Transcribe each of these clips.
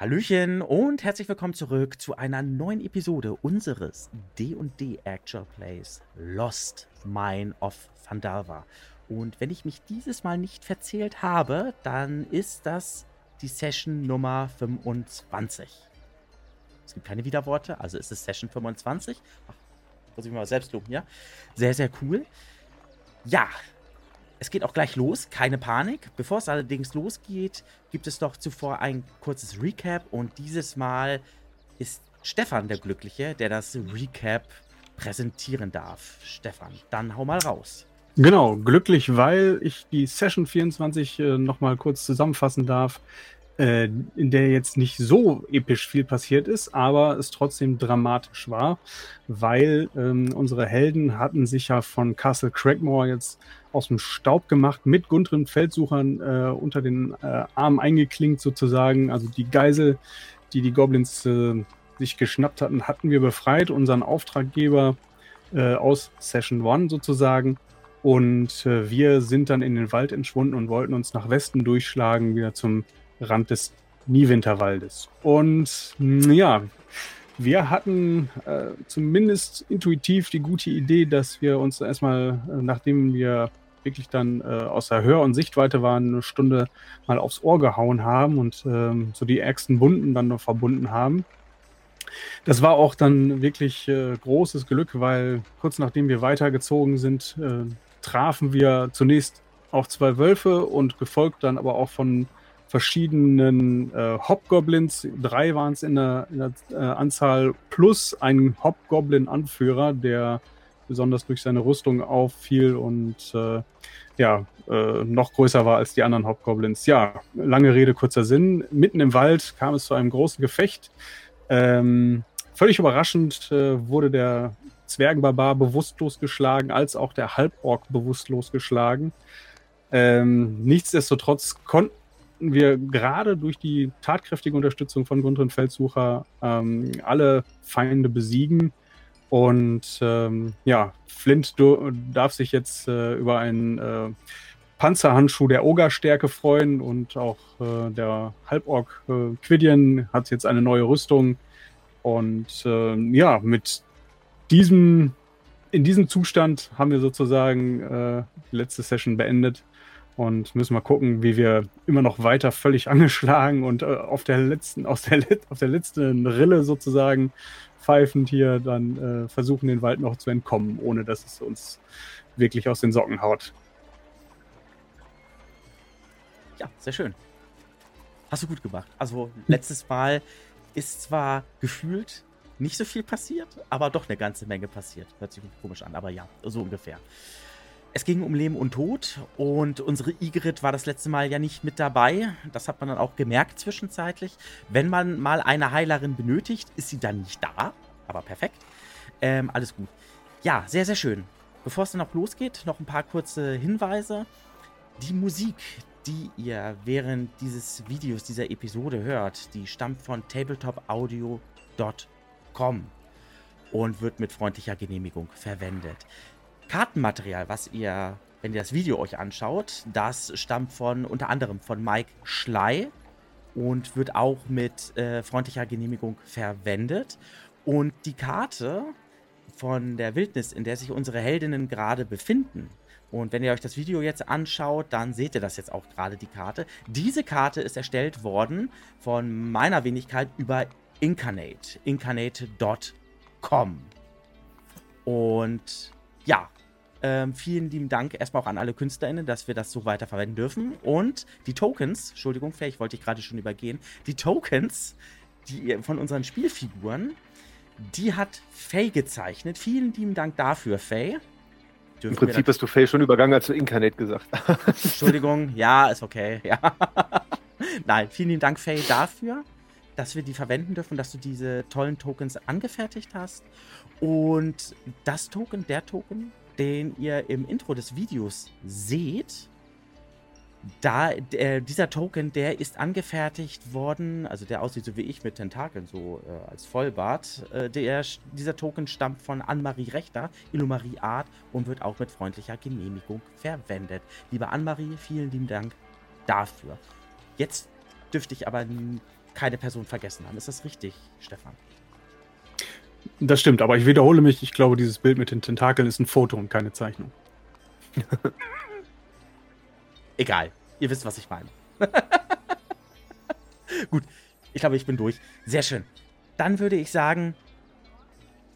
Hallöchen und herzlich willkommen zurück zu einer neuen Episode unseres D&D Actual Plays Lost Mine of Vandalva. Und wenn ich mich dieses Mal nicht verzählt habe, dann ist das die Session Nummer 25. Es gibt keine Widerworte, also ist es Session 25. Ach, muss ich mal selbst loben, ja? Sehr, sehr cool. Ja, es geht auch gleich los, keine Panik. Bevor es allerdings losgeht, gibt es doch zuvor ein kurzes Recap und dieses Mal ist Stefan der Glückliche, der das Recap präsentieren darf. Stefan, dann hau mal raus. Genau, glücklich, weil ich die Session 24 äh, nochmal kurz zusammenfassen darf äh, in der jetzt nicht so episch viel passiert ist, aber es trotzdem dramatisch war, weil ähm, unsere Helden hatten sich ja von Castle Craigmore jetzt aus dem Staub gemacht, mit Guntrin Feldsuchern äh, unter den äh, Armen eingeklinkt sozusagen. Also die Geisel, die die Goblins äh, sich geschnappt hatten, hatten wir befreit, unseren Auftraggeber äh, aus Session 1 sozusagen. Und äh, wir sind dann in den Wald entschwunden und wollten uns nach Westen durchschlagen, wieder zum Rand des Niewinterwaldes. Und ja, wir hatten äh, zumindest intuitiv die gute Idee, dass wir uns erstmal, äh, nachdem wir wirklich dann äh, aus der Hör- und Sichtweite waren, eine Stunde mal aufs Ohr gehauen haben und ähm, so die ärgsten Wunden dann noch verbunden haben. Das war auch dann wirklich äh, großes Glück, weil kurz nachdem wir weitergezogen sind, äh, trafen wir zunächst auch zwei Wölfe und gefolgt dann aber auch von verschiedenen äh, Hobgoblins, drei waren es in der, in der äh, Anzahl, plus einen Hobgoblin-Anführer, der besonders durch seine Rüstung auffiel und äh, ja, äh, noch größer war als die anderen Hobgoblins. Ja, lange Rede, kurzer Sinn. Mitten im Wald kam es zu einem großen Gefecht. Ähm, völlig überraschend äh, wurde der Zwergenbarbar bewusstlos geschlagen, als auch der Halborg bewusstlos geschlagen. Ähm, nichtsdestotrotz konnten wir gerade durch die tatkräftige Unterstützung von Guntrin Feldsucher ähm, alle Feinde besiegen. Und ähm, ja, Flint darf sich jetzt äh, über einen äh, Panzerhandschuh der Ogerstärke freuen und auch äh, der Halborg äh, Quidian hat jetzt eine neue Rüstung. Und ähm, ja, mit diesem, in diesem Zustand haben wir sozusagen äh, die letzte Session beendet und müssen mal gucken, wie wir immer noch weiter völlig angeschlagen und äh, auf der letzten, aus der, auf der letzten Rille sozusagen pfeifend hier dann äh, versuchen, den Wald noch zu entkommen, ohne dass es uns wirklich aus den Socken haut. Ja, sehr schön. Hast du gut gemacht. Also letztes Mal ist zwar gefühlt nicht so viel passiert, aber doch eine ganze Menge passiert. Hört sich komisch an, aber ja, so ungefähr. Es ging um Leben und Tod und unsere Igrit war das letzte Mal ja nicht mit dabei. Das hat man dann auch gemerkt zwischenzeitlich. Wenn man mal eine Heilerin benötigt, ist sie dann nicht da. Aber perfekt. Ähm, alles gut. Ja, sehr, sehr schön. Bevor es dann noch losgeht, noch ein paar kurze Hinweise. Die Musik, die ihr während dieses Videos, dieser Episode hört, die stammt von tabletopaudio.com und wird mit freundlicher Genehmigung verwendet. Kartenmaterial, was ihr, wenn ihr das Video euch anschaut, das stammt von unter anderem von Mike Schley und wird auch mit äh, freundlicher Genehmigung verwendet. Und die Karte von der Wildnis, in der sich unsere Heldinnen gerade befinden, und wenn ihr euch das Video jetzt anschaut, dann seht ihr das jetzt auch gerade, die Karte. Diese Karte ist erstellt worden von meiner Wenigkeit über Incarnate. Incarnate.com. Und ja, ähm, vielen lieben Dank erstmal auch an alle KünstlerInnen, dass wir das so weiter verwenden dürfen. Und die Tokens, Entschuldigung, vielleicht wollte ich gerade schon übergehen, die Tokens die, von unseren Spielfiguren, die hat Faye gezeichnet. Vielen lieben Dank dafür, Faye. Im Prinzip hast du Faye schon übergangen, als du Incarnate gesagt hast. Entschuldigung, ja, ist okay. Ja. Nein, vielen lieben Dank, Faye, dafür, dass wir die verwenden dürfen, dass du diese tollen Tokens angefertigt hast. Und das Token, der Token, den ihr im Intro des Videos seht, da äh, dieser Token, der ist angefertigt worden, also der aussieht so wie ich mit Tentakeln, so äh, als Vollbart. Äh, der, dieser Token stammt von Anne-Marie Rechter, Illumarie Art und wird auch mit freundlicher Genehmigung verwendet. Liebe Anne-Marie, vielen lieben Dank dafür. Jetzt dürfte ich aber keine Person vergessen haben. Ist das richtig, Stefan? Das stimmt, aber ich wiederhole mich, ich glaube, dieses Bild mit den Tentakeln ist ein Foto und keine Zeichnung. Egal, ihr wisst, was ich meine. Gut, ich glaube, ich bin durch. Sehr schön. Dann würde ich sagen,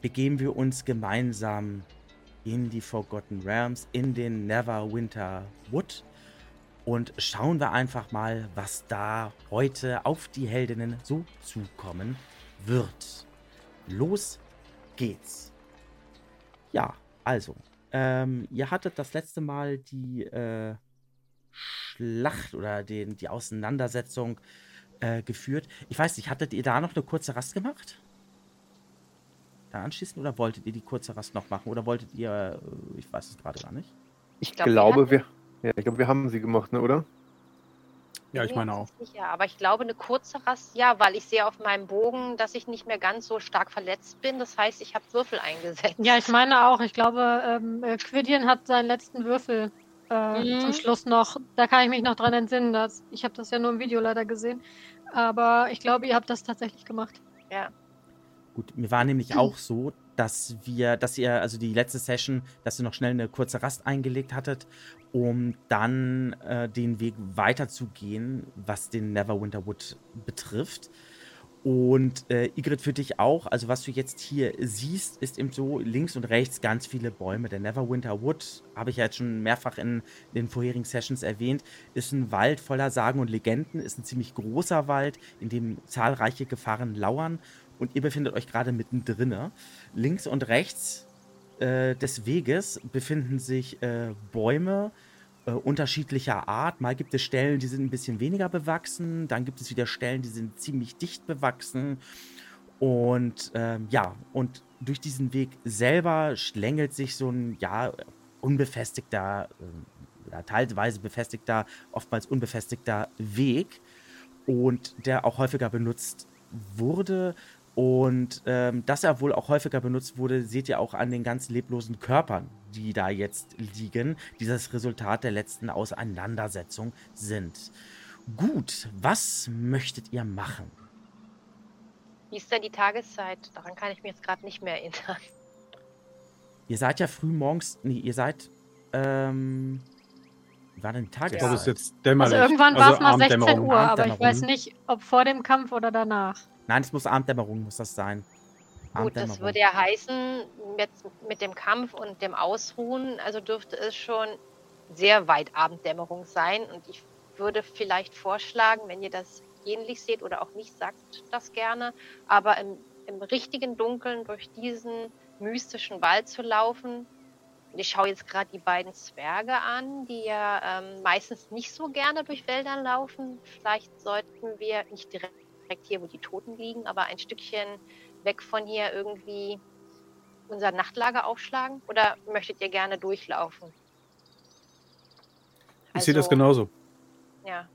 begeben wir uns gemeinsam in die Forgotten Realms, in den Neverwinter Wood und schauen wir einfach mal, was da heute auf die Heldinnen so zukommen wird. Los geht's. Ja, also, ähm, ihr hattet das letzte Mal die äh, Schlacht oder den, die Auseinandersetzung äh, geführt. Ich weiß nicht, hattet ihr da noch eine kurze Rast gemacht? Da anschließen oder wolltet ihr die kurze Rast noch machen? Oder wolltet ihr, äh, ich weiß es gerade gar nicht. Ich, ich glaub, glaube, wir, ja, ich glaube, wir haben sie gemacht, ne, oder? Ja, ich meine auch. Sicher, aber ich glaube, eine kurze Rast, ja, weil ich sehe auf meinem Bogen, dass ich nicht mehr ganz so stark verletzt bin. Das heißt, ich habe Würfel eingesetzt. Ja, ich meine auch. Ich glaube, ähm, äh, Quidian hat seinen letzten Würfel äh, mhm. zum Schluss noch. Da kann ich mich noch dran entsinnen. Dass, ich habe das ja nur im Video leider gesehen. Aber ich glaube, ihr habt das tatsächlich gemacht. Ja. Gut, mir war nämlich auch so, dass wir, dass ihr, also die letzte Session, dass ihr noch schnell eine kurze Rast eingelegt hattet, um dann äh, den Weg weiterzugehen, was den Neverwinter Wood betrifft. Und äh, Igrit für dich auch, also was du jetzt hier siehst, ist eben so links und rechts ganz viele Bäume. Der Neverwinter Wood, habe ich ja jetzt schon mehrfach in, in den vorherigen Sessions erwähnt, ist ein Wald voller Sagen und Legenden, ist ein ziemlich großer Wald, in dem zahlreiche Gefahren lauern und ihr befindet euch gerade mittendrin. Links und rechts äh, des Weges befinden sich äh, Bäume äh, unterschiedlicher Art. Mal gibt es Stellen, die sind ein bisschen weniger bewachsen, dann gibt es wieder Stellen, die sind ziemlich dicht bewachsen. Und ähm, ja, und durch diesen Weg selber schlängelt sich so ein, ja, unbefestigter, äh, teilweise befestigter, oftmals unbefestigter Weg und der auch häufiger benutzt wurde. Und ähm, dass er wohl auch häufiger benutzt wurde, seht ihr auch an den ganz leblosen Körpern, die da jetzt liegen, die das Resultat der letzten Auseinandersetzung sind. Gut, was möchtet ihr machen? Wie ist denn die Tageszeit? Daran kann ich mich jetzt gerade nicht mehr erinnern. Ihr seid ja früh morgens. Nee, ihr seid. Ähm, wie war denn die Tageszeit? Ja. ist jetzt dämmerlich. Also irgendwann war es mal 16 Uhr, aber ich weiß nicht, ob vor dem Kampf oder danach. Nein, es muss Abenddämmerung, muss das sein. Gut, das würde ja heißen, jetzt mit dem Kampf und dem Ausruhen, also dürfte es schon sehr weit Abenddämmerung sein. Und ich würde vielleicht vorschlagen, wenn ihr das ähnlich seht oder auch nicht, sagt das gerne, aber im, im richtigen Dunkeln durch diesen mystischen Wald zu laufen. Und ich schaue jetzt gerade die beiden Zwerge an, die ja ähm, meistens nicht so gerne durch Wälder laufen. Vielleicht sollten wir nicht direkt direkt hier, wo die Toten liegen, aber ein Stückchen weg von hier irgendwie unser Nachtlager aufschlagen? Oder möchtet ihr gerne durchlaufen? Ich also, sehe das also genauso. Ja.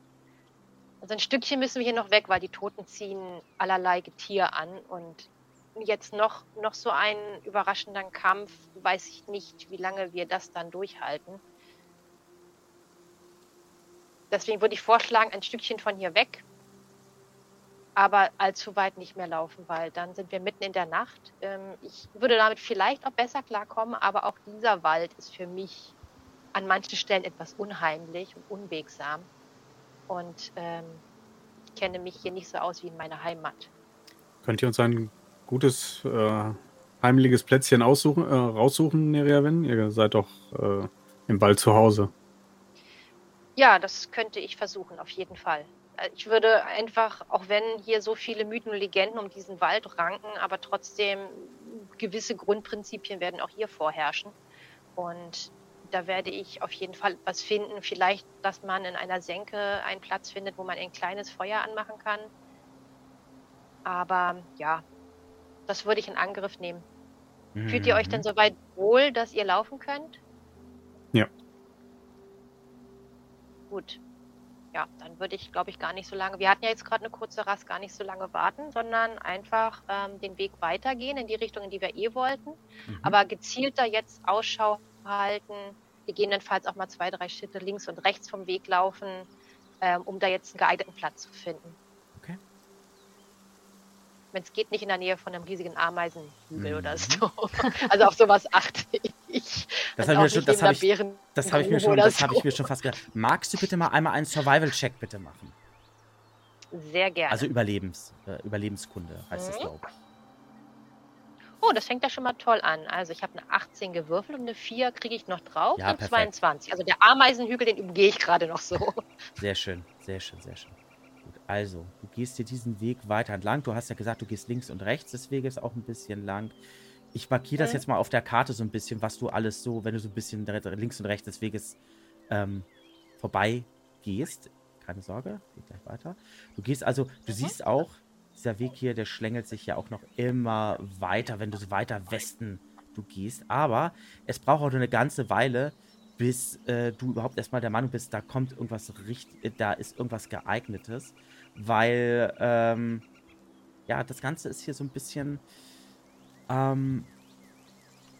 Also ein Stückchen müssen wir hier noch weg, weil die Toten ziehen allerlei Getier an und jetzt noch, noch so einen überraschenden Kampf, weiß ich nicht, wie lange wir das dann durchhalten. Deswegen würde ich vorschlagen, ein Stückchen von hier weg aber allzu weit nicht mehr laufen, weil dann sind wir mitten in der Nacht. Ähm, ich würde damit vielleicht auch besser klarkommen, aber auch dieser Wald ist für mich an manchen Stellen etwas unheimlich und unwegsam. Und ähm, ich kenne mich hier nicht so aus wie in meiner Heimat. Könnt ihr uns ein gutes, äh, heimliches Plätzchen aussuchen, äh, raussuchen, Neriaven? Ihr seid doch äh, im Wald zu Hause. Ja, das könnte ich versuchen, auf jeden Fall ich würde einfach, auch wenn hier so viele Mythen und Legenden um diesen Wald ranken, aber trotzdem gewisse Grundprinzipien werden auch hier vorherrschen. Und da werde ich auf jeden Fall was finden. Vielleicht, dass man in einer Senke einen Platz findet, wo man ein kleines Feuer anmachen kann. Aber ja, das würde ich in Angriff nehmen. Mhm. Fühlt ihr euch denn mhm. soweit wohl, dass ihr laufen könnt? Ja. Gut ja, dann würde ich, glaube ich, gar nicht so lange, wir hatten ja jetzt gerade eine kurze Rast, gar nicht so lange warten, sondern einfach ähm, den Weg weitergehen in die Richtung, in die wir eh wollten. Mhm. Aber gezielter jetzt Ausschau halten, gegebenenfalls auch mal zwei, drei Schritte links und rechts vom Weg laufen, ähm, um da jetzt einen geeigneten Platz zu finden. Okay. wenn es geht, nicht in der Nähe von einem riesigen Ameisenhügel mhm. oder so. Also auf sowas achte ich. Das habe ich, hab ich, hab ich, mir schon, das so. hab ich mir schon fast gedacht. Magst du bitte mal einmal einen Survival-Check bitte machen? Sehr gerne. Also Überlebens, äh, Überlebenskunde heißt mhm. das, glaube ich. Oh, das fängt ja schon mal toll an. Also ich habe eine 18 gewürfelt und eine 4 kriege ich noch drauf ja, und perfekt. 22. Also der Ameisenhügel, den umgehe ich gerade noch so. Sehr schön, sehr schön, sehr schön. Gut, also, du gehst hier diesen Weg weiter entlang. Du hast ja gesagt, du gehst links und rechts des Weges auch ein bisschen lang. Ich markiere das jetzt mal auf der Karte so ein bisschen, was du alles so, wenn du so ein bisschen links und rechts des Weges ähm, vorbei gehst. Keine Sorge, geht gleich weiter. Du gehst also, du siehst auch, dieser Weg hier, der schlängelt sich ja auch noch immer weiter, wenn du so weiter Westen du gehst. Aber es braucht auch eine ganze Weile, bis äh, du überhaupt erstmal der Meinung bist, da kommt irgendwas richtig, äh, da ist irgendwas geeignetes. Weil, ähm, ja, das Ganze ist hier so ein bisschen, ähm,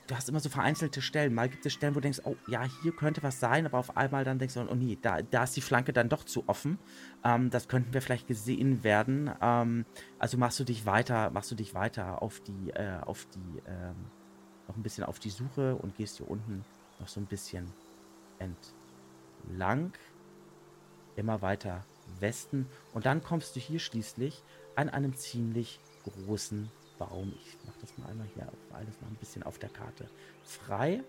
du hast immer so vereinzelte Stellen. Mal gibt es Stellen, wo du denkst, oh ja, hier könnte was sein, aber auf einmal dann denkst du, oh nee, da, da ist die Flanke dann doch zu offen. Ähm, das könnten wir vielleicht gesehen werden. Ähm, also machst du dich weiter, machst du dich weiter auf die, äh, auf die, ähm, noch ein bisschen auf die Suche und gehst hier unten noch so ein bisschen entlang. Immer weiter Westen. Und dann kommst du hier schließlich an einem ziemlich großen Baum. Ich mache das mal einmal hier alles noch ein bisschen auf der Karte frei.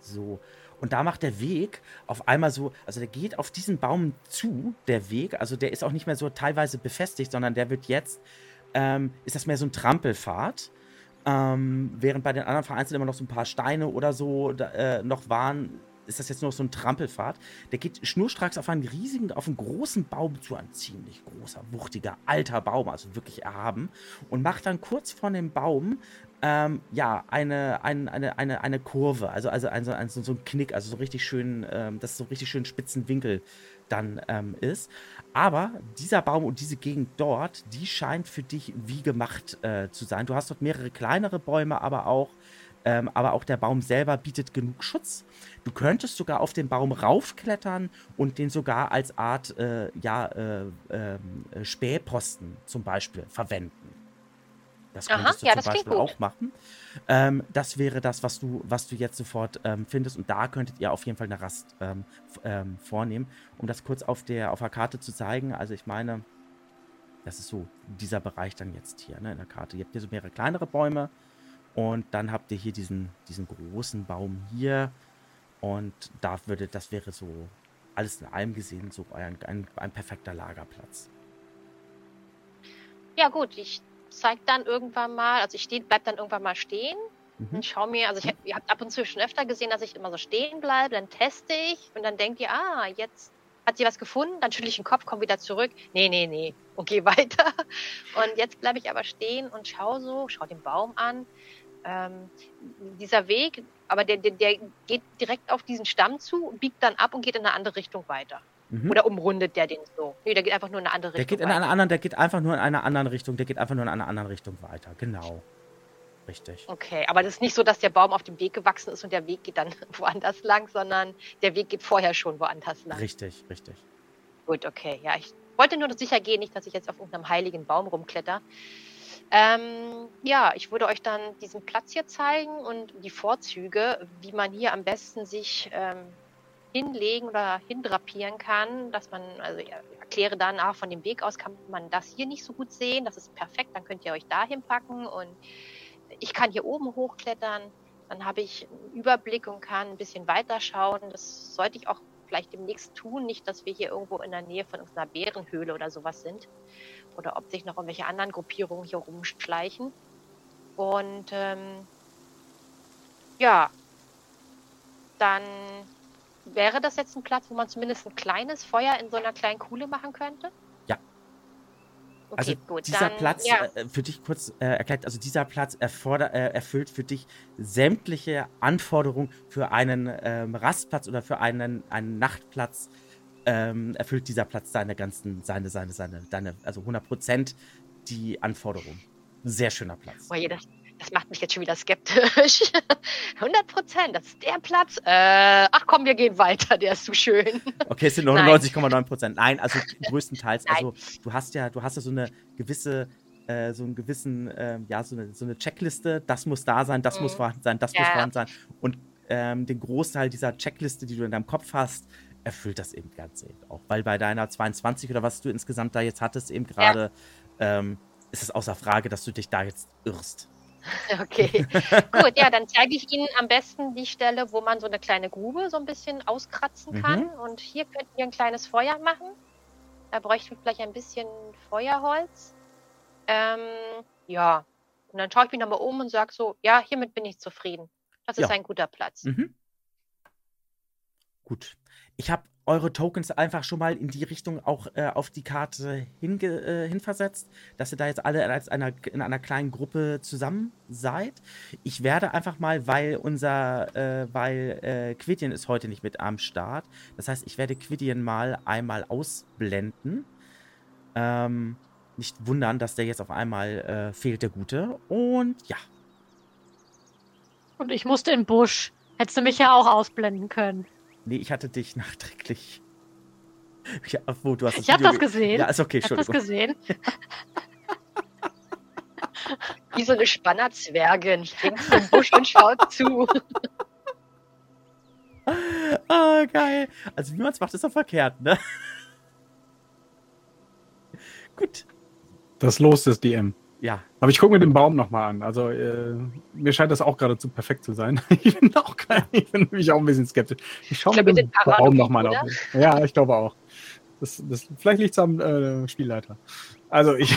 So. Und da macht der Weg auf einmal so, also der geht auf diesen Baum zu, der Weg. Also der ist auch nicht mehr so teilweise befestigt, sondern der wird jetzt, ähm, ist das mehr so ein Trampelpfad. Ähm, während bei den anderen vereinzelt immer noch so ein paar Steine oder so da, äh, noch waren, ist das jetzt nur so ein Trampelpfad. Der geht schnurstracks auf einen riesigen, auf einen großen Baum zu, ein ziemlich großer, wuchtiger, alter Baum, also wirklich erhaben, und macht dann kurz vor dem Baum ähm, ja, eine, eine, eine, eine, eine Kurve, also, also, also, also so ein Knick, also so richtig schön, ähm, dass so richtig schön spitzen Winkel dann ähm, ist. Aber dieser Baum und diese Gegend dort, die scheint für dich wie gemacht äh, zu sein. Du hast dort mehrere kleinere Bäume, aber auch ähm, aber auch der Baum selber bietet genug Schutz. Du könntest sogar auf den Baum raufklettern und den sogar als Art äh, ja, äh, ähm, äh, Spähposten zum Beispiel verwenden. Das könntest Aha, du ja, zum Beispiel auch machen. Ähm, das wäre das, was du, was du jetzt sofort ähm, findest. Und da könntet ihr auf jeden Fall eine Rast ähm, ähm, vornehmen. Um das kurz auf der, auf der Karte zu zeigen. Also ich meine, das ist so dieser Bereich dann jetzt hier ne, in der Karte. Ihr habt hier so mehrere kleinere Bäume. Und dann habt ihr hier diesen, diesen großen Baum hier. Und da würde, das wäre so alles in allem gesehen so ein, ein, ein perfekter Lagerplatz. Ja gut, ich zeige dann irgendwann mal, also ich bleib dann irgendwann mal stehen mhm. und schau mir, also ich, ihr habt ab und zu schon öfter gesehen, dass ich immer so stehen bleibe, dann teste ich und dann denkt ihr, ah, jetzt hat sie was gefunden, dann schüttle ich den Kopf, komme wieder zurück. Nee, nee, nee, okay, weiter. Und jetzt bleibe ich aber stehen und schau so, schau den Baum an ähm, dieser Weg, aber der, der, der geht direkt auf diesen Stamm zu, biegt dann ab und geht in eine andere Richtung weiter. Mhm. Oder umrundet der den so? Nee, der geht einfach nur in eine andere Richtung. Der geht in einer anderen, der geht einfach nur in einer anderen Richtung, der geht einfach nur in einer anderen Richtung weiter. Genau. Richtig. Okay, aber das ist nicht so, dass der Baum auf dem Weg gewachsen ist und der Weg geht dann woanders lang, sondern der Weg geht vorher schon woanders lang. Richtig, richtig. Gut, okay. Ja, ich wollte nur sicher gehen, nicht, dass ich jetzt auf irgendeinem heiligen Baum rumkletter. Ähm, ja, ich würde euch dann diesen Platz hier zeigen und die Vorzüge, wie man hier am besten sich ähm, hinlegen oder hindrapieren kann, dass man, also ich erkläre dann, ah, von dem Weg aus kann man das hier nicht so gut sehen, das ist perfekt, dann könnt ihr euch da hinpacken und ich kann hier oben hochklettern, dann habe ich einen Überblick und kann ein bisschen weiter schauen. Das sollte ich auch vielleicht demnächst tun, nicht, dass wir hier irgendwo in der Nähe von einer Bärenhöhle oder sowas sind oder ob sich noch irgendwelche anderen Gruppierungen hier rumschleichen. Und ähm, ja, dann wäre das jetzt ein Platz, wo man zumindest ein kleines Feuer in so einer kleinen Kuhle machen könnte? Ja. Okay, also gut, dieser dann, Platz, ja. äh, für dich kurz äh, erklärt, also dieser Platz erforder, äh, erfüllt für dich sämtliche Anforderungen für einen ähm, Rastplatz oder für einen, einen Nachtplatz ähm, erfüllt dieser Platz seine ganzen, seine, seine, seine, seine, also 100 Prozent die Anforderungen. Sehr schöner Platz. Oh je, das, das macht mich jetzt schon wieder skeptisch. 100 Prozent, das ist der Platz. Äh, ach komm, wir gehen weiter, der ist zu schön. Okay, es sind 99,9 Prozent. Nein, also größtenteils. Nein. Also du hast ja, du hast ja so eine gewisse äh, so einen gewissen, äh, ja, so eine, so eine, Checkliste, das muss da sein, das mhm. muss vorhanden sein, das ja. muss vorhanden sein. Und ähm, den Großteil dieser Checkliste, die du in deinem Kopf hast, erfüllt das eben ganz eben auch. Weil bei deiner 22 oder was du insgesamt da jetzt hattest, eben gerade, ja. ähm, ist es außer Frage, dass du dich da jetzt irrst. Okay, gut, ja, dann zeige ich Ihnen am besten die Stelle, wo man so eine kleine Grube so ein bisschen auskratzen kann. Mhm. Und hier könnten wir ein kleines Feuer machen. Da bräuchten wir vielleicht ein bisschen Feuerholz. Ähm, ja, und dann schaue ich mich nochmal um und sage so, ja, hiermit bin ich zufrieden. Das ist ja. ein guter Platz. Mhm. Gut. Ich habe eure Tokens einfach schon mal in die Richtung auch äh, auf die Karte hinge äh, hinversetzt, dass ihr da jetzt alle als einer, in einer kleinen Gruppe zusammen seid. Ich werde einfach mal, weil unser, äh, weil äh, Quidian ist heute nicht mit am Start. Das heißt, ich werde Quidian mal einmal ausblenden. Ähm, nicht wundern, dass der jetzt auf einmal äh, fehlt, der Gute. Und ja. Und ich musste im Busch. Hättest du mich ja auch ausblenden können. Nee, ich hatte dich nachträglich. Ja, wo, du hast das ich habe das gesehen. Ja, ist okay, ich habe das gesehen. Wie so eine Spannerzwergin. Hängt im Busch und schaut zu. Ah, oh, geil. Also wie man es macht, ist doch verkehrt, ne? Gut. Das Los des DM. Ja. Aber ich gucke mir den Baum nochmal an. Also äh, mir scheint das auch geradezu perfekt zu sein. ich bin auch kein, ich bin nämlich auch ein bisschen skeptisch. Ich schaue mir den Baum nochmal an. Ja, ich glaube auch. Das, das, vielleicht liegt es am äh, Spielleiter. Also ich.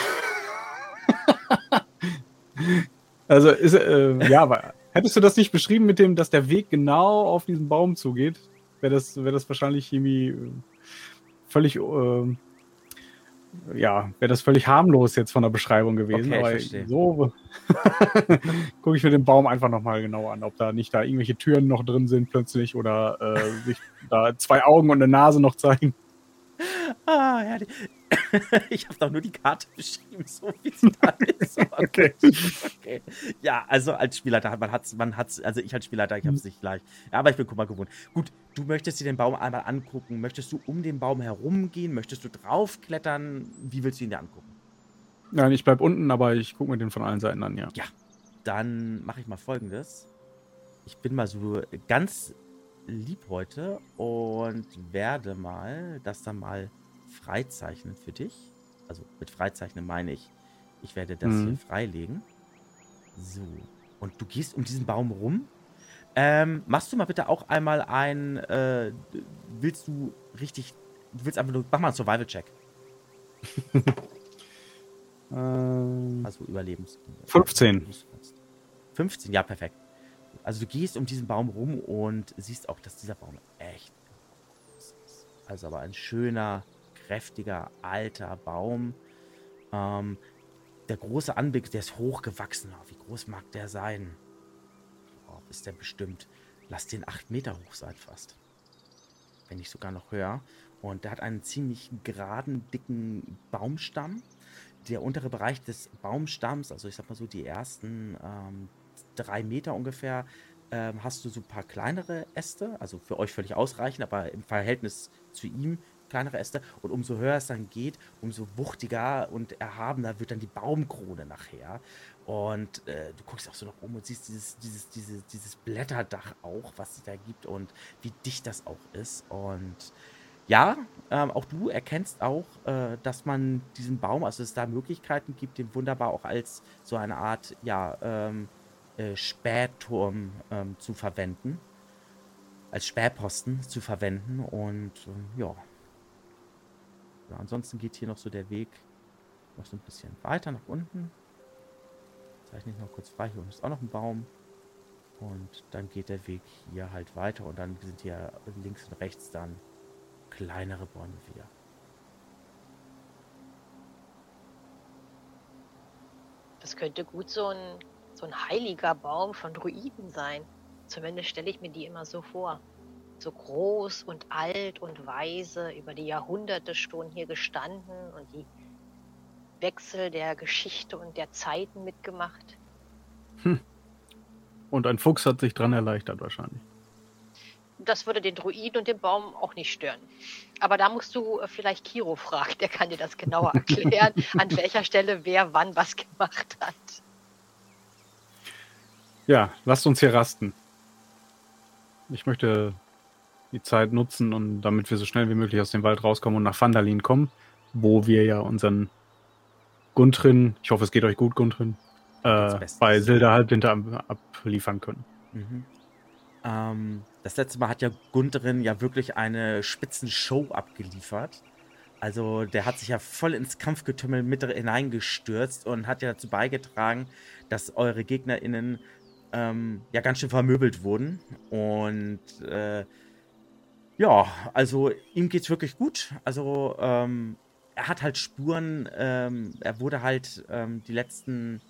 also ist, äh, ja, aber hättest du das nicht beschrieben mit dem, dass der Weg genau auf diesen Baum zugeht, wäre das, wär das wahrscheinlich irgendwie völlig äh, ja, wäre das völlig harmlos jetzt von der Beschreibung gewesen. Okay, aber so gucke ich mir den Baum einfach nochmal genau an, ob da nicht da irgendwelche Türen noch drin sind plötzlich oder äh, sich da zwei Augen und eine Nase noch zeigen. Ah, ja, ich habe doch nur die Karte beschrieben, so wie sie da ist. Okay. okay. Ja, also als Spielleiter, man hat man hat's, also ich als Spielleiter, ich habe es nicht leicht. Ja, aber ich bin mal gewohnt. Gut, du möchtest dir den Baum einmal angucken. Möchtest du um den Baum herumgehen? Möchtest du draufklettern? Wie willst du ihn dir angucken? Nein, ich bleib unten, aber ich gucke mir den von allen Seiten an, ja. Ja, dann mache ich mal folgendes. Ich bin mal so ganz lieb heute und werde mal das dann mal freizeichnen für dich. Also mit freizeichnen meine ich, ich werde das mhm. hier freilegen. So. Und du gehst um diesen Baum rum. Ähm, machst du mal bitte auch einmal ein, äh, willst du richtig, du willst einfach nur, mach mal einen Survival-Check. ähm, also Überlebens. 15. 15, ja, perfekt. Also du gehst um diesen Baum rum und siehst auch, dass dieser Baum echt groß ist. Also aber ein schöner, kräftiger, alter Baum. Ähm, der große Anblick, der ist hochgewachsen. Oh, wie groß mag der sein? Oh, ist der bestimmt. Lass den acht Meter hoch sein fast. Wenn nicht sogar noch höher. Und der hat einen ziemlich geraden, dicken Baumstamm. Der untere Bereich des Baumstamms, also ich sag mal so die ersten ähm, drei Meter ungefähr, ähm, hast du so ein paar kleinere Äste, also für euch völlig ausreichend, aber im Verhältnis zu ihm kleinere Äste. Und umso höher es dann geht, umso wuchtiger und erhabener wird dann die Baumkrone nachher. Und äh, du guckst auch so noch um und siehst dieses, dieses, dieses, dieses Blätterdach auch, was es da gibt und wie dicht das auch ist. Und ja, ähm, auch du erkennst auch, äh, dass man diesen Baum, also es da Möglichkeiten gibt, den wunderbar auch als so eine Art, ja, ähm, äh, Spähturm ähm, zu verwenden. Als Spähposten zu verwenden. Und äh, ja, ja, ansonsten geht hier noch so der Weg noch so ein bisschen weiter nach unten. Zeichne ich noch kurz frei. Hier ist auch noch ein Baum. Und dann geht der Weg hier halt weiter und dann sind hier links und rechts dann kleinere Bäume wieder. Das könnte gut so ein, so ein heiliger Baum von Druiden sein. Zumindest stelle ich mir die immer so vor so groß und alt und weise über die Jahrhunderte schon hier gestanden und die Wechsel der Geschichte und der Zeiten mitgemacht. Hm. Und ein Fuchs hat sich dran erleichtert wahrscheinlich. Das würde den Druiden und den Baum auch nicht stören. Aber da musst du äh, vielleicht Kiro fragen, der kann dir das genauer erklären, an welcher Stelle wer wann was gemacht hat. Ja, lasst uns hier rasten. Ich möchte die Zeit nutzen und damit wir so schnell wie möglich aus dem Wald rauskommen und nach Vandalin kommen, wo wir ja unseren Guntrin, ich hoffe es geht euch gut, Guntrin, äh, bei Silda Halbwinter abliefern können. Mhm. Ähm, das letzte Mal hat ja Guntrin ja wirklich eine Spitzenshow abgeliefert. Also der hat sich ja voll ins Kampfgetümmel mit hineingestürzt und hat ja dazu beigetragen, dass eure GegnerInnen ähm, ja ganz schön vermöbelt wurden. Und äh, ja, also ihm geht's wirklich gut. Also ähm, er hat halt Spuren, ähm, er wurde halt ähm, die letzten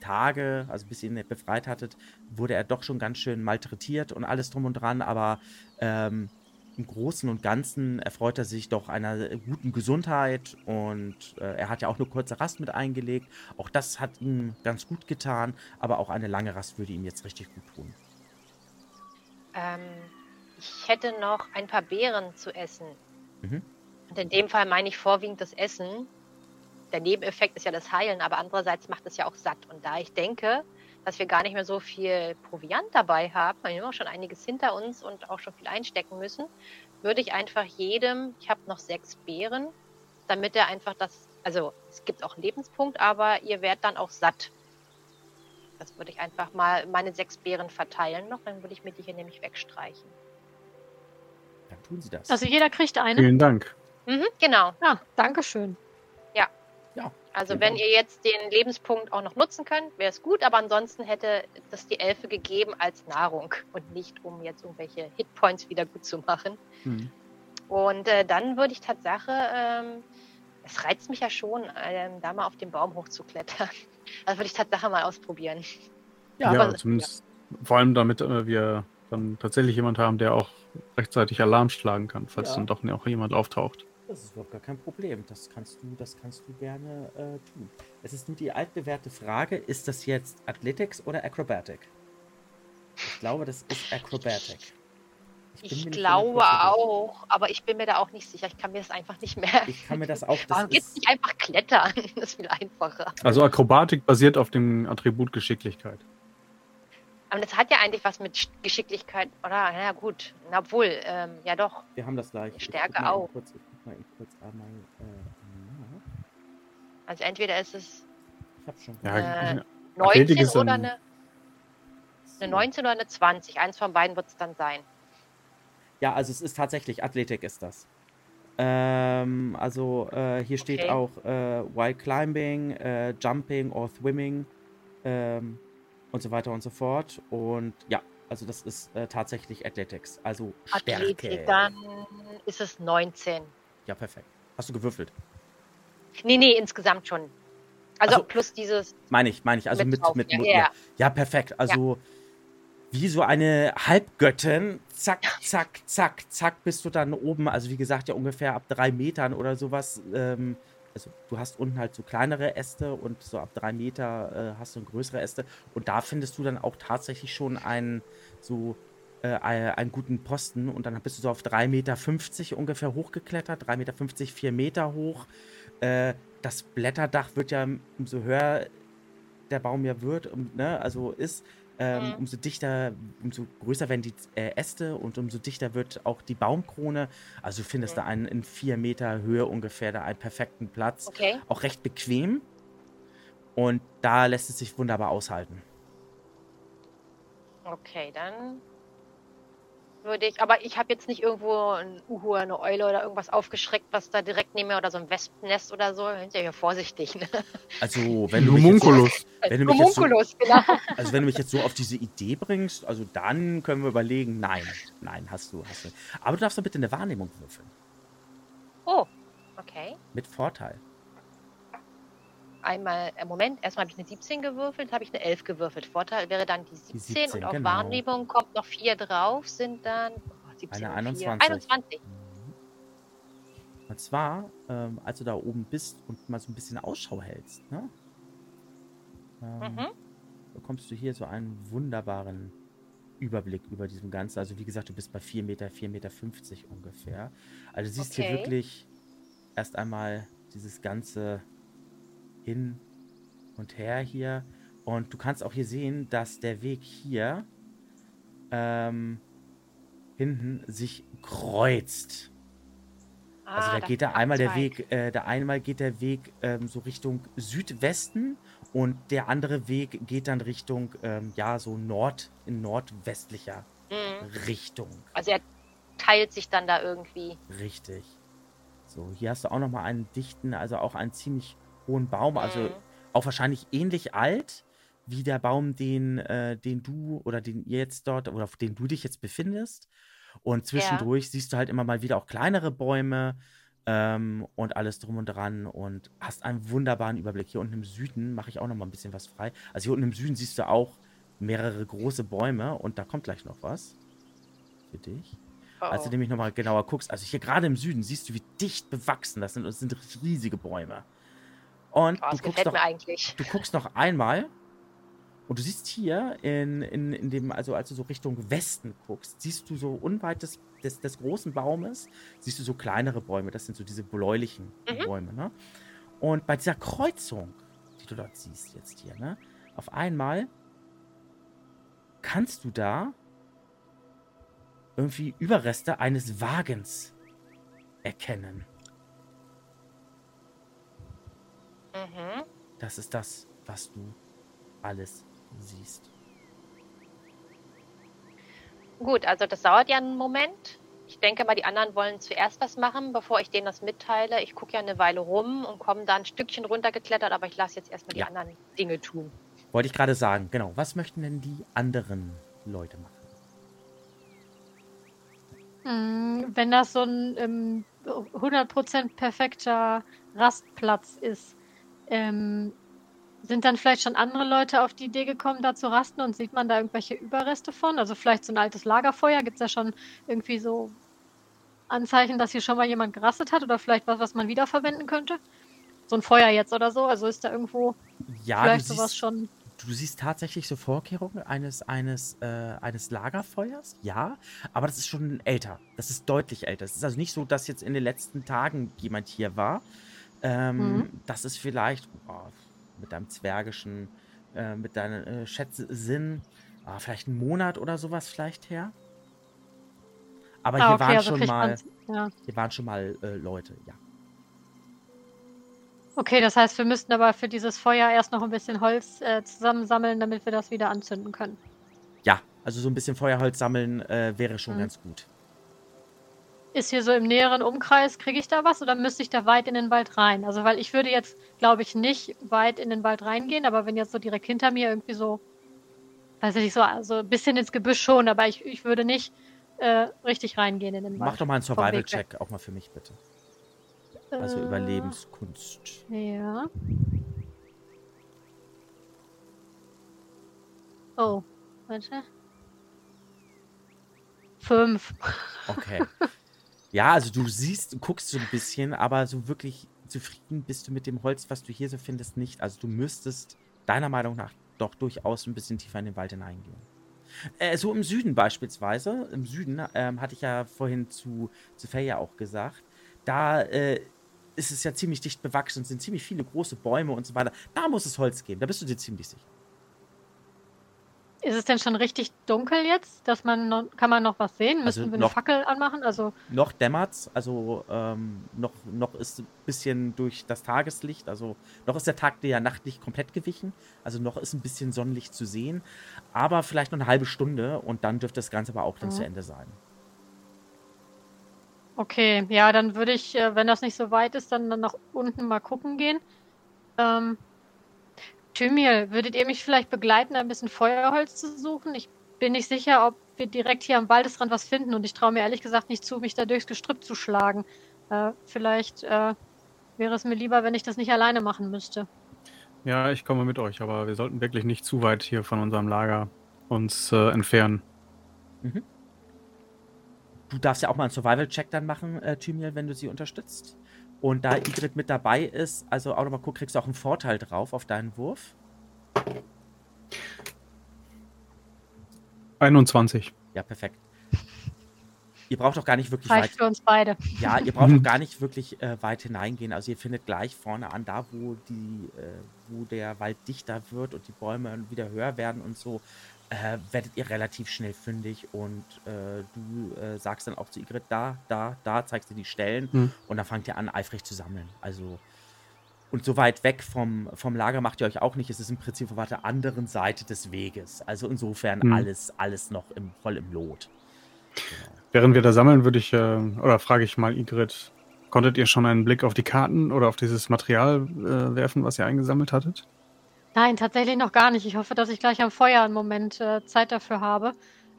Tage, also bis ihr ihn befreit hattet, wurde er doch schon ganz schön malträtiert und alles drum und dran, aber ähm, im Großen und Ganzen erfreut er sich doch einer guten Gesundheit und äh, er hat ja auch eine kurze Rast mit eingelegt. Auch das hat ihm ganz gut getan, aber auch eine lange Rast würde ihm jetzt richtig gut tun. Ähm, ich hätte noch ein paar Beeren zu essen. Mhm. Und in dem Fall meine ich vorwiegend das Essen. Der Nebeneffekt ist ja das Heilen, aber andererseits macht es ja auch satt. Und da ich denke, dass wir gar nicht mehr so viel Proviant dabei haben, weil wir haben auch schon einiges hinter uns und auch schon viel einstecken müssen, würde ich einfach jedem, ich habe noch sechs Beeren, damit er einfach das, also es gibt auch einen Lebenspunkt, aber ihr werdet dann auch satt. Das würde ich einfach mal meine sechs Beeren verteilen noch, dann würde ich mir die hier nämlich wegstreichen. Dann tun Sie das. Also jeder kriegt eine. Vielen Dank. Mhm, genau. Ja, danke schön. Ja. Ja. Also wenn ihr jetzt den Lebenspunkt auch noch nutzen könnt, wäre es gut, aber ansonsten hätte das die Elfe gegeben als Nahrung und nicht, um jetzt irgendwelche Hitpoints wieder gut zu machen. Mhm. Und äh, dann würde ich Tatsache, ähm, es reizt mich ja schon, ähm, da mal auf den Baum hochzuklettern. Also würde ich Tatsache mal ausprobieren. Ja, ja aber, zumindest ja. vor allem damit äh, wir dann tatsächlich jemand haben, der auch rechtzeitig Alarm schlagen kann, falls ja. dann doch auch jemand auftaucht. Das ist überhaupt gar kein Problem. Das kannst du, das kannst du gerne äh, tun. Es ist nur die altbewährte Frage, ist das jetzt Athletics oder Acrobatic? Ich glaube, das ist Acrobatic. Ich, ich glaube auch, aber ich bin mir da auch nicht sicher. Ich kann mir das einfach nicht merken. Ich kann mir das auch. Das Warum geht es nicht einfach klettern? Das ist viel einfacher. Also Akrobatik basiert auf dem Attribut Geschicklichkeit. Aber das hat ja eigentlich was mit Geschicklichkeit, oder? Na gut, na, obwohl, ähm, ja doch. Wir haben das gleich. Stärke auch. Kurz, ich guck mal kurz einmal äh, Also entweder ist es ich hab schon. Ja, äh, 19 oder eine, eine 19 oder eine 20. Eins von beiden wird es dann sein. Ja, also es ist tatsächlich, Athletik ist das. Ähm, also äh, hier steht okay. auch äh, while climbing, äh, jumping or swimming. Ähm, und so weiter und so fort. Und ja, also das ist äh, tatsächlich Athletics, also Stärke. Athletik, dann ist es 19. Ja, perfekt. Hast du gewürfelt? Nee, nee, insgesamt schon. Also, also plus dieses. Meine ich, meine ich, also mit, mit, mit ja, ja. ja, perfekt. Also wie so eine Halbgöttin, zack, zack, zack, zack, bist du dann oben, also wie gesagt, ja ungefähr ab drei Metern oder sowas. Ähm, also du hast unten halt so kleinere Äste und so ab drei Meter äh, hast du größere Äste. Und da findest du dann auch tatsächlich schon einen so äh, einen guten Posten und dann bist du so auf 3,50 Meter ungefähr hochgeklettert, 3,50 Meter, 4 Meter hoch. Äh, das Blätterdach wird ja, umso höher der Baum ja wird, um, ne, also ist, ähm, mhm. umso dichter, umso größer werden die äh, Äste und umso dichter wird auch die Baumkrone. Also du findest mhm. da einen in vier Meter Höhe ungefähr da einen perfekten Platz. Okay. Auch recht bequem. Und da lässt es sich wunderbar aushalten. Okay, dann würde ich, aber ich habe jetzt nicht irgendwo ein Uhu, eine Eule oder irgendwas aufgeschreckt, was da direkt neben mir oder so ein Wespennest oder so. Sind ja hier vorsichtig. Ne? Also, wenn du mich so, wenn du mich jetzt so, genau. Also, wenn du mich jetzt so auf diese Idee bringst, also dann können wir überlegen, nein, nein, hast du, hast du. Aber du darfst doch bitte eine Wahrnehmung würfeln. Oh, okay. Mit Vorteil einmal, äh, Moment, erstmal habe ich eine 17 gewürfelt, habe ich eine 11 gewürfelt. Vorteil wäre dann die 17, die 17 und auf genau. Wahrnehmung kommt noch 4 drauf, sind dann oh, 17 eine 21. 21. Und zwar, ähm, als du da oben bist und mal so ein bisschen Ausschau hältst, ne? Ähm, mhm. bekommst du hier so einen wunderbaren Überblick über diesem Ganzen. Also wie gesagt, du bist bei 4 Meter, 4,50 Meter ungefähr. Also du siehst Okay. hier wirklich erst einmal dieses ganze hin und her hier. Und du kannst auch hier sehen, dass der Weg hier ähm, hinten sich kreuzt. Also Ah, da da geht da einmal der. Weg, äh, da einmal geht der Weg ähm, so Richtung Südwesten und der andere Weg geht dann Richtung, ähm, ja, so Nord, in nordwestlicher Mhm. Richtung. Also er teilt sich dann da irgendwie. Richtig. So, hier hast du auch nochmal einen dichten, also auch einen ziemlich hohen Baum, also Mhm. auch wahrscheinlich ähnlich alt wie der Baum, den, äh, den du oder den ihr jetzt dort oder auf den du dich jetzt befindest. Und zwischendurch siehst du halt immer mal wieder auch kleinere Bäume ähm, und alles drum und dran und hast einen wunderbaren Überblick. Hier unten im Süden mache ich auch noch mal ein bisschen was frei. Also hier unten im Süden siehst du auch mehrere große Bäume und da kommt gleich noch was für dich. Oh, Als du oh. nämlich nochmal genauer guckst, also hier gerade im Süden siehst du, wie dicht bewachsen das sind. Und es sind riesige Bäume. Und Oh, du, guckst noch, du guckst noch einmal und du siehst hier in, in, in dem, also als du so Richtung Westen guckst, siehst du so unweit des, des, des großen Baumes, siehst du so kleinere Bäume. Das sind so diese bläulichen Mhm. Bäume, ne? Und bei dieser Kreuzung, die du dort siehst jetzt hier, ne? Auf einmal kannst du da irgendwie Überreste eines Wagens erkennen. Mhm. Das ist das, was du alles siehst. Gut, also das dauert ja einen Moment. Ich denke mal, die anderen wollen zuerst was machen, bevor ich denen das mitteile. Ich gucke ja eine Weile rum und komme da ein Stückchen runtergeklettert, aber ich lasse jetzt erstmal die Ja. anderen Dinge tun. Wollte ich gerade sagen, genau. Was möchten denn die anderen Leute machen? Mm, Wenn das so ein ähm, 100% perfekter Rastplatz ist, ähm, sind dann vielleicht schon andere Leute auf die Idee gekommen, da zu rasten und sieht man da irgendwelche Überreste von? Also vielleicht so ein altes Lagerfeuer? Gibt es da schon irgendwie so Anzeichen, dass hier schon mal jemand gerastet hat oder vielleicht was, was man wiederverwenden könnte? So ein Feuer jetzt oder so? Also ist da irgendwo Ja, vielleicht sowas siehst, schon. du siehst tatsächlich so Vorkehrungen eines, eines, äh, eines Lagerfeuers, ja, aber das ist schon älter. Das ist deutlich älter. Es ist also nicht so, dass jetzt in den letzten Tagen jemand hier war. Ähm, Mhm. Das ist vielleicht oh, mit deinem zwergischen, äh, mit deinem äh, Schätzsinn, ah, vielleicht einen Monat oder sowas vielleicht her. Aber Ah, hier okay, waren also mal, Ja. hier waren schon mal äh, Leute, ja. Okay, das heißt, wir müssten aber für dieses Feuer erst noch ein bisschen Holz äh, zusammensammeln, damit wir das wieder anzünden können. Ja, also so ein bisschen Feuerholz sammeln äh, wäre schon Mhm. ganz gut. Ist hier so im näheren Umkreis, kriege ich da was oder müsste ich da weit in den Wald rein? Also, weil ich würde jetzt, glaube ich, nicht weit in den Wald reingehen, aber wenn jetzt so direkt hinter mir irgendwie so, weiß ich nicht, so also ein bisschen ins Gebüsch schon, aber ich, ich würde nicht äh, richtig reingehen in den Wald. Mach doch mal einen. Survival-Check, auch mal für mich bitte. Also Äh, Überlebenskunst. Ja. Oh, warte. Fünf. Okay. ja, also du siehst, du guckst so ein bisschen, aber so wirklich zufrieden bist du mit dem Holz, was du hier so findest, nicht. Also du müsstest deiner Meinung nach doch durchaus ein bisschen tiefer in den Wald hineingehen. Äh, so im Süden beispielsweise, im Süden, ähm, hatte ich ja vorhin zu, zu Feja auch gesagt, da äh, ist es ja ziemlich dicht bewachsen, sind ziemlich viele große Bäume und so weiter. Da muss es Holz geben, da bist du dir ziemlich sicher. Ist es denn schon richtig dunkel jetzt, dass man noch, kann man noch was sehen? Also Müssen wir eine noch- Fackel anmachen? Also Noch dämmert's, also ähm, noch, noch ist ein bisschen durch das Tageslicht, also noch ist der Tag der Nacht nicht komplett gewichen, also noch ist ein bisschen Sonnenlicht zu sehen, aber vielleicht noch eine halbe Stunde und dann dürfte das Ganze aber auch dann Mhm. zu Ende sein. okay, ja, dann würde ich, äh, wenn das nicht so weit ist, dann, dann nach unten mal gucken gehen. Ähm, Thymiel, würdet ihr mich vielleicht begleiten, ein bisschen Feuerholz zu suchen? Ich bin nicht sicher, ob wir direkt hier am Waldesrand was finden und ich traue mir ehrlich gesagt nicht zu, mich da durchs Gestrüpp zu schlagen. Äh, vielleicht äh, wäre es mir lieber, wenn ich das nicht alleine machen müsste. Ja, ich komme mit euch, aber wir sollten wirklich nicht zu weit hier von unserem Lager uns äh, entfernen. Du darfst ja auch mal einen Survival-Check dann machen, äh, Thymiel, wenn du sie unterstützt. Und da Igrit mit dabei ist, also auch nochmal guck, kriegst du auch einen Vorteil drauf auf deinen Wurf. 21. Ja, perfekt. Ihr braucht doch gar nicht wirklich Reicht weit. für uns beide. Ja, ihr braucht doch gar nicht wirklich äh, weit hineingehen. Also ihr findet gleich vorne an, da wo die, äh, wo der Wald dichter wird und die Bäume wieder höher werden und so, äh, werdet ihr relativ schnell fündig und äh, du äh, sagst dann auch zu Igrit, da, da, da, zeigst du die Stellen Hm. und dann fangt ihr an, eifrig zu sammeln. Also und so weit weg vom, vom Lager macht ihr euch auch nicht. Es ist im Prinzip auf der anderen Seite des Weges. Also insofern Hm. alles, alles noch im, voll im Lot. Genau. Während wir da sammeln, würde ich, äh, oder frage ich mal Igrit, konntet ihr schon einen Blick auf die Karten oder auf dieses Material äh, werfen, was ihr eingesammelt hattet? Nein, tatsächlich noch gar nicht. Ich hoffe, dass ich gleich am Feuer einen Moment äh, Zeit dafür habe.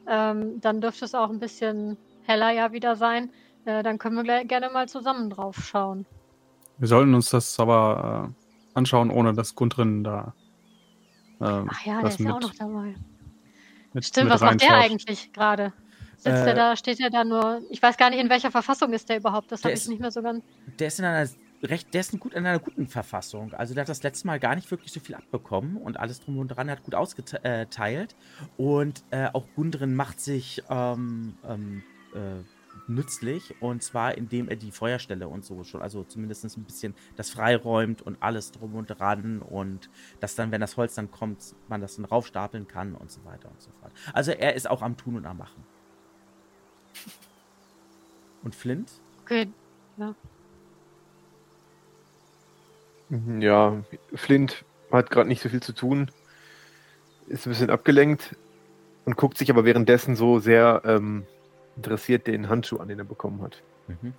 Ähm, dann dürfte es auch ein bisschen heller ja wieder sein. Äh, dann können wir gerne mal zusammen drauf schauen. Wir sollten uns das aber äh, anschauen, ohne dass Gundrin da ähm, Ach ja, der das ist ja auch noch dabei. mit, Stimmt, mit was macht der eigentlich gerade? Sitzt Äh, der da, steht der da nur. Ich weiß gar nicht, in welcher Verfassung ist der überhaupt. Das habe ist- ich nicht mehr so ganz. Der ist in einer recht, der ist gut, in einer guten Verfassung. Also der hat das letzte Mal gar nicht wirklich so viel abbekommen und alles drum und dran hat gut ausgeteilt. Und äh, auch Gundren macht sich ähm, ähm, äh, nützlich und zwar indem er die Feuerstelle und so schon, also zumindest ein bisschen das freiräumt und alles drum und dran und dass dann, wenn das Holz dann kommt, man das dann raufstapeln kann und so weiter und so fort. Also er ist auch am Tun und am Machen. Und Flint? Okay. Mhm, Ja, Flint hat gerade nicht so viel zu tun, ist ein bisschen abgelenkt und guckt sich aber währenddessen so sehr ähm, interessiert den Handschuh an, den er bekommen hat. Mhm.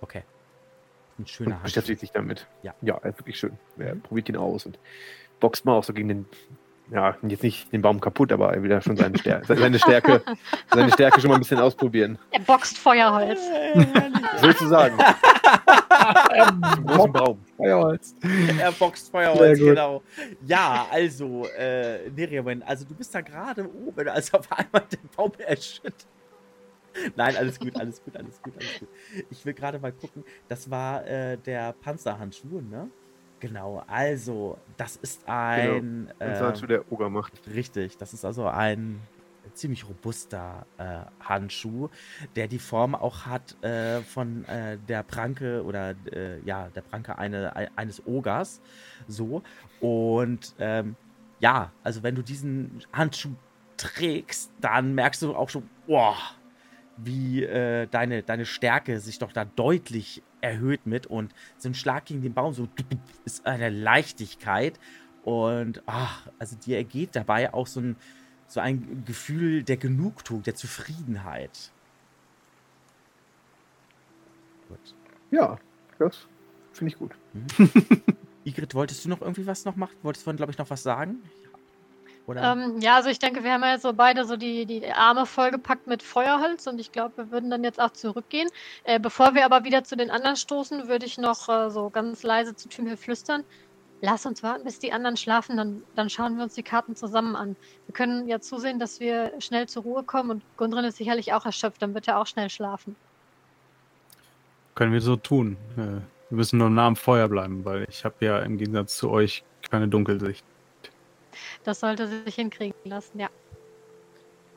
Okay. Ein Und schöner Handschuh. beschäftigt sich damit. Ja. Ja, er ist wirklich schön. Er Mhm. probiert ihn aus und boxt mal auch so gegen den, ja, jetzt nicht den Baum kaputt, aber er will ja schon seine, Stär seine Stärke, seine Stärke schon mal ein bisschen ausprobieren. Er boxt Feuerholz. Sozusagen. Zum großen Baum. Feuerholz. er boxt Feuerholz, genau. Ja, also, äh, Neriamen, also du bist da gerade oben, als auf einmal der Baum erschüttert. Nein, alles gut, alles gut, alles gut, alles gut. Ich will gerade mal gucken, das war äh, der Panzerhandschuh, ne? Genau, also, das ist ein. Und äh, so Handschuh, der Oger macht. Richtig, das ist also ein ziemlich robuster äh, Handschuh, der die Form auch hat äh, von äh, der Pranke oder äh, ja, der Pranke eine, ein- eines Ogers. So. Und ähm, ja, also wenn du diesen Handschuh trägst, dann merkst du auch schon, boah, wie äh, deine, deine Stärke sich doch da deutlich erhöht mit und so ein Schlag gegen den Baum so ist eine Leichtigkeit und ach, also dir ergeht dabei auch so ein, so ein Gefühl der Genugtuung, der Zufriedenheit. Gut. Ja, das finde ich gut. Igrit, wolltest du noch irgendwie was noch machen? Wolltest du vorhin, glaube ich, noch was sagen? Oder? Ähm, ja, also ich denke, wir haben ja jetzt so beide so die, die Arme vollgepackt mit Feuerholz und ich glaube, wir würden dann jetzt auch zurückgehen. Äh, bevor wir aber wieder zu den anderen stoßen, würde ich noch äh, so ganz leise zu Tümel flüstern. Lass uns warten, bis die anderen schlafen, dann, dann schauen wir uns die Karten zusammen an. Wir können ja zusehen, dass wir schnell zur Ruhe kommen und Gundrin ist sicherlich auch erschöpft, dann wird er auch schnell schlafen. Können wir so tun. Äh, wir müssen nur nah am Feuer bleiben, weil ich habe ja im Gegensatz zu euch keine Dunkelsicht. Das sollte sich hinkriegen lassen, ja.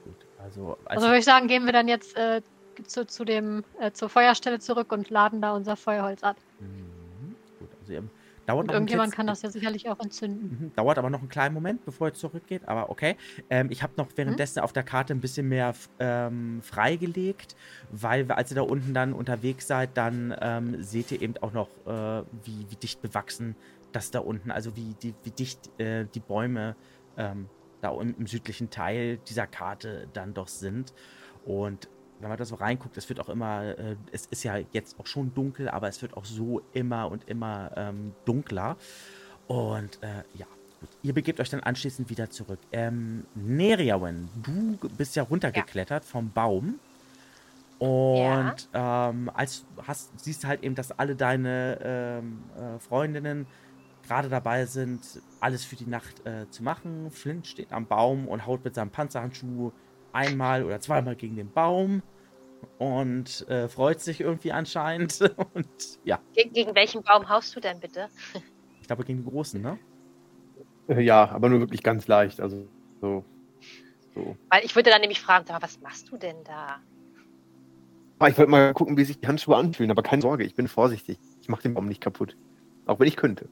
Gut, also, als Also würde ich sagen, gehen wir dann jetzt äh, zu, zu dem, äh, zur Feuerstelle zurück und laden da unser Feuerholz ab. Mhm, Gut, also ihr dauert irgendjemand kann das ja sicherlich auch entzünden. Mhm, Dauert aber noch einen kleinen Moment, bevor ihr zurückgeht, aber okay. Ähm, ich habe noch währenddessen auf der Karte ein bisschen mehr ähm, freigelegt, weil wir- als ihr da unten dann unterwegs seid, dann ähm, seht ihr eben auch noch, äh, wie, wie dicht bewachsen das da unten, also wie, die, wie dicht äh, die Bäume ähm, da im, im südlichen Teil dieser Karte dann doch sind. Und wenn man da so reinguckt, es wird auch immer, äh, es ist ja jetzt auch schon dunkel, aber es wird auch so immer und immer ähm, dunkler. Und äh, ja, gut. Ihr begebt euch dann anschließend wieder zurück. Ähm, Neriawen, du bist ja runtergeklettert vom Baum. Und ähm, als hast, siehst halt eben, dass alle deine ähm, äh, Freundinnen gerade dabei sind, alles für die Nacht äh, zu machen. Flint steht am Baum und haut mit seinem Panzerhandschuh einmal oder zweimal gegen den Baum und äh, freut sich irgendwie anscheinend. Und ja, Ge gegen welchen Baum haust du denn bitte? ich glaube gegen den großen, ne? Äh, Ja, aber nur wirklich ganz leicht. Also so So. Weil ich würde dann nämlich fragen, was machst du denn da? Ah, ich wollte mal gucken, wie sich die Handschuhe anfühlen, aber keine Sorge, ich bin vorsichtig. Ich mache den Baum nicht kaputt. Auch wenn ich könnte.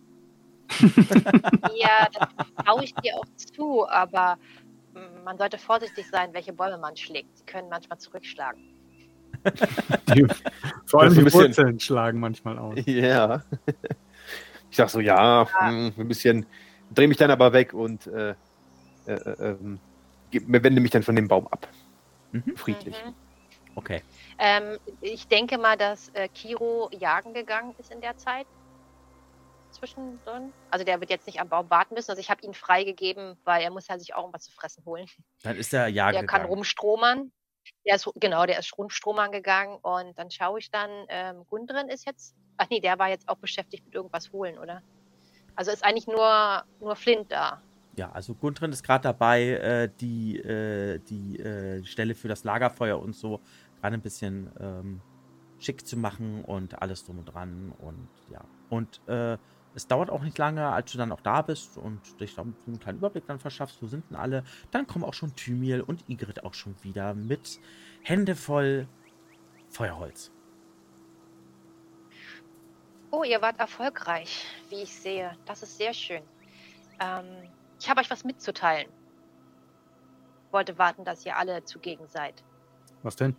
ja, das traue ich dir auch zu, aber man sollte vorsichtig sein, welche Bäume man schlägt. Sie können manchmal zurückschlagen. Die, vor allem die bisschen, Wurzeln schlagen manchmal aus. Ja. Ich sag so, ja, ja. Mh, hm, ein bisschen, drehe mich dann aber weg und äh, äh, äh, ähm, wende mich dann von dem Baum ab. Mhm. Friedlich. Mhm. Okay. Ähm, ich denke mal, dass äh, Kiro jagen gegangen ist in der Zeit. Zwischendrin. Also der wird jetzt nicht am Baum warten müssen. Also ich habe ihn freigegeben, weil er muss ja sich auch irgendwas zu fressen holen. Dann ist er jagen Der gegangen. kann rumstromern. Der ist, genau, der ist rumstromern gegangen und dann schaue ich dann, ähm, Gundren ist jetzt, ach nee, der war jetzt auch beschäftigt mit irgendwas holen, oder? Also ist eigentlich nur, nur Flint da. Ja, also Gundren ist gerade dabei, äh, die, äh, die äh, Stelle für das Lagerfeuer und so gerade ein bisschen ähm, schick zu machen und alles drum und dran und ja. Und äh, es dauert auch nicht lange, als du dann auch da bist und dich da einen kleinen Überblick dann verschaffst, wo sind denn alle. Dann kommen auch schon Thymiel und Igrit auch schon wieder mit Hände voll Feuerholz. Oh, ihr wart erfolgreich, wie ich sehe. Das ist sehr schön. Ähm, ich habe euch was mitzuteilen. Wollte warten, dass ihr alle zugegen seid. Was denn?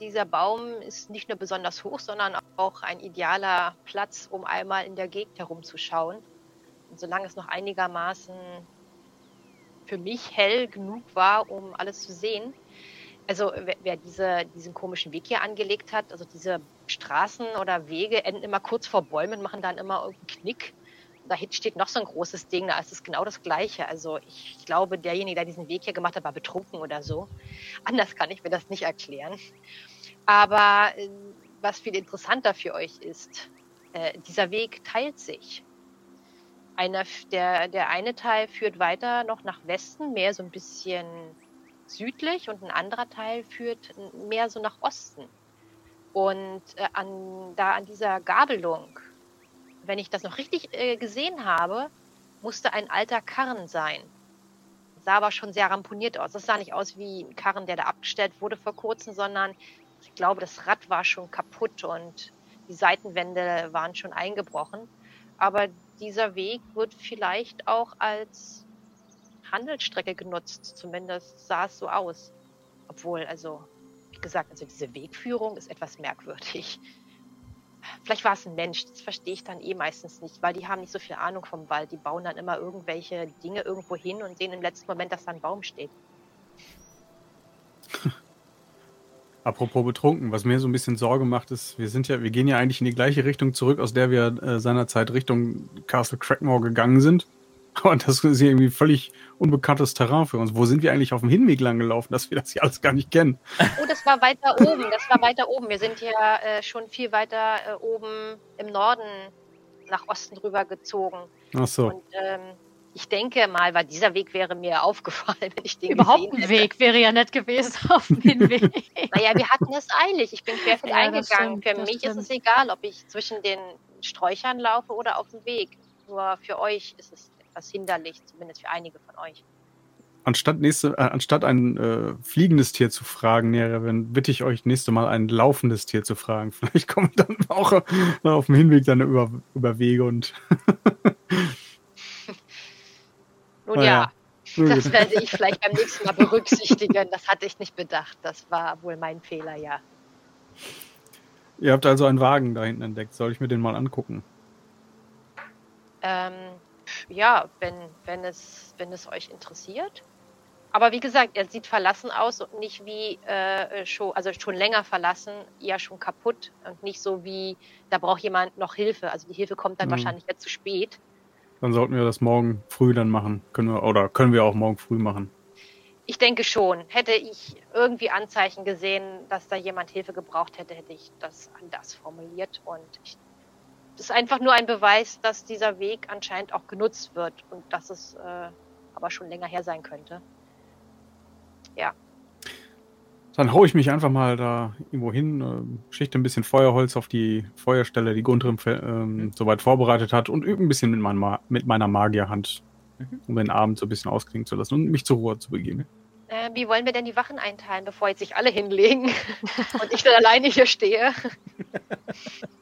Dieser Baum ist nicht nur besonders hoch, sondern auch ein idealer Platz, um einmal in der Gegend herumzuschauen. Und solange es noch einigermaßen für mich hell genug war, um alles zu sehen, also wer, wer diese, diesen komischen Weg hier angelegt hat, also diese Straßen oder Wege enden immer kurz vor Bäumen, machen dann immer irgendeinen Knick da steht noch so ein großes Ding, da ist es genau das Gleiche. Also ich, ich glaube, derjenige, der diesen Weg hier gemacht hat, war betrunken oder so. Anders kann ich mir das nicht erklären. Aber äh, was viel interessanter für euch ist, äh, dieser Weg teilt sich. Einer, der, der eine Teil führt weiter noch nach Westen, mehr so ein bisschen südlich und ein anderer Teil führt mehr so nach Osten. Und äh, an, da an dieser Gabelung wenn ich das noch richtig äh, gesehen habe, musste ein alter Karren sein. Sah aber schon sehr ramponiert aus. Das sah nicht aus wie ein Karren, der da abgestellt wurde vor kurzem, sondern ich glaube, das Rad war schon kaputt und die Seitenwände waren schon eingebrochen. Aber dieser Weg wird vielleicht auch als Handelsstrecke genutzt. Zumindest sah es so aus. Obwohl, also, wie gesagt, also diese Wegführung ist etwas merkwürdig. Vielleicht war es ein Mensch, das verstehe ich dann eh meistens nicht, weil die haben nicht so viel Ahnung vom Wald. Die bauen dann immer irgendwelche Dinge irgendwo hin und sehen im letzten Moment, dass da ein Baum steht. Apropos betrunken, was mir so ein bisschen Sorge macht, ist, wir sind ja, wir gehen ja eigentlich in die gleiche Richtung zurück, aus der wir äh, seinerzeit Richtung Castle Crackmore gegangen sind. Und das ist irgendwie völlig unbekanntes Terrain für uns. Wo sind wir eigentlich auf dem Hinweg lang gelaufen, dass wir das hier alles gar nicht kennen? Oh, das war weiter oben. Das war weiter oben. Wir sind ja äh, schon viel weiter äh, oben im Norden nach Osten rüber gezogen. Ach so. Und ähm, ich denke mal, weil dieser Weg wäre mir aufgefallen, wenn ich den Überhaupt ein Weg wäre ja nett gewesen auf dem Hinweg. naja, wir hatten es eilig. Ich bin querfeld ja, eingegangen. Stimmt, Für mich stimmt. ist es egal, ob ich zwischen den Sträuchern laufe oder auf dem Weg. Nur für euch ist es etwas hinderlich, zumindest für einige von euch. Anstatt, nächste, äh, anstatt ein äh, fliegendes Tier zu fragen, Näherin, bitte ich euch nächste Mal ein laufendes Tier zu fragen. Vielleicht kommen dann auch äh, auf dem Hinweg dann über, über Wege und. Nun ja, das werde ich vielleicht beim nächsten Mal berücksichtigen. Das hatte ich nicht bedacht. Das war wohl mein Fehler, ja. Ihr habt also einen Wagen da hinten entdeckt. Soll ich mir den mal angucken? Ähm, ja, wenn, wenn, es, wenn es euch interessiert. Aber wie gesagt, er sieht verlassen aus und nicht wie äh, schon, also schon länger verlassen, eher schon kaputt und nicht so wie, da braucht jemand noch Hilfe. Also die Hilfe kommt dann mhm. wahrscheinlich jetzt zu spät. Dann sollten wir das morgen früh dann machen. Können wir, oder können wir auch morgen früh machen? Ich denke schon. Hätte ich irgendwie Anzeichen gesehen, dass da jemand Hilfe gebraucht hätte, hätte ich das anders formuliert. Und ich ist einfach nur ein Beweis, dass dieser Weg anscheinend auch genutzt wird und dass es äh, aber schon länger her sein könnte. Ja. Dann haue ich mich einfach mal da irgendwo hin, äh, schichte ein bisschen Feuerholz auf die Feuerstelle, die Guntrim ähm, mhm. soweit vorbereitet hat und übe ein bisschen mit, mein mit meiner Magierhand mhm. um den Abend so ein bisschen ausklingen zu lassen und mich zur Ruhe zu begeben. Äh, wie wollen wir denn die Wachen einteilen, bevor jetzt sich alle hinlegen und ich dann alleine hier stehe?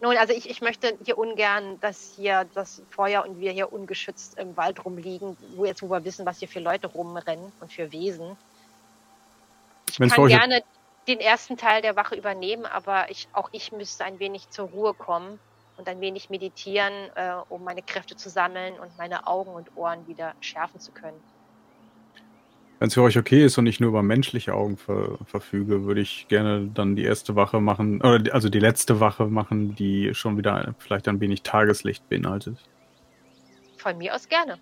Nun, also ich, ich möchte hier ungern, dass hier das Feuer und wir hier ungeschützt im Wald rumliegen, wo jetzt wo wir wissen, was hier für Leute rumrennen und für Wesen. Ich Wenn's kann gerne den ersten Teil der Wache übernehmen, aber ich, auch ich müsste ein wenig zur Ruhe kommen und ein wenig meditieren, äh, um meine Kräfte zu sammeln und meine Augen und Ohren wieder schärfen zu können. Wenn es für euch okay ist und ich nur über menschliche Augen ver verfüge, würde ich gerne dann die erste Wache machen, oder also die letzte Wache machen, die schon wieder vielleicht ein wenig Tageslicht beinhaltet. Von mir aus gerne.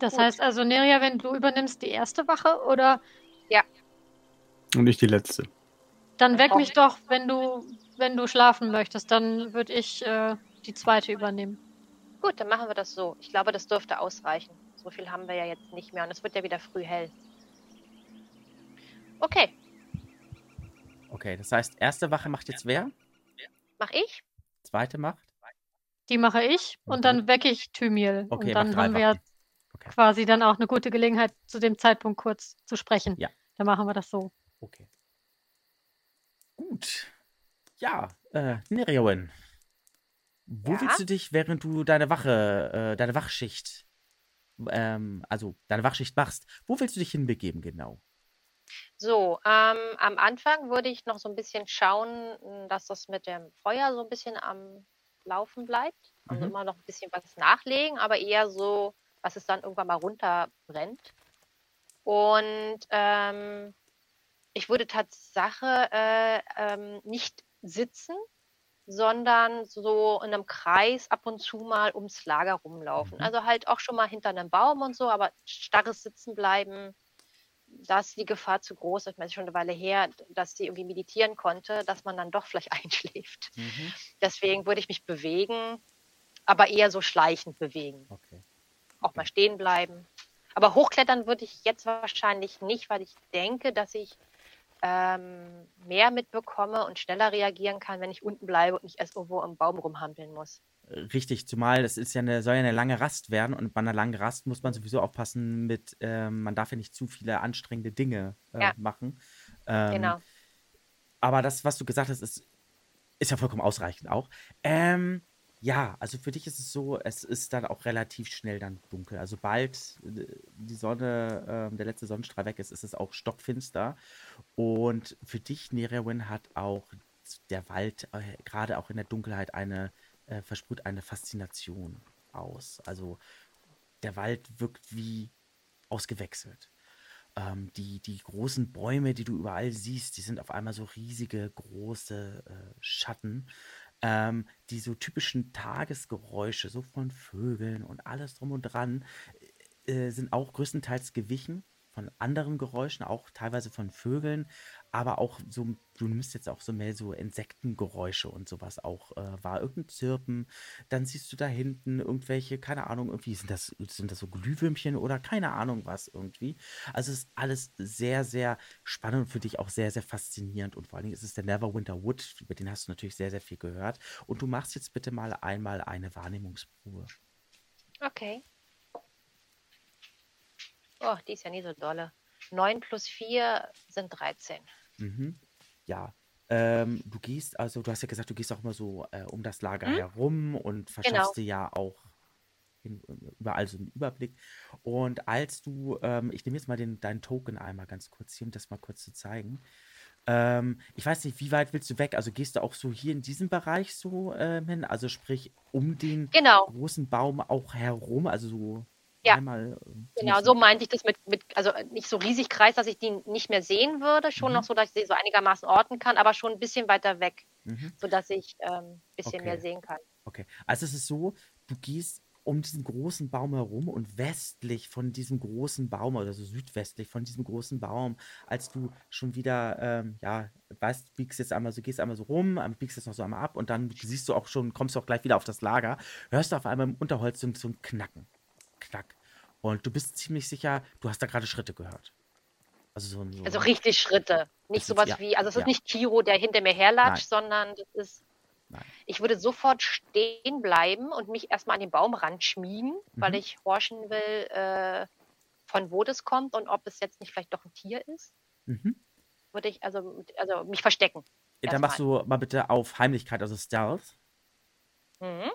Das Gut. heißt also, Neria, wenn du übernimmst die erste Wache oder? Ja. Und nicht die letzte. Dann weck mich doch, wenn du, wenn du schlafen möchtest. Dann würde ich äh, die zweite übernehmen. Gut, dann machen wir das so. Ich glaube, das dürfte ausreichen. So viel haben wir ja jetzt nicht mehr und es wird ja wieder früh hell. Okay. Okay, das heißt, erste Wache macht jetzt wer? Mach ich. Zweite macht? Die mache ich und dann wecke ich Thymiel. Okay, und dann haben wir okay. quasi dann auch eine gute Gelegenheit, zu dem Zeitpunkt kurz zu sprechen. Ja. Dann machen wir das so. Okay. Gut. Ja, äh, Nerion, wo ja? willst du dich, während du deine Wache, äh, deine Wachschicht, ähm, also deine Wachschicht machst, wo willst du dich hinbegeben genau? So, ähm, am Anfang würde ich noch so ein bisschen schauen, dass das mit dem Feuer so ein bisschen am Laufen bleibt. Also mhm. immer noch ein bisschen was nachlegen, aber eher so, was es dann irgendwann mal runterbrennt. Und ähm, ich würde Tatsache äh, ähm, nicht sitzen, sondern so in einem Kreis ab und zu mal ums Lager rumlaufen. Mhm. Also halt auch schon mal hinter einem Baum und so, aber starres Sitzen bleiben, da ist die Gefahr zu groß. Ich meine, schon eine Weile her, dass sie irgendwie meditieren konnte, dass man dann doch vielleicht einschläft. Mhm. Deswegen würde ich mich bewegen, aber eher so schleichend bewegen. Okay. Auch mal stehen bleiben. Aber hochklettern würde ich jetzt wahrscheinlich nicht, weil ich denke, dass ich ähm, mehr mitbekomme und schneller reagieren kann, wenn ich unten bleibe und nicht erst irgendwo im Baum rumhampeln muss. Richtig, zumal das ist ja eine, soll ja eine lange Rast werden und bei einer langen Rast muss man sowieso aufpassen mit, ähm, man darf ja nicht zu viele anstrengende Dinge äh, ja. machen. Ähm, genau. Aber das, was du gesagt hast, ist, ist ja vollkommen ausreichend auch. Ähm, ja, also für dich ist es so, es ist dann auch relativ schnell dann dunkel. Also bald äh, die Sonne, äh, der letzte Sonnenstrahl weg ist, ist es auch stockfinster. Und für dich, Nerewin, hat auch der Wald äh, gerade auch in der Dunkelheit eine, äh, versprüht eine Faszination aus. Also der Wald wirkt wie ausgewechselt. Ähm, die, die großen Bäume, die du überall siehst, die sind auf einmal so riesige, große äh, Schatten ähm, die so typischen Tagesgeräusche, so von Vögeln und alles drum und dran, äh, sind auch größtenteils gewichen von anderen Geräuschen, auch teilweise von Vögeln, aber auch so, du nimmst jetzt auch so mehr so Insektengeräusche und sowas auch äh, wahr. Irgendein Zirpen, dann siehst du da hinten irgendwelche, keine Ahnung, irgendwie sind das, sind das so Glühwürmchen oder keine Ahnung was irgendwie. Also ist alles sehr, sehr spannend und für dich auch sehr, sehr faszinierend und vor allen Dingen ist es der Neverwinter Wood, über den hast du natürlich sehr, sehr viel gehört. Und du machst jetzt bitte mal einmal eine Wahrnehmungsprobe. Okay. Oh, die ist ja nie so dolle. 9 plus 4 sind 13. Mhm. Ja. Ähm, du gehst, also du hast ja gesagt, du gehst auch immer so äh, um das Lager mhm. herum und verschaffst genau. dir ja auch hin, überall so einen Überblick. Und als du, ähm, ich nehme jetzt mal den, deinen Token einmal ganz kurz hier, um das mal kurz zu zeigen. Ähm, ich weiß nicht, wie weit willst du weg? Also gehst du auch so hier in diesem Bereich so äh, hin? Also sprich um den genau. großen Baum auch herum, also so ja. einmal. Äh, genau, so meinte ich das mit, mit, also äh, nicht so riesig Kreis, dass ich die nicht mehr sehen würde, schon mhm. noch so, dass ich sie so einigermaßen orten kann, aber schon ein bisschen weiter weg, mhm. sodass ich ein ähm, bisschen okay. mehr sehen kann. Okay, also es ist so, du gehst um diesen großen Baum herum und westlich von diesem großen Baum, oder so südwestlich von diesem großen Baum, als du schon wieder, ähm, ja, weißt, biegst jetzt einmal so, gehst einmal so rum, biegst jetzt noch so einmal ab und dann siehst du auch schon, kommst du auch gleich wieder auf das Lager, hörst du auf einmal im Unterholz so, so ein Knacken. Knack. Und du bist ziemlich sicher, du hast da gerade Schritte gehört. Also, so, so also richtig Schritte. Nicht sowas ist, ja, wie, also es ja. ist nicht Kiro, der hinter mir herlatscht, sondern das ist. Nein. Ich würde sofort stehen bleiben und mich erstmal an den Baumrand schmiegen, mhm. weil ich horchen will, äh, von wo das kommt und ob es jetzt nicht vielleicht doch ein Tier ist. Mhm. Würde ich also, also mich verstecken. Dann machst du mal bitte auf Heimlichkeit, also Stealth. Mhm.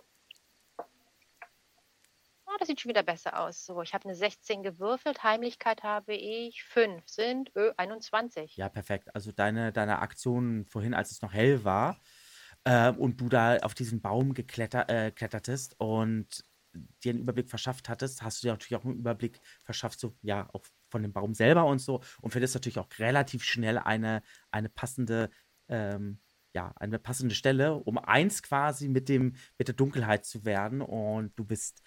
Oh, das sieht schon wieder besser aus. So, ich habe eine 16 gewürfelt, Heimlichkeit habe ich 5, sind ö, 21. Ja, perfekt. Also deine, deine Aktion vorhin, als es noch hell war äh, und du da auf diesen Baum geklettertest äh, und dir einen Überblick verschafft hattest, hast du dir natürlich auch einen Überblick verschafft, so ja, auch von dem Baum selber und so und findest natürlich auch relativ schnell eine, eine passende ähm, ja, eine passende Stelle, um eins quasi mit dem, mit der Dunkelheit zu werden. Und du bist,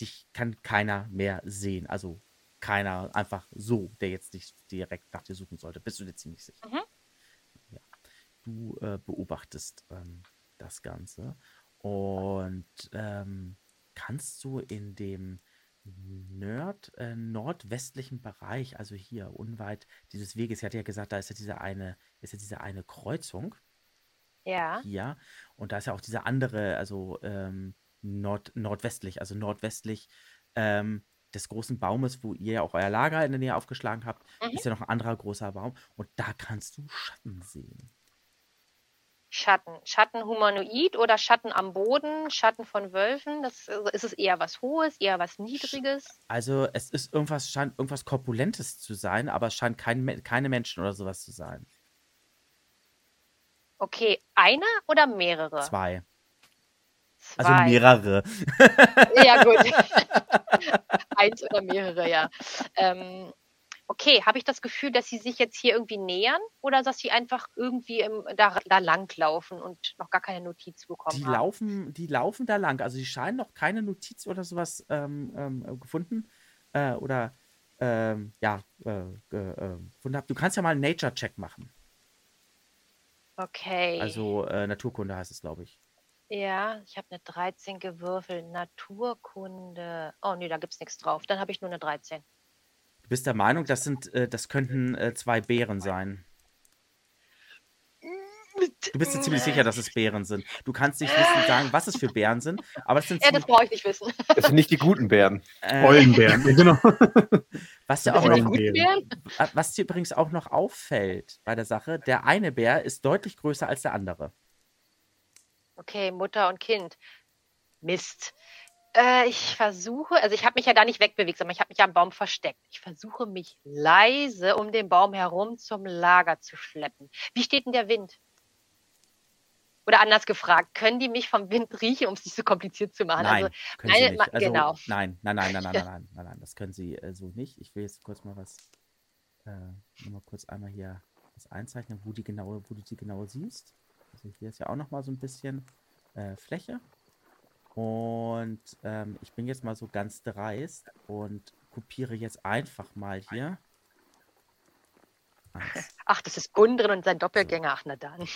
dich kann keiner mehr sehen. Also keiner einfach so, der jetzt nicht direkt nach dir suchen sollte. Bist du dir ziemlich sicher? Mhm. Ja. Du äh, beobachtest ähm, das Ganze. Und ähm, kannst du in dem Nord, äh, nordwestlichen Bereich, also hier unweit dieses Weges, ich hatte ja gesagt, da ist ja diese eine, ist ja diese eine Kreuzung. Ja. Hier. Und da ist ja auch diese andere, also ähm, nord, nordwestlich, also nordwestlich ähm, des großen Baumes, wo ihr ja auch euer Lager in der Nähe aufgeschlagen habt, mhm. ist ja noch ein anderer großer Baum. Und da kannst du Schatten sehen. Schatten. Schatten humanoid oder Schatten am Boden, Schatten von Wölfen? Das, also ist es eher was Hohes, eher was Niedriges? Also es ist irgendwas, scheint irgendwas Korpulentes zu sein, aber es scheint kein, keine Menschen oder sowas zu sein. Okay, einer oder mehrere? Zwei. Zwei. Also mehrere. Ja, gut. Eins oder mehrere, ja. Ähm, okay, habe ich das Gefühl, dass sie sich jetzt hier irgendwie nähern oder dass sie einfach irgendwie im, da, da langlaufen und noch gar keine Notiz bekommen die haben? Laufen, die laufen da lang. Also sie scheinen noch keine Notiz oder sowas ähm, ähm, gefunden äh, oder ähm, ja, äh, äh, Du kannst ja mal einen Nature-Check machen. Okay. Also äh, Naturkunde heißt es, glaube ich. Ja, ich habe eine 13 gewürfelt. Naturkunde. Oh nee, da gibt es nichts drauf. Dann habe ich nur eine 13. Du bist der Meinung, das sind, äh, das könnten äh, zwei Bären sein. Du bist dir ziemlich sicher, dass es Bären sind. Du kannst nicht wissen, sagen, was es für Bären sind, aber es sind Ja, das brauche ich nicht wissen. Das sind nicht die guten Bären. Äh, Eulenbären, genau. Was dir, auch noch, was dir übrigens auch noch auffällt bei der Sache, der eine Bär ist deutlich größer als der andere. Okay, Mutter und Kind. Mist. Äh, ich versuche, also ich habe mich ja da nicht wegbewegt, sondern ich habe mich am Baum versteckt. Ich versuche mich leise um den Baum herum zum Lager zu schleppen. Wie steht denn der Wind? Oder anders gefragt, können die mich vom Wind riechen, um es nicht so kompliziert zu machen? Nein, also, können meine, sie nicht. Also, genau. Nein, nein, nein, nein, nein, nein, nein, nein, nein, das können sie äh, so nicht. Ich will jetzt kurz mal was, äh, mal kurz einmal hier was einzeichnen, wo die genaue, wo du die genau siehst. Also hier ist ja auch noch mal so ein bisschen äh, Fläche. Und ähm, ich bin jetzt mal so ganz dreist und kopiere jetzt einfach mal hier. Eins. Ach, das ist Gundren und sein Doppelgänger. Ach, na dann.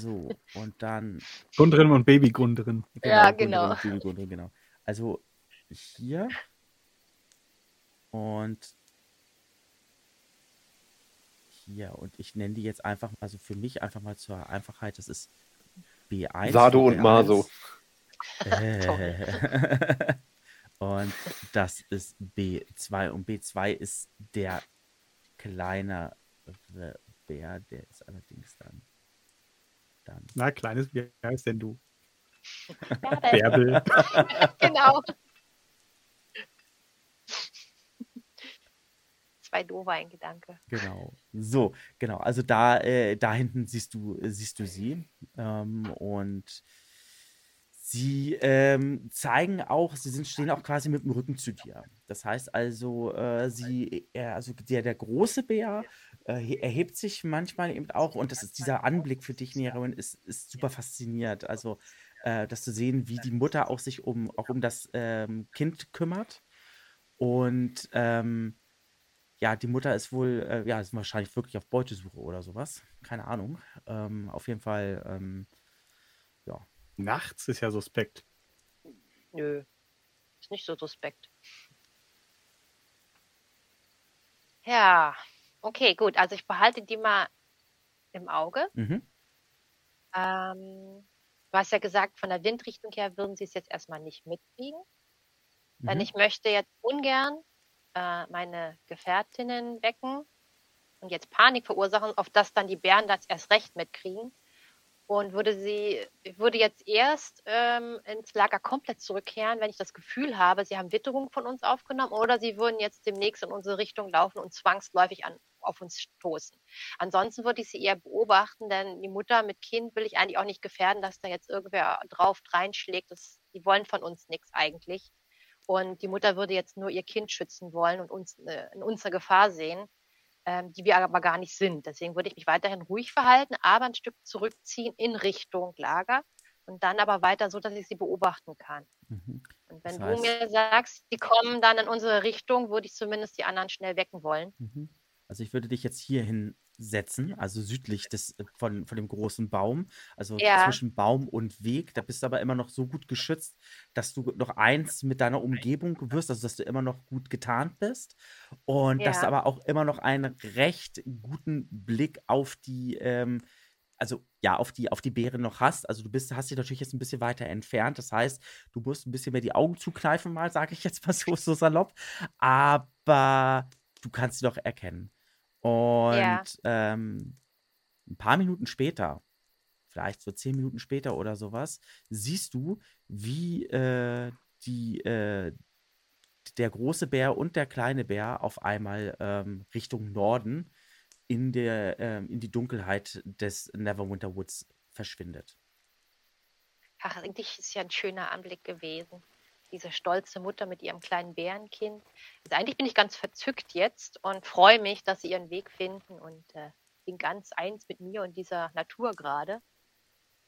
so, und dann. Gundren und Baby Gundren. Genau, ja, genau. Baby Gundren, genau. Also hier und hier. Und ich nenne die jetzt einfach mal so für mich einfach mal zur Einfachheit. Das ist B1. Sado und Maso. Äh. und das ist B2. Und B2 ist der kleinere Bär, der ist allerdings dann. dann Na, kleines Bär ist denn du? Bärbel. genau. Zwei doofe ein Gedanke. Genau. So, genau. Also da, äh, da hinten siehst du, siehst du sie. Ähm, und Sie ähm, zeigen auch, sie sind, stehen auch quasi mit dem Rücken zu dir. Das heißt also, äh, sie, äh, also der, der große Bär äh, erhebt sich manchmal eben auch und das ist dieser Anblick für dich, Neroin, ist, ist super fasziniert. Also, äh, dass zu sehen, wie die Mutter auch sich um, auch um das ähm, Kind kümmert. Und ähm, ja, die Mutter ist wohl, äh, ja, ist wahrscheinlich wirklich auf Beutesuche oder sowas. Keine Ahnung. Ähm, auf jeden Fall, ähm, ja Nachts ist ja suspekt. Nö, ist nicht so suspekt. Ja, okay, gut. Also ich behalte die mal im Auge. Mhm. Ähm, du hast ja gesagt, von der Windrichtung her würden sie es jetzt erstmal nicht mitkriegen. Mhm. Denn ich möchte jetzt ungern äh, meine Gefährtinnen wecken und jetzt Panik verursachen, auf das dann die Bären das erst recht mitkriegen und würde sie, würde jetzt erst ähm, ins Lager komplett zurückkehren, wenn ich das Gefühl habe, sie haben Witterung von uns aufgenommen oder sie würden jetzt demnächst in unsere Richtung laufen und zwangsläufig an, auf uns stoßen. Ansonsten würde ich sie eher beobachten, denn die Mutter mit Kind will ich eigentlich auch nicht gefährden, dass da jetzt irgendwer drauf reinschlägt. Das, die wollen von uns nichts eigentlich. Und die Mutter würde jetzt nur ihr Kind schützen wollen und uns äh, in unserer Gefahr sehen ähm, die wir aber gar nicht sind. Deswegen würde ich mich weiterhin ruhig verhalten, aber ein Stück zurückziehen in Richtung Lager und dann aber weiter so, dass ich sie beobachten kann. Mhm. Und wenn das heißt, du mir sagst, die kommen dann in unsere Richtung, würde ich zumindest die anderen schnell wecken wollen. Mhm. Also ich würde dich jetzt hierhin setzen, also südlich des, äh, von, von dem großen Baum, also ja. zwischen Baum und Weg. Da bist du aber immer noch so gut geschützt, dass du noch eins mit deiner Umgebung wirst, also dass du immer noch gut getarnt bist und ja. dass du aber auch immer noch einen recht guten Blick auf die, ähm, also ja, auf die, auf die Beeren noch hast. Also du bist, hast dich natürlich jetzt ein bisschen weiter entfernt. Das heißt, du musst ein bisschen mehr die Augen zukneifen, mal, sage ich jetzt mal so, so salopp. Aber du kannst sie doch erkennen. Und ja. ähm, ein paar Minuten später, vielleicht so zehn Minuten später oder sowas, siehst du, wie äh, die, äh, der große Bär und der kleine Bär auf einmal ähm, Richtung Norden in, der, ähm, in die Dunkelheit des Neverwinter Woods verschwindet. Ach, eigentlich ist ja ein schöner Anblick gewesen diese stolze Mutter mit ihrem kleinen Bärenkind. Also eigentlich bin ich ganz verzückt jetzt und freue mich, dass sie ihren Weg finden und äh, bin ganz eins mit mir und dieser Natur gerade.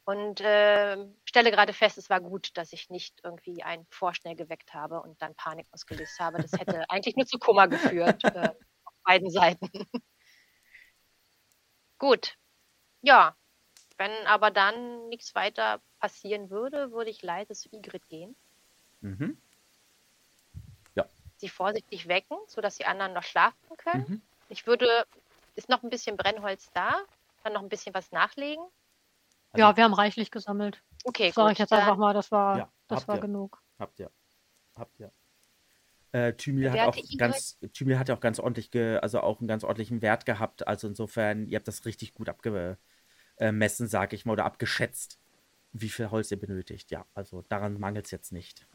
Und äh, stelle gerade fest, es war gut, dass ich nicht irgendwie einen vorschnell geweckt habe und dann Panik ausgelöst habe. Das hätte eigentlich nur zu Kummer geführt, äh, auf beiden Seiten. gut. Ja, wenn aber dann nichts weiter passieren würde, würde ich leise zu Igrit gehen Mhm. Ja. Sie vorsichtig wecken, sodass die anderen noch schlafen können. Mhm. Ich würde, ist noch ein bisschen Brennholz da, dann noch ein bisschen was nachlegen. Also, ja, wir haben reichlich gesammelt. Okay, Sag ich jetzt dann, einfach mal, das war, ja, das war ihr. genug. Habt ihr. Habt ihr. Äh, Thymil hat auch ganz, Thymil hat ja auch ganz ordentlich, ge, also auch einen ganz ordentlichen Wert gehabt. Also insofern, ihr habt das richtig gut abgemessen, sage ich mal, oder abgeschätzt, wie viel Holz ihr benötigt. Ja, also daran mangelt es jetzt nicht.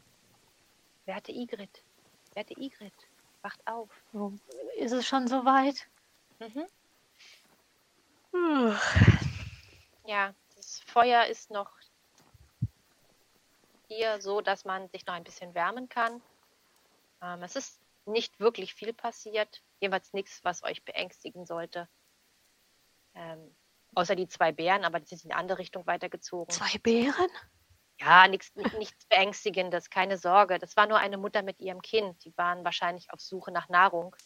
Werte Igrit, werte Igrit, wacht auf. Oh, ist es schon so weit? Mhm. Ja, das Feuer ist noch hier so, dass man sich noch ein bisschen wärmen kann. Ähm, es ist nicht wirklich viel passiert. Jedenfalls nichts, was euch beängstigen sollte. Ähm, außer die zwei Bären, aber die sind in eine andere Richtung weitergezogen. Zwei Bären? Ja, nichts, nichts Beängstigendes, keine Sorge. Das war nur eine Mutter mit ihrem Kind. Die waren wahrscheinlich auf Suche nach Nahrung.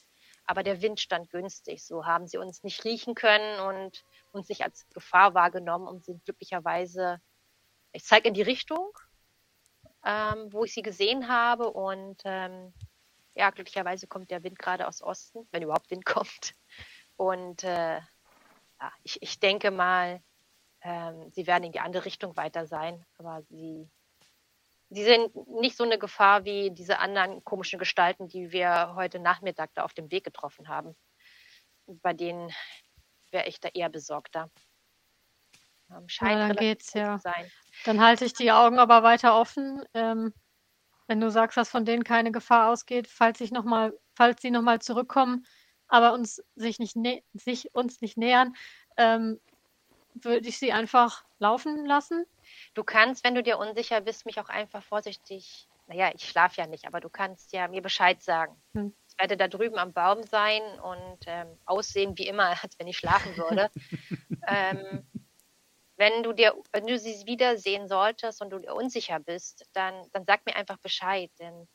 Aber der Wind stand günstig. So haben sie uns nicht riechen können und uns nicht als Gefahr wahrgenommen und sind glücklicherweise, ich zeige in die Richtung, ähm, wo ich sie gesehen habe. Und ähm, ja, glücklicherweise kommt der Wind gerade aus Osten, wenn überhaupt Wind kommt. Und äh, ja, ich, ich denke mal, ähm, sie werden in die andere Richtung weiter sein, aber sie, sie sind nicht so eine Gefahr wie diese anderen komischen Gestalten, die wir heute Nachmittag da auf dem Weg getroffen haben. Bei denen wäre ich da eher besorgter. Ähm, scheint ja, dann geht's ja. Sein. Dann halte ich die Augen aber weiter offen. Ähm, wenn du sagst, dass von denen keine Gefahr ausgeht, falls ich noch mal, falls sie nochmal zurückkommen, aber uns sich nicht sich uns nicht nähern, ähm, würde ich sie einfach laufen lassen. Du kannst, wenn du dir unsicher bist, mich auch einfach vorsichtig, naja, ich schlafe ja nicht, aber du kannst ja mir Bescheid sagen. Hm. Ich werde da drüben am Baum sein und ähm, aussehen wie immer, als wenn ich schlafen würde. ähm, wenn du dir, wenn du sie wiedersehen solltest und du dir unsicher bist, dann, dann sag mir einfach Bescheid, denn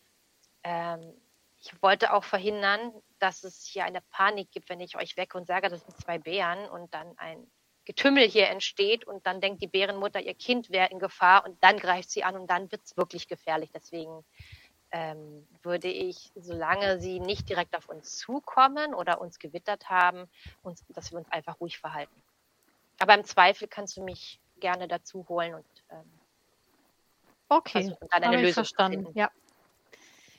ähm, ich wollte auch verhindern, dass es hier eine Panik gibt, wenn ich euch wecke und sage, das sind zwei Bären und dann ein Getümmel hier entsteht und dann denkt die Bärenmutter, ihr Kind wäre in Gefahr und dann greift sie an und dann wird es wirklich gefährlich. Deswegen ähm, würde ich, solange sie nicht direkt auf uns zukommen oder uns gewittert haben, uns, dass wir uns einfach ruhig verhalten. Aber im Zweifel kannst du mich gerne dazu holen und ähm, okay, dann eine Lösung verstanden. Ja.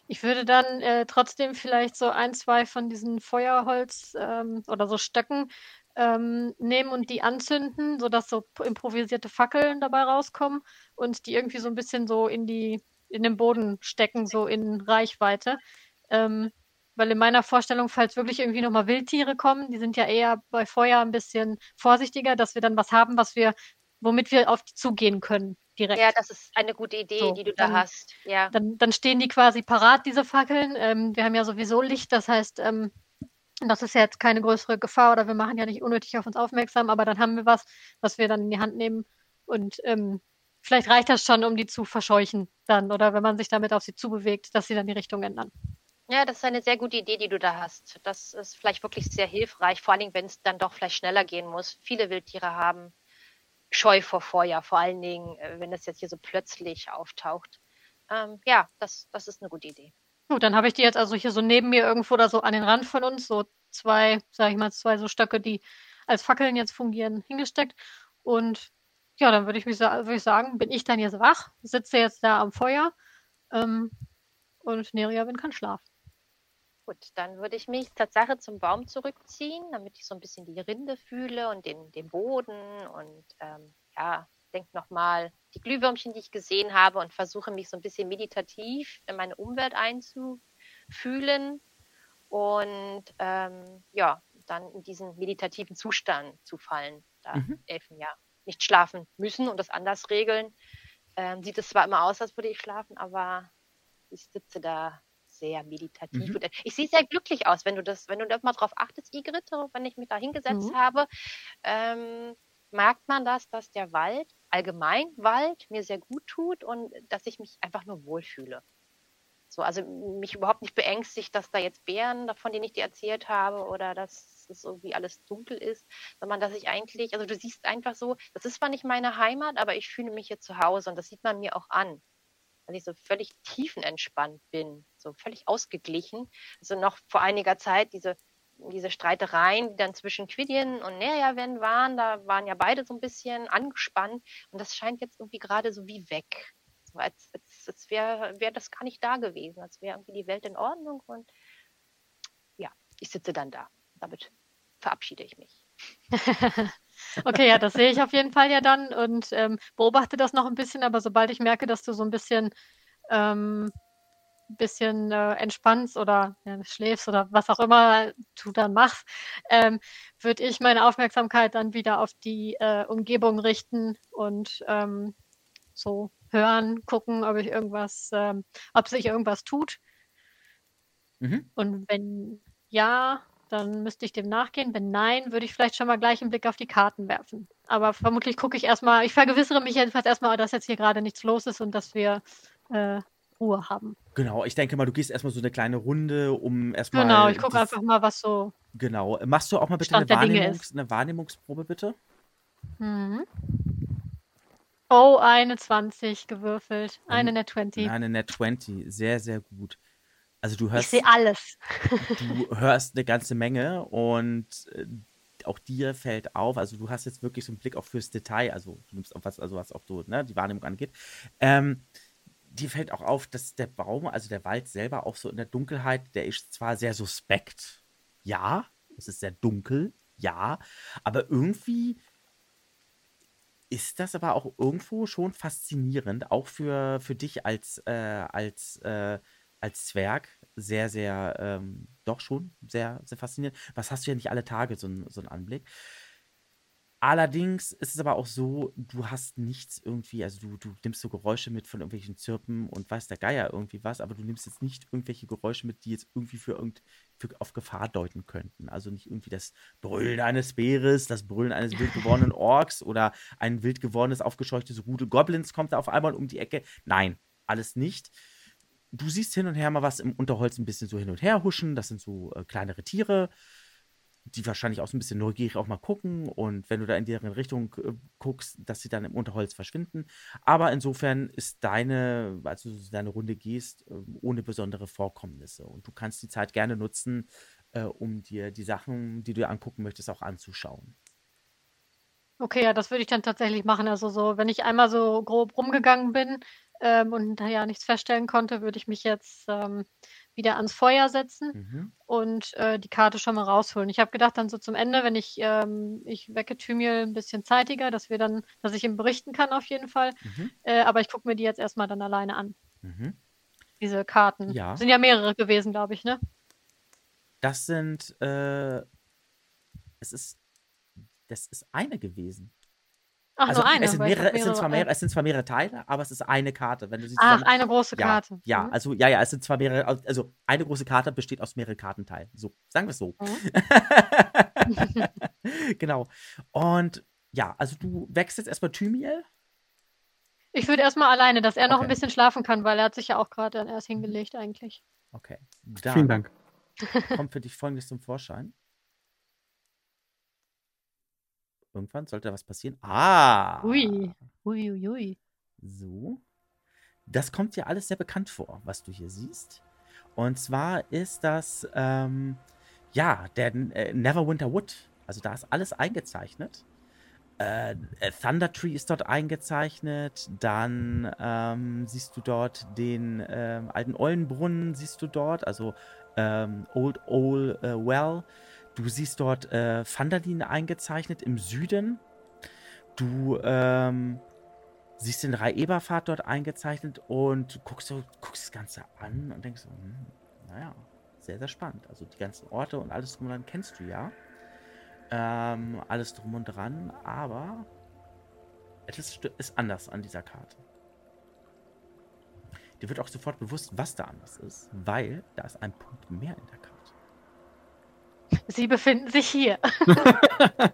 Ich würde dann äh, trotzdem vielleicht so ein, zwei von diesen Feuerholz ähm, oder so Stöcken ähm, nehmen und die anzünden, sodass so improvisierte Fackeln dabei rauskommen und die irgendwie so ein bisschen so in die in den Boden stecken, so in Reichweite. Ähm, weil in meiner Vorstellung, falls wirklich irgendwie nochmal Wildtiere kommen, die sind ja eher bei Feuer ein bisschen vorsichtiger, dass wir dann was haben, was wir, womit wir auf die zugehen können. Direkt. Ja, das ist eine gute Idee, so, die du da hast. Ja. Dann, dann stehen die quasi parat, diese Fackeln. Ähm, wir haben ja sowieso Licht, das heißt, ähm, das ist ja jetzt keine größere Gefahr oder wir machen ja nicht unnötig auf uns aufmerksam, aber dann haben wir was, was wir dann in die Hand nehmen und ähm, vielleicht reicht das schon, um die zu verscheuchen dann oder wenn man sich damit auf sie zubewegt, dass sie dann die Richtung ändern. Ja, das ist eine sehr gute Idee, die du da hast. Das ist vielleicht wirklich sehr hilfreich, vor allen Dingen, wenn es dann doch vielleicht schneller gehen muss. Viele Wildtiere haben Scheu vor Feuer, vor allen Dingen, äh, wenn es jetzt hier so plötzlich auftaucht. Ähm, ja, das, das ist eine gute Idee. Gut, dann habe ich die jetzt also hier so neben mir irgendwo oder so an den Rand von uns, so zwei, sag ich mal, zwei so Stöcke, die als Fackeln jetzt fungieren, hingesteckt. Und ja, dann würde ich, mich, würd ich sagen, bin ich dann jetzt wach, sitze jetzt da am Feuer ähm, und Neria kann schlafen. Gut, dann würde ich mich Tatsache zum Baum zurückziehen, damit ich so ein bisschen die Rinde fühle und den, den Boden und ähm, ja, denke nochmal die Glühwürmchen, die ich gesehen habe und versuche mich so ein bisschen meditativ in meine Umwelt einzufühlen und ähm, ja, dann in diesen meditativen Zustand zu fallen, da mhm. Elfen ja nicht schlafen müssen und das anders regeln. Ähm, sieht es zwar immer aus, als würde ich schlafen, aber ich sitze da sehr meditativ. Mhm. Ich sehe sehr glücklich aus, wenn du das, wenn du da mal drauf achtest, Igrit, wenn ich mich da hingesetzt mhm. habe, ähm, merkt man das, dass der Wald, allgemein Wald, mir sehr gut tut und dass ich mich einfach nur wohlfühle. So, also mich überhaupt nicht beängstigt, dass da jetzt Bären, davon denen ich dir erzählt habe, oder dass es irgendwie alles dunkel ist, sondern dass ich eigentlich, also du siehst einfach so, das ist zwar nicht meine Heimat, aber ich fühle mich hier zu Hause und das sieht man mir auch an weil ich so völlig tiefenentspannt bin, so völlig ausgeglichen. Also noch vor einiger Zeit diese, diese Streitereien, die dann zwischen Quidien und Nerjaven waren, da waren ja beide so ein bisschen angespannt und das scheint jetzt irgendwie gerade so wie weg. So als, als, als wäre wär das gar nicht da gewesen, als wäre irgendwie die Welt in Ordnung und ja, ich sitze dann da. Damit verabschiede ich mich. Okay, ja, das sehe ich auf jeden Fall ja dann und ähm, beobachte das noch ein bisschen, aber sobald ich merke, dass du so ein bisschen, ähm, bisschen äh, entspannst oder ja, schläfst oder was auch immer du dann machst, ähm, würde ich meine Aufmerksamkeit dann wieder auf die äh, Umgebung richten und ähm, so hören, gucken, ob ich irgendwas, ähm, ob sich irgendwas tut. Mhm. Und wenn ja, dann müsste ich dem nachgehen. Wenn nein, würde ich vielleicht schon mal gleich einen Blick auf die Karten werfen. Aber vermutlich gucke ich erstmal, ich vergewissere mich jedenfalls erstmal, dass jetzt hier gerade nichts los ist und dass wir äh, Ruhe haben. Genau, ich denke mal, du gehst erstmal so eine kleine Runde, um erstmal. Genau, ich gucke einfach mal, was so. Genau. Machst du auch mal bitte eine, Wahrnehmungs-, eine, Wahrnehmungsprobe, bitte? Mhm. Oh, eine 20 gewürfelt. Eine Net 20. Eine Net 20. Sehr, sehr gut. Also du hörst. Ich sehe alles. du hörst eine ganze Menge und äh, auch dir fällt auf, also du hast jetzt wirklich so einen Blick auch fürs Detail, also du nimmst auf was, also was auch so, ne, die Wahrnehmung angeht. Ähm, dir fällt auch auf, dass der Baum, also der Wald selber auch so in der Dunkelheit, der ist zwar sehr suspekt, ja, es ist sehr dunkel, ja, aber irgendwie ist das aber auch irgendwo schon faszinierend, auch für, für dich als, äh, als äh, als Zwerg sehr, sehr, ähm, doch schon sehr, sehr faszinierend. Was hast du ja nicht alle Tage so, so einen Anblick. Allerdings ist es aber auch so, du hast nichts irgendwie, also du, du nimmst so Geräusche mit von irgendwelchen Zirpen und weiß der Geier irgendwie was, aber du nimmst jetzt nicht irgendwelche Geräusche mit, die jetzt irgendwie für, irgend, für auf Gefahr deuten könnten. Also nicht irgendwie das Brüllen eines Bäres, das Brüllen eines wild gewordenen Orks oder ein wild gewordenes, aufgescheuchtes Rudel Goblins kommt da auf einmal um die Ecke. Nein, alles nicht du siehst hin und her mal was im Unterholz ein bisschen so hin und her huschen. Das sind so äh, kleinere Tiere, die wahrscheinlich auch so ein bisschen neugierig auch mal gucken. Und wenn du da in deren Richtung äh, guckst, dass sie dann im Unterholz verschwinden. Aber insofern ist deine, als du deine Runde gehst, äh, ohne besondere Vorkommnisse. Und du kannst die Zeit gerne nutzen, äh, um dir die Sachen, die du dir angucken möchtest, auch anzuschauen. Okay, ja, das würde ich dann tatsächlich machen. Also so, wenn ich einmal so grob rumgegangen bin ähm, und ja nichts feststellen konnte, würde ich mich jetzt ähm, wieder ans Feuer setzen mhm. und äh, die Karte schon mal rausholen. Ich habe gedacht, dann so zum Ende, wenn ich, ähm, ich wecke Thymiel ein bisschen zeitiger, dass wir dann, dass ich ihm berichten kann auf jeden Fall. Mhm. Äh, aber ich gucke mir die jetzt erstmal dann alleine an. Mhm. Diese Karten. Ja. Sind ja mehrere gewesen, glaube ich, ne? Das sind, äh, es ist das ist eine gewesen. Ach, also, nur eine. Es sind, mehrere, es, sind zwar mehrere, es sind zwar mehrere Teile, aber es ist eine Karte. Wenn du sie Ach, eine große ja, Karte. Ja, mhm. also ja, ja, es sind zwar mehrere, also eine große Karte besteht aus mehreren Kartenteilen. So, sagen wir es so. Mhm. genau. Und ja, also du wächst jetzt erstmal Thymiel. Ich würde erstmal alleine, dass er okay. noch ein bisschen schlafen kann, weil er hat sich ja auch gerade erst hingelegt eigentlich. Okay. Dann Vielen Dank. Kommt für dich folgendes zum Vorschein. Irgendwann sollte da was passieren. Ah! Ui. Ui, ui, ui. So. Das kommt dir alles sehr bekannt vor, was du hier siehst. Und zwar ist das, ähm, ja, der äh, Neverwinter Wood. Also da ist alles eingezeichnet. Äh, äh, Thunder Tree ist dort eingezeichnet. Dann ähm, siehst du dort den ähm, alten Eulenbrunnen, siehst du dort. Also ähm, Old Old uh, Well. Du siehst dort äh, Vandalin eingezeichnet im Süden. Du ähm, siehst den Rai-Eberfahrt dort eingezeichnet und guckst, guckst das Ganze an und denkst hm, naja, sehr, sehr spannend. Also die ganzen Orte und alles drum und dran kennst du ja. Ähm, alles drum und dran, aber etwas ist anders an dieser Karte. Dir wird auch sofort bewusst, was da anders ist, weil da ist ein Punkt mehr in der Karte. Sie befinden sich hier.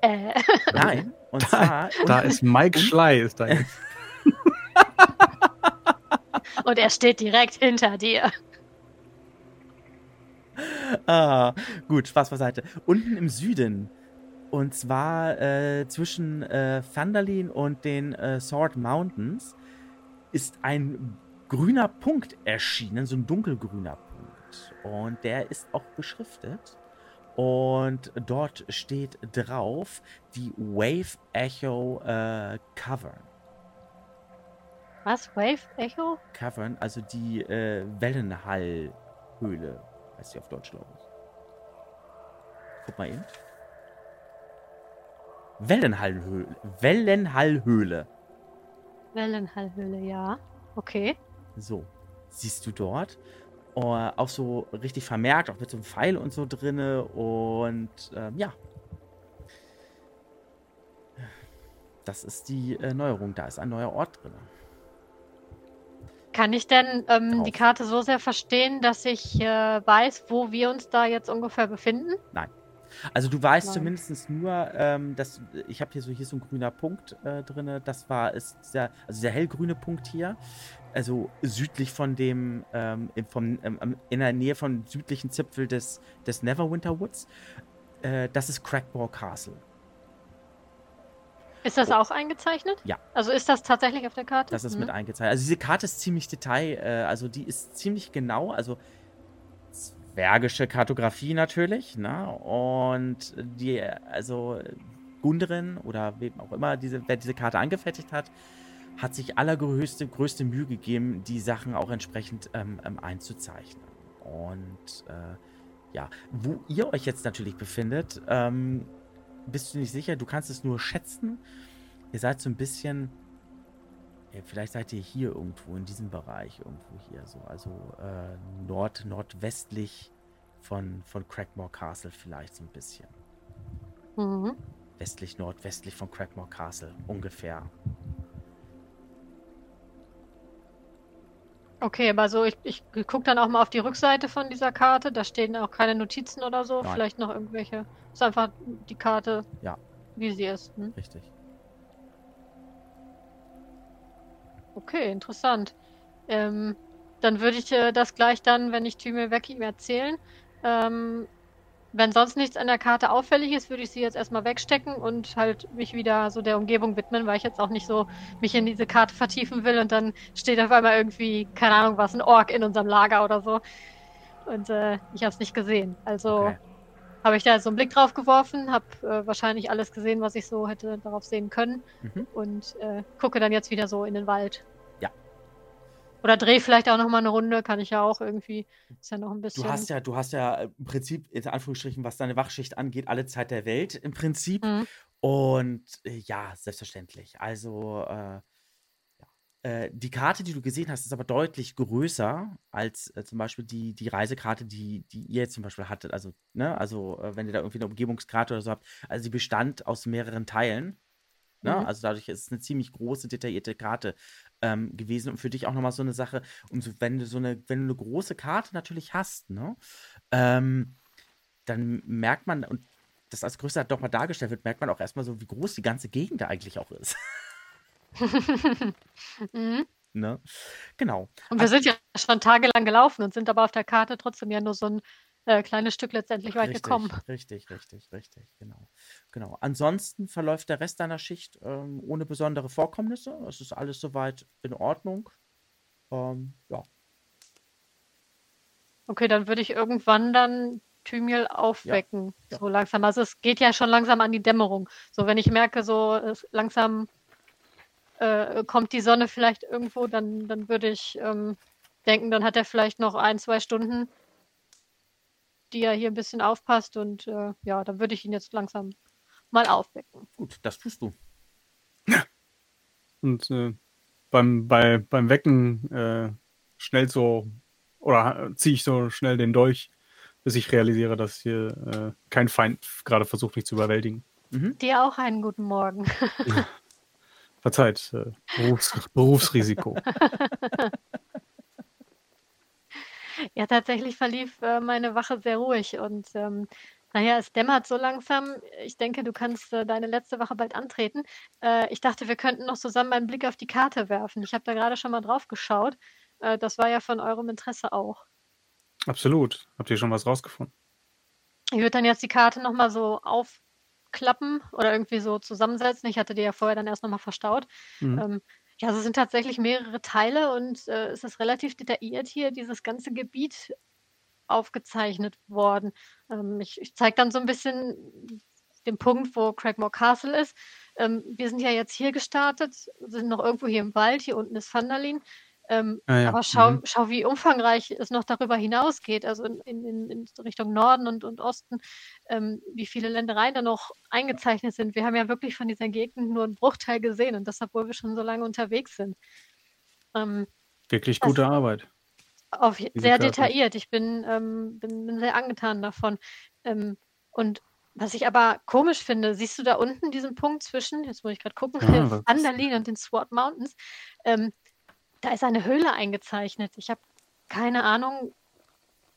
äh. Nein, und zwar. Da ist Mike Schley, ist da jetzt. und er steht direkt hinter dir. Ah, gut, Spaß beiseite. Unten im Süden. Und zwar äh, zwischen äh, Thunderlin und den äh, Sword Mountains ist ein grüner Punkt erschienen, so ein dunkelgrüner Punkt. Und der ist auch beschriftet. Und dort steht drauf die Wave Echo äh, Cavern. Was? Wave Echo? Cavern, also die äh, Wellenhallhöhle, heißt sie auf Deutsch, glaube ich. Guck mal eben. Wellenhallhöhle. Wellenhallhöhle. Wellenhallhöhle, ja. Okay. So. Siehst du dort? Uh, auch so richtig vermerkt, auch mit so einem Pfeil und so drinne. Und ähm, ja. Das ist die äh, Neuerung. Da ist ein neuer Ort drin. Kann ich denn ähm, die Karte so sehr verstehen, dass ich äh, weiß, wo wir uns da jetzt ungefähr befinden? Nein. Also du weißt Nein. zumindest nur, ähm, dass ich habe hier so hier so ein grüner Punkt äh, drin. Das war ist der, also der hellgrüne Punkt hier also südlich von dem, ähm, vom, ähm, in der Nähe vom südlichen Zipfel des, des Neverwinter Woods. Äh, das ist Crackmore Castle. Ist das oh. auch eingezeichnet? Ja. Also ist das tatsächlich auf der Karte? Das ist mhm. mit eingezeichnet. Also diese Karte ist ziemlich detail, äh, also die ist ziemlich genau, also zwergische Kartografie natürlich, ne? Und die, also Gundren oder wem auch immer, diese, wer diese Karte angefertigt hat, hat sich allergrößte größte Mühe gegeben, die Sachen auch entsprechend ähm, ähm, einzuzeichnen. Und äh, ja, wo ihr euch jetzt natürlich befindet, ähm, bist du nicht sicher, du kannst es nur schätzen. Ihr seid so ein bisschen, ja, vielleicht seid ihr hier irgendwo in diesem Bereich, irgendwo hier so, also äh, nord nordwestlich von, von Crackmore Castle vielleicht so ein bisschen. Mhm. Westlich, nordwestlich von Crackmore Castle ungefähr. Okay, aber so, ich, ich gucke dann auch mal auf die Rückseite von dieser Karte. Da stehen auch keine Notizen oder so. Nein. Vielleicht noch irgendwelche. Ist einfach die Karte, ja. wie sie ist. Hm? Richtig. Okay, interessant. Ähm, dann würde ich äh, das gleich dann, wenn ich Tümel weg ihm erzählen. Ähm, wenn sonst nichts an der Karte auffällig ist, würde ich sie jetzt erstmal wegstecken und halt mich wieder so der Umgebung widmen, weil ich jetzt auch nicht so mich in diese Karte vertiefen will und dann steht auf einmal irgendwie, keine Ahnung was, ein Ork in unserem Lager oder so. Und äh, ich habe es nicht gesehen. Also, okay. habe ich da so einen Blick drauf geworfen, habe äh, wahrscheinlich alles gesehen, was ich so hätte darauf sehen können mhm. und äh, gucke dann jetzt wieder so in den Wald. Oder drehe vielleicht auch noch mal eine Runde, kann ich ja auch irgendwie. Ist ja noch ein bisschen. Du hast ja, du hast ja im Prinzip in Anführungsstrichen, was deine Wachschicht angeht, alle Zeit der Welt im Prinzip. Mhm. Und äh, ja, selbstverständlich. Also äh, äh, die Karte, die du gesehen hast, ist aber deutlich größer als äh, zum Beispiel die, die Reisekarte, die, die ihr jetzt zum Beispiel hattet. Also, ne, also äh, wenn ihr da irgendwie eine Umgebungskarte oder so habt, also sie bestand aus mehreren Teilen. Ne? Mhm. Also dadurch ist es eine ziemlich große, detaillierte Karte ähm, gewesen und für dich auch nochmal so eine Sache, umso, wenn du so eine, wenn du eine große Karte natürlich hast, ne, ähm, dann merkt man, und das als größer doch mal dargestellt wird, merkt man auch erstmal so, wie groß die ganze Gegend da eigentlich auch ist. mhm. Ne? Genau. Und wir also, sind ja schon tagelang gelaufen und sind aber auf der Karte trotzdem ja nur so ein äh, kleines Stück letztendlich weit richtig, gekommen. Richtig, richtig, richtig, genau. genau. Ansonsten verläuft der Rest deiner Schicht ähm, ohne besondere Vorkommnisse. Es ist alles soweit in Ordnung. Ähm, ja. Okay, dann würde ich irgendwann dann Thymiel aufwecken. Ja, ja. So langsam. Also es geht ja schon langsam an die Dämmerung. So, wenn ich merke, so langsam äh, kommt die Sonne vielleicht irgendwo, dann, dann würde ich ähm, denken, dann hat er vielleicht noch ein, zwei Stunden, die er hier ein bisschen aufpasst und äh, ja, dann würde ich ihn jetzt langsam mal aufwecken. Gut, das tust du. Und äh, beim, bei, beim Wecken äh, schnell so oder ziehe ich so schnell den Dolch, bis ich realisiere, dass hier äh, kein Feind gerade versucht, mich zu überwältigen. Mhm. Dir auch einen guten Morgen. Verzeiht, äh, Berufs Berufsrisiko. ja, tatsächlich verlief äh, meine Wache sehr ruhig und ähm, naja, es dämmert so langsam. Ich denke, du kannst äh, deine letzte Wache bald antreten. Äh, ich dachte, wir könnten noch zusammen einen Blick auf die Karte werfen. Ich habe da gerade schon mal drauf geschaut. Äh, das war ja von eurem Interesse auch. Absolut. Habt ihr schon was rausgefunden? Ich würde dann jetzt die Karte nochmal so auf, klappen oder irgendwie so zusammensetzen. Ich hatte die ja vorher dann erst nochmal verstaut. Mhm. Ähm, ja, also es sind tatsächlich mehrere Teile und äh, es ist relativ detailliert hier, dieses ganze Gebiet aufgezeichnet worden. Ähm, ich ich zeige dann so ein bisschen den Punkt, wo Craigmore Castle ist. Ähm, wir sind ja jetzt hier gestartet, sind noch irgendwo hier im Wald, hier unten ist Vandalin. Ähm, ah, ja. Aber schau, mhm. schau, wie umfangreich es noch darüber hinausgeht, also in, in, in Richtung Norden und, und Osten, ähm, wie viele Ländereien da noch eingezeichnet sind. Wir haben ja wirklich von dieser Gegend nur einen Bruchteil gesehen und das, obwohl wir schon so lange unterwegs sind. Ähm, wirklich gute Arbeit. Auf, sehr Karte. detailliert. Ich bin, ähm, bin, bin, sehr angetan davon. Ähm, und was ich aber komisch finde, siehst du da unten diesen Punkt zwischen, jetzt muss ich gerade gucken, ja, Andalin und den Sword Mountains, ähm, da ist eine Höhle eingezeichnet. Ich habe keine Ahnung,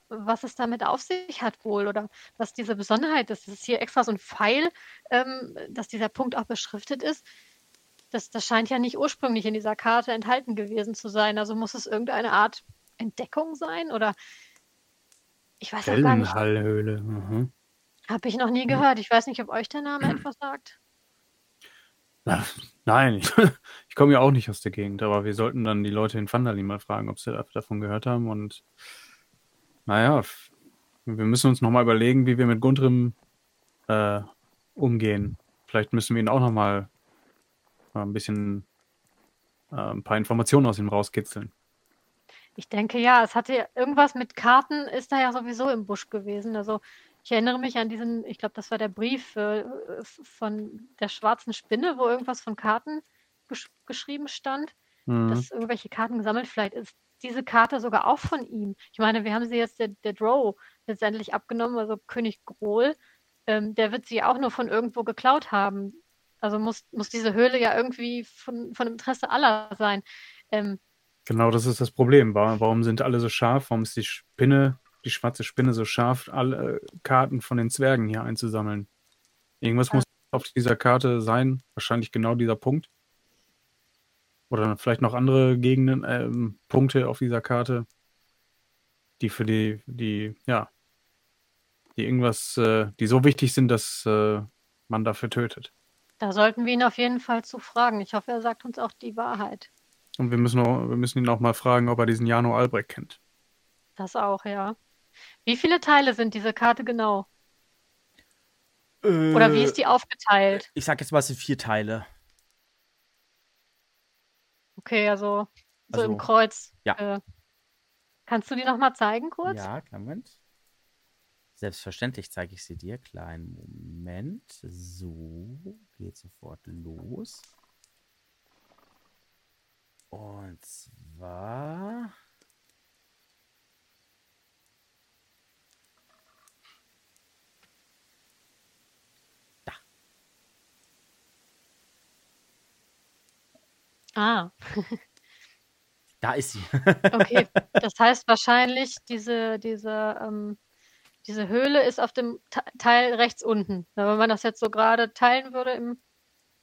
was es damit auf sich hat wohl oder was diese Besonderheit ist. Es ist hier extra so ein Pfeil, ähm, dass dieser Punkt auch beschriftet ist. Das, das scheint ja nicht ursprünglich in dieser Karte enthalten gewesen zu sein. Also muss es irgendeine Art Entdeckung sein oder ich weiß auch gar nicht. Hallhöhle. Mhm. Habe ich noch nie gehört. Ich weiß nicht, ob euch der Name etwas sagt. Nein, ich, komme ja auch nicht aus der Gegend, aber wir sollten dann die Leute in Vandalin mal fragen, ob sie davon gehört haben. Und naja, wir müssen uns nochmal überlegen, wie wir mit Gundrim äh, umgehen. Vielleicht müssen wir ihn auch nochmal äh, ein bisschen äh, ein paar Informationen aus ihm rauskitzeln. Ich denke ja, es hatte irgendwas mit Karten, ist da ja sowieso im Busch gewesen. Also ich erinnere mich an diesen, ich glaube, das war der Brief äh, von der schwarzen Spinne, wo irgendwas von Karten gesch geschrieben stand, mhm. dass irgendwelche Karten gesammelt. Vielleicht ist diese Karte sogar auch von ihm. Ich meine, wir haben sie jetzt der, der Drow letztendlich abgenommen, also König Grohl. Ähm, der wird sie auch nur von irgendwo geklaut haben. Also muss, muss diese Höhle ja irgendwie von, von Interesse aller sein. Ähm, genau, das ist das Problem. Warum sind alle so scharf? Warum ist die Spinne die schwarze Spinne so scharf, alle Karten von den Zwergen hier einzusammeln. Irgendwas ja. muss auf dieser Karte sein, wahrscheinlich genau dieser Punkt. Oder vielleicht noch andere Gegenden, äh, Punkte auf dieser Karte, die für die, die, ja, die irgendwas, äh, die so wichtig sind, dass äh, man dafür tötet. Da sollten wir ihn auf jeden Fall zu fragen. Ich hoffe, er sagt uns auch die Wahrheit. Und wir müssen, auch, wir müssen ihn auch mal fragen, ob er diesen Jano Albrecht kennt. Das auch, ja. Wie viele Teile sind diese Karte genau? Äh, Oder wie ist die aufgeteilt? Ich sag jetzt mal, es sind vier Teile. Okay, also so Also, im Kreuz. ja. Äh, kannst du die nochmal zeigen kurz? Ja, Moment. Selbstverständlich zeige ich sie dir. Kleinen Moment. So, geht sofort los. Und zwar. Ah, Da ist sie. okay. Das heißt wahrscheinlich, diese, diese, ähm, diese Höhle ist auf dem Te- Teil rechts unten. Na, Wenn man das jetzt so gerade teilen würde im,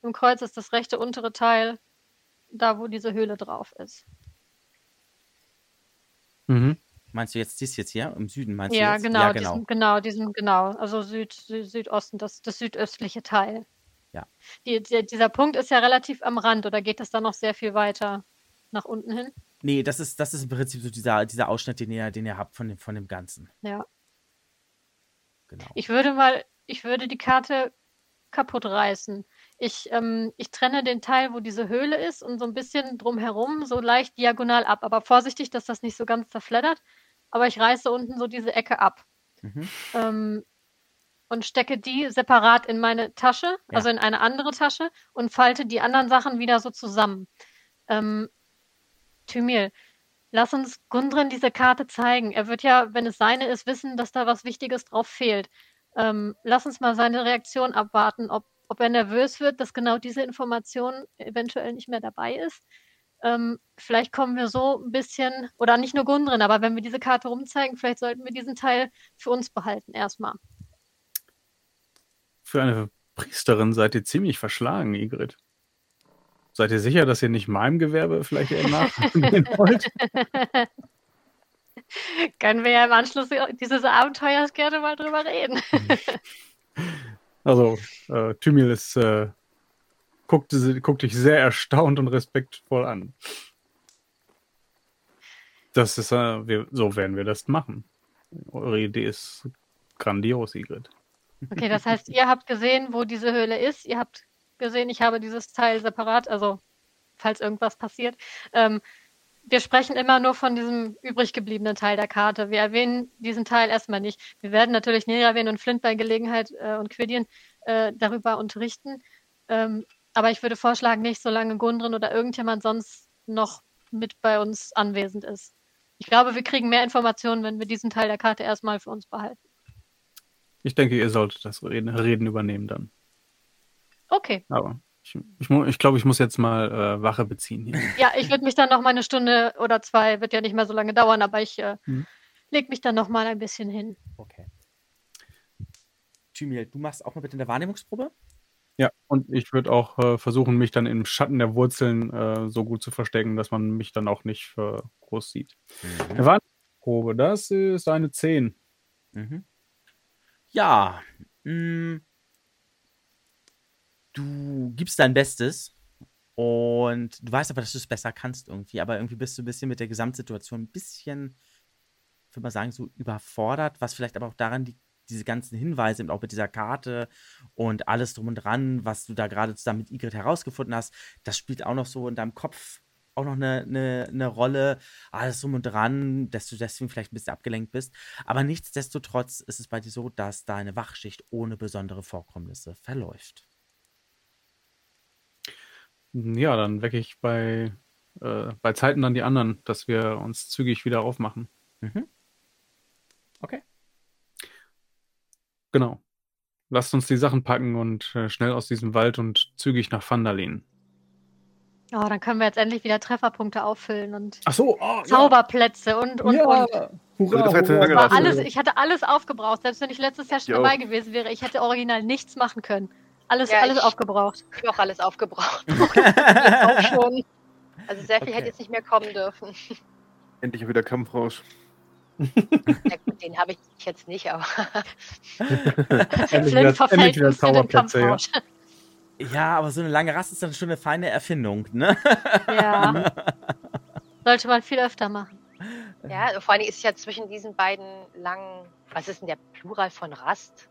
im Kreuz, ist das rechte untere Teil da, wo diese Höhle drauf ist. Mhm. Meinst du jetzt dies jetzt hier im Süden? Meinst du Ja, jetzt? genau, Ja, genau. diesen, genau, diesen, genau. Also Süd, Sü Südosten, das, das südöstliche Teil. Ja. Die, die, dieser Punkt ist ja relativ am Rand, oder geht das da noch sehr viel weiter nach unten hin? Nee, das ist, das ist im Prinzip so dieser, dieser Ausschnitt, den ihr, den ihr habt von dem, von dem Ganzen. Ja. Genau. Ich würde mal, ich würde die Karte kaputt reißen. Ich, ähm, ich trenne den Teil, wo diese Höhle ist und so ein bisschen drumherum, so leicht diagonal ab. Aber vorsichtig, dass das nicht so ganz zerfleddert. Aber ich reiße unten so diese Ecke ab. Mhm. Ähm, und stecke die separat in meine Tasche, Ja. also in eine andere Tasche und falte die anderen Sachen wieder so zusammen. Ähm, Thymil, lass uns Gundren diese Karte zeigen. Er wird ja, wenn es seine ist, wissen, dass da was Wichtiges drauf fehlt. Ähm, lass uns mal seine Reaktion abwarten, ob, ob er nervös wird, dass genau diese Information eventuell nicht mehr dabei ist. Ähm, vielleicht kommen wir so ein bisschen, oder nicht nur Gundren, aber wenn wir diese Karte rumzeigen, vielleicht sollten wir diesen Teil für uns behalten erstmal. Für eine Priesterin seid ihr ziemlich verschlagen, Igrit. Seid ihr sicher, dass ihr nicht meinem Gewerbe vielleicht eher nachgehen wollt? Können wir ja im Anschluss dieses Abenteuers gerne mal drüber reden. Also, äh, Thymil ist, äh, guckt, guckt dich sehr erstaunt und respektvoll an. Das ist, äh, wir, so werden wir das machen. Eure Idee ist grandios, Igrit. Okay, das heißt, ihr habt gesehen, wo diese Höhle ist. Ihr habt gesehen, ich habe dieses Teil separat, also falls irgendwas passiert. Ähm, wir sprechen immer nur von diesem übrig gebliebenen Teil der Karte. Wir erwähnen diesen Teil erstmal nicht. Wir werden natürlich Neraven und Flint bei Gelegenheit äh, und Quidien äh, darüber unterrichten. Ähm, aber ich würde vorschlagen, nicht solange Gundren oder irgendjemand sonst noch mit bei uns anwesend ist. Ich glaube, wir kriegen mehr Informationen, wenn wir diesen Teil der Karte erstmal für uns behalten. Ich denke, ihr solltet das Reden, Reden übernehmen dann. Okay. Aber ich, ich, ich glaube, ich muss jetzt mal äh, Wache beziehen hier. Ja, ich würde mich dann noch mal eine Stunde oder zwei, wird ja nicht mehr so lange dauern, aber ich äh, Mhm. leg mich dann noch mal ein bisschen hin. Okay. Thymil, du machst auch mal bitte eine Wahrnehmungsprobe? Ja, und ich würde auch äh, versuchen, mich dann im Schatten der Wurzeln äh, so gut zu verstecken, dass man mich dann auch nicht äh, groß sieht. Eine Wahrnehmungsprobe, das ist eine 10. Mhm. Ja, mh, du gibst dein Bestes und du weißt aber, dass du es besser kannst irgendwie, aber irgendwie bist du ein bisschen mit der Gesamtsituation ein bisschen, ich würde mal sagen, so überfordert, was vielleicht aber auch daran liegt, diese ganzen Hinweise, eben auch mit dieser Karte und alles drum und dran, was du da gerade zusammen mit Igrit herausgefunden hast, das spielt auch noch so in deinem Kopf auch noch eine, eine, eine Rolle, alles drum und dran, dass du deswegen vielleicht ein bisschen abgelenkt bist. Aber nichtsdestotrotz ist es bei dir so, dass deine Wachschicht ohne besondere Vorkommnisse verläuft. Ja, dann wecke ich bei, äh, bei Zeiten dann die anderen, dass wir uns zügig wieder aufmachen. Mhm. Okay. Genau. Lasst uns die Sachen packen und äh, schnell aus diesem Wald und zügig nach Vandalin. Oh, dann können wir jetzt endlich wieder Trefferpunkte auffüllen und Ach so, oh, Zauberplätze und und und. Hurra, Das hat jetzt lange War alles, ich hatte alles aufgebraucht. Selbst wenn ich letztes Jahr schon dabei gewesen wäre, ich hätte original nichts machen können. Alles, Ja, alles ich- aufgebraucht. Ich habe auch alles aufgebraucht. auch schon. Also sehr viel Okay. hätte jetzt nicht mehr kommen dürfen. Endlich wieder Kampfrausch. Ja, gut, den habe ich jetzt nicht, aber wieder, verfällt endlich wieder uns für den Zauberplätze, ja. Ja, aber so eine lange Rast ist dann schon eine feine Erfindung, ne? Ja. Sollte man viel öfter machen. ja, vor allem ist es ja zwischen diesen beiden langen, was ist denn der Plural von Rast?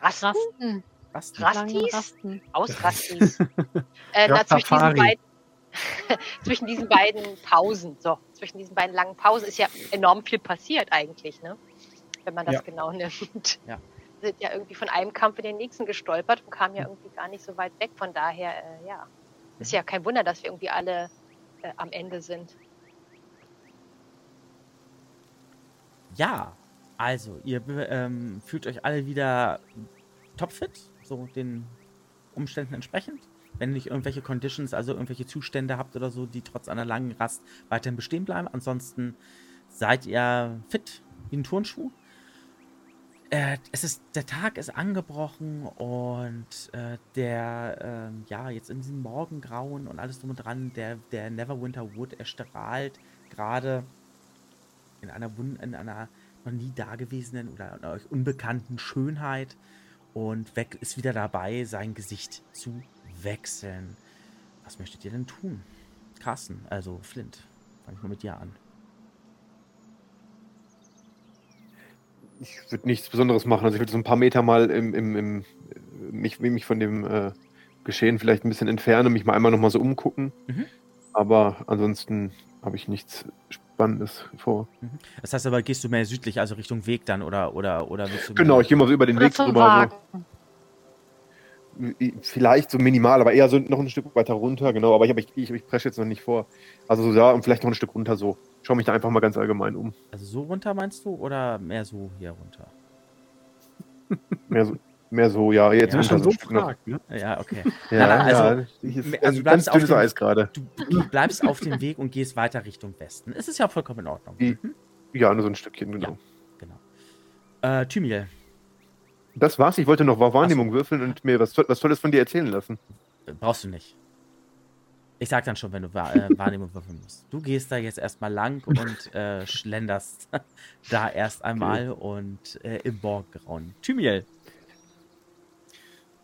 Rasten? Rasten. Rasten. Rastis? Rasten. Ausrastis. äh, na, zwischen, diesen beiden, zwischen diesen beiden Pausen, so, zwischen diesen beiden langen Pausen ist ja enorm viel passiert eigentlich, ne? Wenn man das ja. genau nimmt. Ja. Sind ja irgendwie von einem Kampf in den nächsten gestolpert und kamen ja irgendwie gar nicht so weit weg. Von daher, äh, ja, ist ja kein Wunder, dass wir irgendwie alle äh, am Ende sind. Ja, also, ihr ähm, fühlt euch alle wieder topfit, so den Umständen entsprechend. Wenn ihr nicht irgendwelche Conditions, also irgendwelche Zustände habt oder so, die trotz einer langen Rast weiterhin bestehen bleiben. Ansonsten seid ihr fit wie ein Turnschuh. Äh, es ist, der Tag ist angebrochen und äh, der, äh, ja, jetzt in diesem Morgengrauen und alles drum und dran, der, der Neverwinter Wood erstrahlt gerade in einer, in einer noch nie dagewesenen oder euch unbekannten Schönheit und weg ist wieder dabei, sein Gesicht zu wechseln. Was möchtet ihr denn tun? Carsten, also Flint, fange ich mal mit dir an. Ich würde nichts Besonderes machen. Also ich würde so ein paar Meter mal im, im, im mich, mich von dem äh, Geschehen vielleicht ein bisschen entfernen, mich mal einmal nochmal so umgucken. Mhm. Aber ansonsten habe ich nichts Spannendes vor. Mhm. Das heißt aber, gehst du mehr südlich, also Richtung Weg dann oder oder oder willst du Genau, ich gehe mal so über den Weg drüber. So. Vielleicht so minimal, aber eher so noch ein Stück weiter runter, genau. Aber ich, ich, ich, ich presche jetzt noch nicht vor. Also so da und vielleicht noch ein Stück runter so. Schau mich da einfach mal ganz allgemein um. Also so runter meinst du oder mehr so hier runter? mehr so, Mehr so, ja, jetzt ja, schon so gefragt, ne? Ja, okay. Ja, Nein, also, ja, ist, also du bleibst auf dem, Eis gerade. Du, du, bleibst auf dem Weg und gehst weiter Richtung Westen. Es ist ja vollkommen in Ordnung. Die, mhm. Ja, nur so ein Stückchen, genau. Ja, genau. Äh, Thymiel. Das war's. Ich wollte noch Wahrnehmung so. würfeln und mir was, was Tolles von dir erzählen lassen. Äh, brauchst du nicht. Ich sag dann schon, wenn du äh, Wahrnehmung würfeln musst. Du gehst da jetzt erstmal lang und äh, schlenderst da erst einmal okay. und äh, im Borggrauen. Thymiel.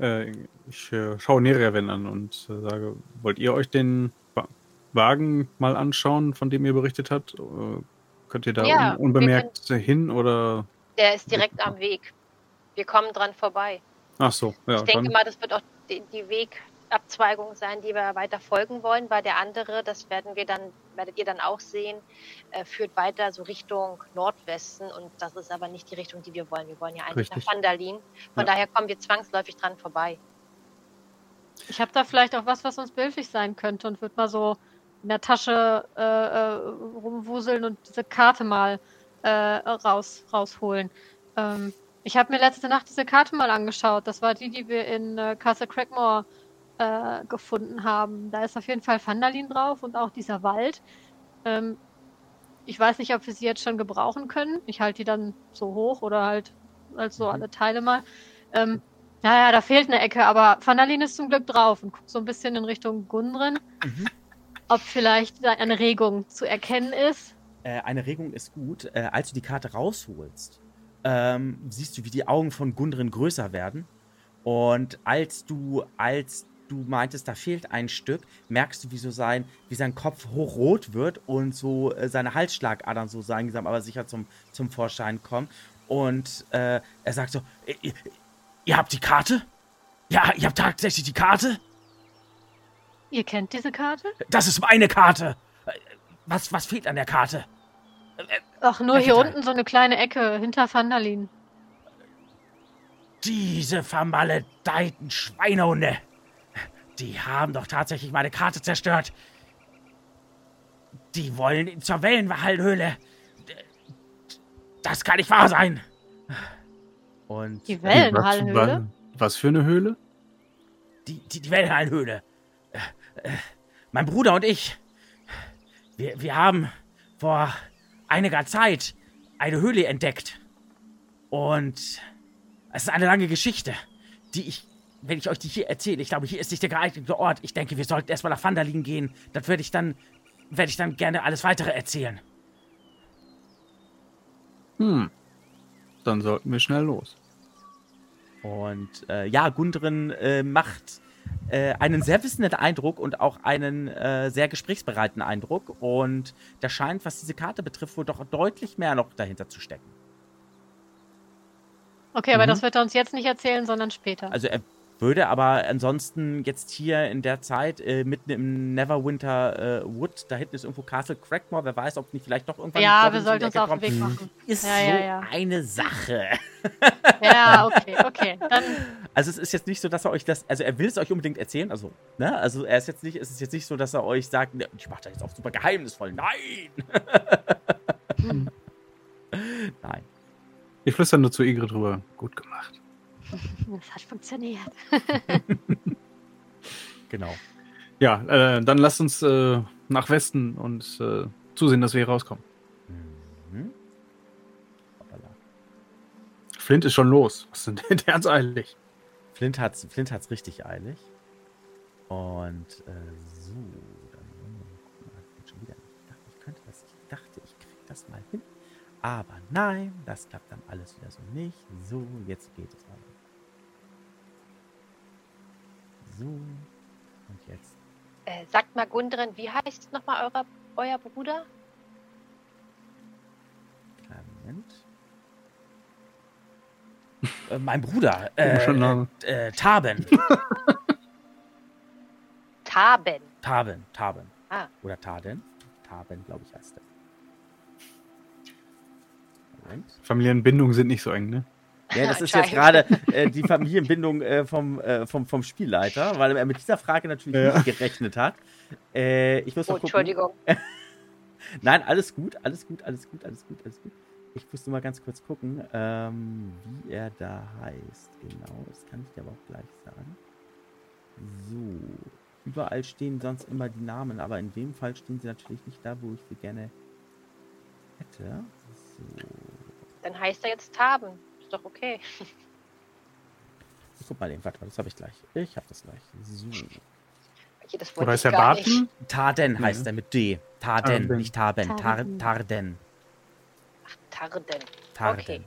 Äh, ich schaue Nereven an und sage, wollt ihr euch den Wagen mal anschauen, von dem ihr berichtet habt? Könnt ihr da ja, un unbemerkt können, hin oder? Der ist direkt am Weg. Wir kommen dran vorbei. Ach so, ja. Ich denke dann... mal, das wird auch die, die Weg, Abzweigung sein, die wir weiter folgen wollen, weil der andere, das werden wir dann, werdet ihr dann auch sehen, äh, führt weiter so Richtung Nordwesten und das ist aber nicht die Richtung, die wir wollen. Wir wollen ja eigentlich Richtig. nach Vandalin. Von ja. daher kommen wir zwangsläufig dran vorbei. Ich habe da vielleicht auch was, was uns behilflich sein könnte und würde mal so in der Tasche äh, äh, rumwuseln und diese Karte mal äh, raus, rausholen. Ähm, ich habe mir letzte Nacht diese Karte mal angeschaut. Das war die, die wir in äh, Castle Craigmore äh, gefunden haben. Da ist auf jeden Fall Vandalin drauf und auch dieser Wald. Ähm, ich weiß nicht, ob wir sie jetzt schon gebrauchen können. Ich halte die dann so hoch oder halt als so mhm. alle Teile mal. Ähm, naja, da fehlt eine Ecke, aber Vandalin ist zum Glück drauf und guckt so ein bisschen in Richtung Gundren. Mhm. Ob vielleicht eine Regung zu erkennen ist. Äh, eine Regung ist gut. Äh, als du die Karte rausholst, ähm, siehst du, wie die Augen von Gundren größer werden. Und als du, als du meintest, da fehlt ein Stück, merkst du, wie so sein, wie sein Kopf hochrot wird und so äh, seine Halsschlagadern so langsam aber sicher zum, zum Vorschein kommen. Und äh, er sagt so, ihr, ihr habt die Karte? Ja, ihr habt tatsächlich die Karte? Ihr kennt diese Karte? Das ist meine Karte. Was, was fehlt an der Karte? Ach, nur hier unten so eine kleine Ecke hinter Vandalin. Diese vermaledeiten Schweinehunde. Die haben doch tatsächlich meine Karte zerstört. Die wollen zur Wellenhallhöhle. Das kann nicht wahr sein. Und die Wellenhallhöhle? Was, für eine Höhle? Die, die, die Wellenhallhöhle. Mein Bruder und ich, wir, wir haben vor einiger Zeit eine Höhle entdeckt. Und es ist eine lange Geschichte, die ich wenn ich euch die hier erzähle, ich glaube, hier ist nicht der geeignete Ort. Ich denke, wir sollten erstmal nach Vandalin gehen. Das werde ich dann, werde ich dann gerne alles weitere erzählen. Hm. Dann sollten wir schnell los. Und äh, ja, Gundren äh, macht äh, einen sehr wissenden Eindruck und auch einen äh, sehr gesprächsbereiten Eindruck. Und da scheint, was diese Karte betrifft, wohl doch deutlich mehr noch dahinter zu stecken. Okay, aber mhm. das wird er uns jetzt nicht erzählen, sondern später. Also er Würde aber ansonsten jetzt hier in der Zeit äh, mitten im Neverwinter äh, Wood, da hinten ist irgendwo Castle Crackmore, wer weiß, ob nicht vielleicht doch irgendwann. Ja, wir sollten uns auf den Weg machen. Ist ja, so ja, ja. eine Sache. Ja, okay, okay. Dann Also es ist jetzt nicht so, dass er euch das, also er will es euch unbedingt erzählen, also, ne, also er ist jetzt nicht, es ist jetzt nicht so, dass er euch sagt, ne, ich mache das jetzt auch super geheimnisvoll. Nein! Nein. Ich flüstere nur zu Igre drüber. Gut gemacht. das hat funktioniert. Genau. Ja, äh, dann lasst uns äh, nach Westen und äh, zusehen, dass wir hier rauskommen. Mhm. Hoppala. Flint ist schon los. Was ist denn der hat's eilig? Flint hat's, Flint hat's richtig eilig. Und äh, so, dann wollen wir mal gucken. Ah, schon wieder. Ich dachte, ich könnte das. Ich dachte, ich krieg das mal hin. Aber nein, das klappt dann alles wieder so nicht. So, jetzt geht es aber. So. Und jetzt. Äh, sagt mal Gundren, wie heißt nochmal euer, Bruder? Moment. Äh, mein Bruder. Äh, Name. äh, Taben. Taben. Taben. Taben. Ah. Oder Taden. Taben, glaube ich, heißt der. Moment. Familienbindungen sind nicht so eng, ne? Ja, das ist jetzt gerade äh, die Familienbindung äh, vom, äh, vom, vom Spielleiter, weil er mit dieser Frage natürlich Ja. nicht gerechnet hat. Äh, ich muss Oh, mal gucken. Entschuldigung. Nein, alles gut, alles gut, alles gut, alles gut, alles gut. Ich muss nur mal ganz kurz gucken, ähm, wie er da heißt. Genau, das kann ich dir aber auch gleich sagen. So. Überall stehen sonst immer die Namen, aber in dem Fall stehen sie natürlich nicht da, wo ich sie gerne hätte. So. Dann heißt er jetzt Taben. Ist doch okay. Ich guck mal eben, warte mal, das habe ich gleich. Ich habe das gleich. So. Jedes Oder ist er gar nicht. Barton? Tarden heißt Ja. er mit D. Tarden, Tarden. nicht Taben. Tar Tarden. Tarden. Tarden. Okay.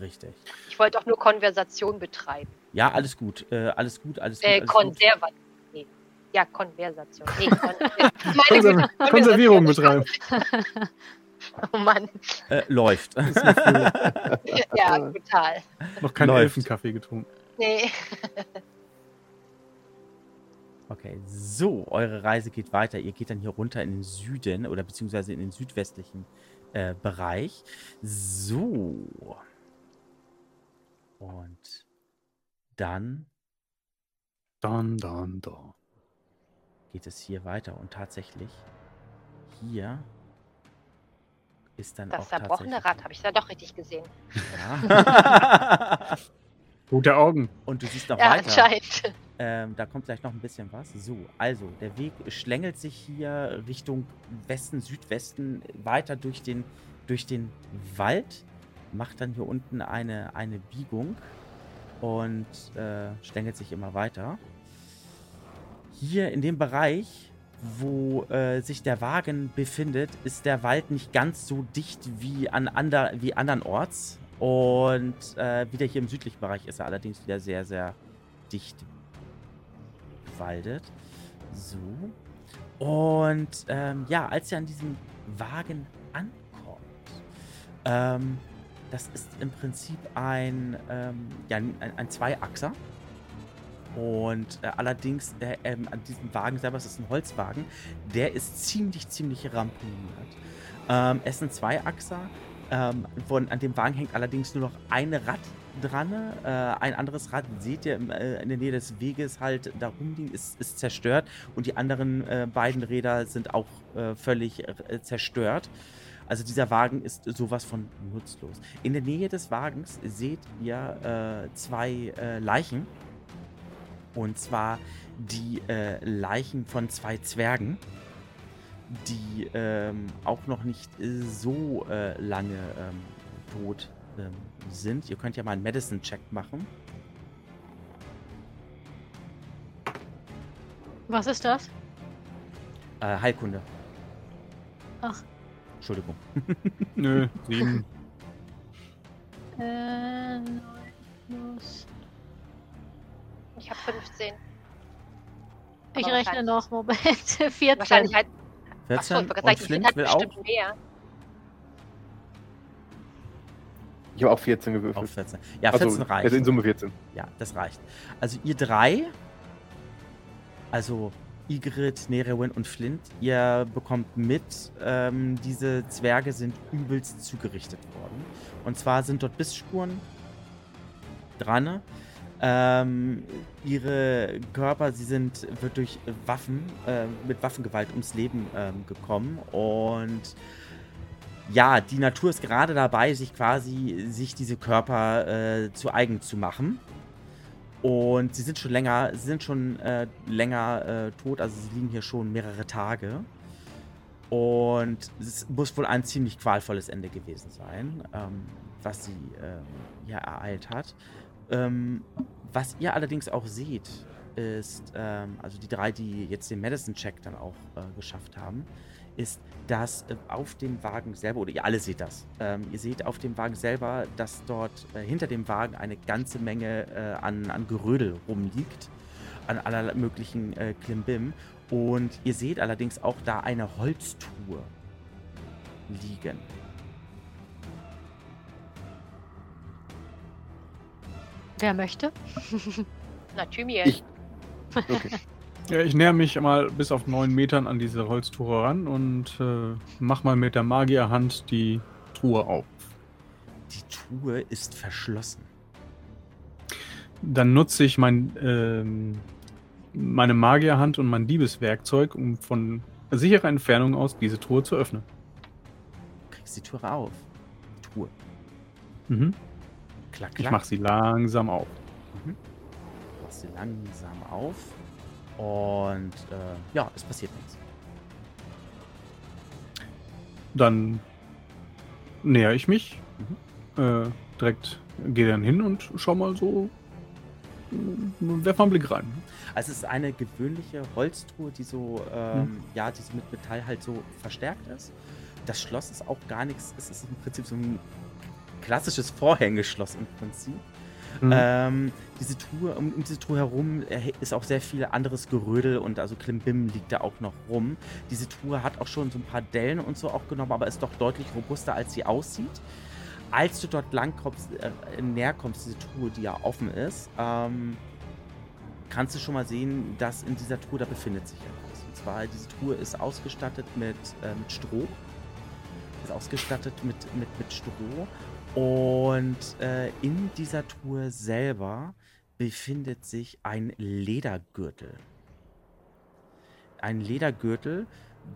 Richtig. Ich wollte auch nur Konversation betreiben. Ja, alles gut. Äh, alles gut, alles gut. Äh, gut. Konservation. Nee. Ja, Konversation. Nee, Kon Meine Konser Güte, Konservierung Konversation. betreiben. Oh Mann. Äh, läuft. Ja, total. Noch keinen. Elfenkaffee getrunken. Nee. Okay, so, eure Reise geht weiter. Ihr geht dann hier runter in den Süden oder beziehungsweise in den südwestlichen äh, Bereich. So. Und dann Dann, dann, dann. geht es hier weiter und tatsächlich hier ist dann Das auch zerbrochene tatsächlich- Rad habe ich da doch richtig gesehen. Ja. Gute Augen. und du siehst noch Ja, weiter. anscheinend. Ähm, da kommt gleich noch ein bisschen was. So, also der Weg schlängelt sich hier Richtung Westen, Südwesten weiter durch den, durch den Wald, macht dann hier unten eine, eine Biegung und äh, schlängelt sich immer weiter. Hier in dem Bereich, wo äh, sich der Wagen befindet, ist der Wald nicht ganz so dicht wie, an ander, wie andernorts. Und äh, wieder hier im südlichen Bereich ist er allerdings wieder sehr, sehr dicht bewaldet. So. Und ähm, ja, als ihr an diesem Wagen ankommt, ähm, das ist im Prinzip ein, ähm, ja, ein, ein Zweiachser. Und äh, allerdings, äh, ähm, an diesem Wagen selber, es ist ein Holzwagen, der ist ziemlich, ziemlich ramponiert. Ähm, es ist ein Zweiachser. Ähm, von, an dem Wagen hängt allerdings nur noch ein Rad dran. Äh, ein anderes Rad seht ihr äh, in der Nähe des Weges halt da rumliegen, ist, ist zerstört. Und die anderen äh, beiden Räder sind auch äh, völlig äh, zerstört. Also dieser Wagen ist sowas von nutzlos. In der Nähe des Wagens seht ihr zwei Leichen. Und zwar die Leichen von zwei Zwergen, die ähm, auch noch nicht äh, so äh, lange ähm, tot ähm, sind. Ihr könnt ja mal einen Medicine-Check machen. Was ist das? Äh, Heilkunde. Ach. Entschuldigung. Nö, sieben. Äh, neun plus. Ich habe 15. Ich Aber rechne noch, Moment. 14. Wahrscheinlich halt. Achso, 14 ich wollte sagen, Flint halt will auch. mehr. Ich habe auch 14 gewürfelt. Auf 14. Ja, 14 also, reicht. Also in Summe 14. Ja, das reicht. Also ihr drei, also Igrit, Nerewin und Flint, ihr bekommt mit, ähm, diese Zwerge sind übelst zugerichtet worden. Und zwar sind dort Bissspuren dran. Ähm, ihre Körper, sie sind wird durch Waffen, äh, mit Waffengewalt ums Leben ähm, gekommen. Und ja, die Natur ist gerade dabei, sich quasi, sich diese Körper äh, zu eigen zu machen. Und sie sind schon länger, sie sind schon äh, länger äh, tot, also sie liegen hier schon mehrere Tage. Und es muss wohl ein ziemlich qualvolles Ende gewesen sein, ähm, was sie ähm, ja ereilt hat. Ähm, was ihr allerdings auch seht, ist, ähm, also die drei, die jetzt den Medicine-Check dann auch äh, geschafft haben, ist, dass äh, auf dem Wagen selber, oder ihr alle seht das, ähm, ihr seht auf dem Wagen selber, dass dort äh, hinter dem Wagen eine ganze Menge äh, an, an Gerödel rumliegt, an aller möglichen äh, Klimbim. Und ihr seht allerdings auch da eine Holztruhe liegen. Wer möchte? Na, Thymiel. Ich. Okay. Ja, ich näher mich mal bis auf neun Metern an diese Holztruhe ran und äh, mach mal mit der Magierhand die Truhe auf. Die Truhe ist verschlossen. Dann nutze ich mein, ähm, meine Magierhand und mein Diebeswerkzeug, um von sicherer Entfernung aus diese Truhe zu öffnen. Du kriegst die Truhe auf. Truhe. Mhm. Klack, klack. Ich mach sie langsam auf. Mhm. Mach sie langsam auf. Und äh, ja, es passiert nichts. Dann näher ich mich. Mhm. Äh, direkt gehe dann hin und schau mal so. Werf mal einen Blick rein. Also es ist eine gewöhnliche Holztruhe, die so, ähm, mhm. ja, die so mit Metall halt so verstärkt ist. Das Schloss ist auch gar nichts, es ist im Prinzip so ein klassisches Vorhängeschloss im Prinzip. Mhm. Ähm, diese Truhe, um, um, diese Truhe herum äh, ist auch sehr viel anderes Gerödel und also Klimbim liegt da auch noch rum. Diese Truhe hat auch schon so ein paar Dellen und so auch genommen, aber ist doch deutlich robuster, als sie aussieht. Als du dort lang kommst, äh, näher kommst, diese Truhe, die ja offen ist, ähm, kannst du schon mal sehen, dass in dieser Truhe, da befindet sich etwas. Und zwar, diese Truhe ist ausgestattet mit, äh, mit Stroh. Ist ausgestattet mit, mit, mit Stroh und äh, in dieser Truhe selber befindet sich ein Ledergürtel. Ein Ledergürtel,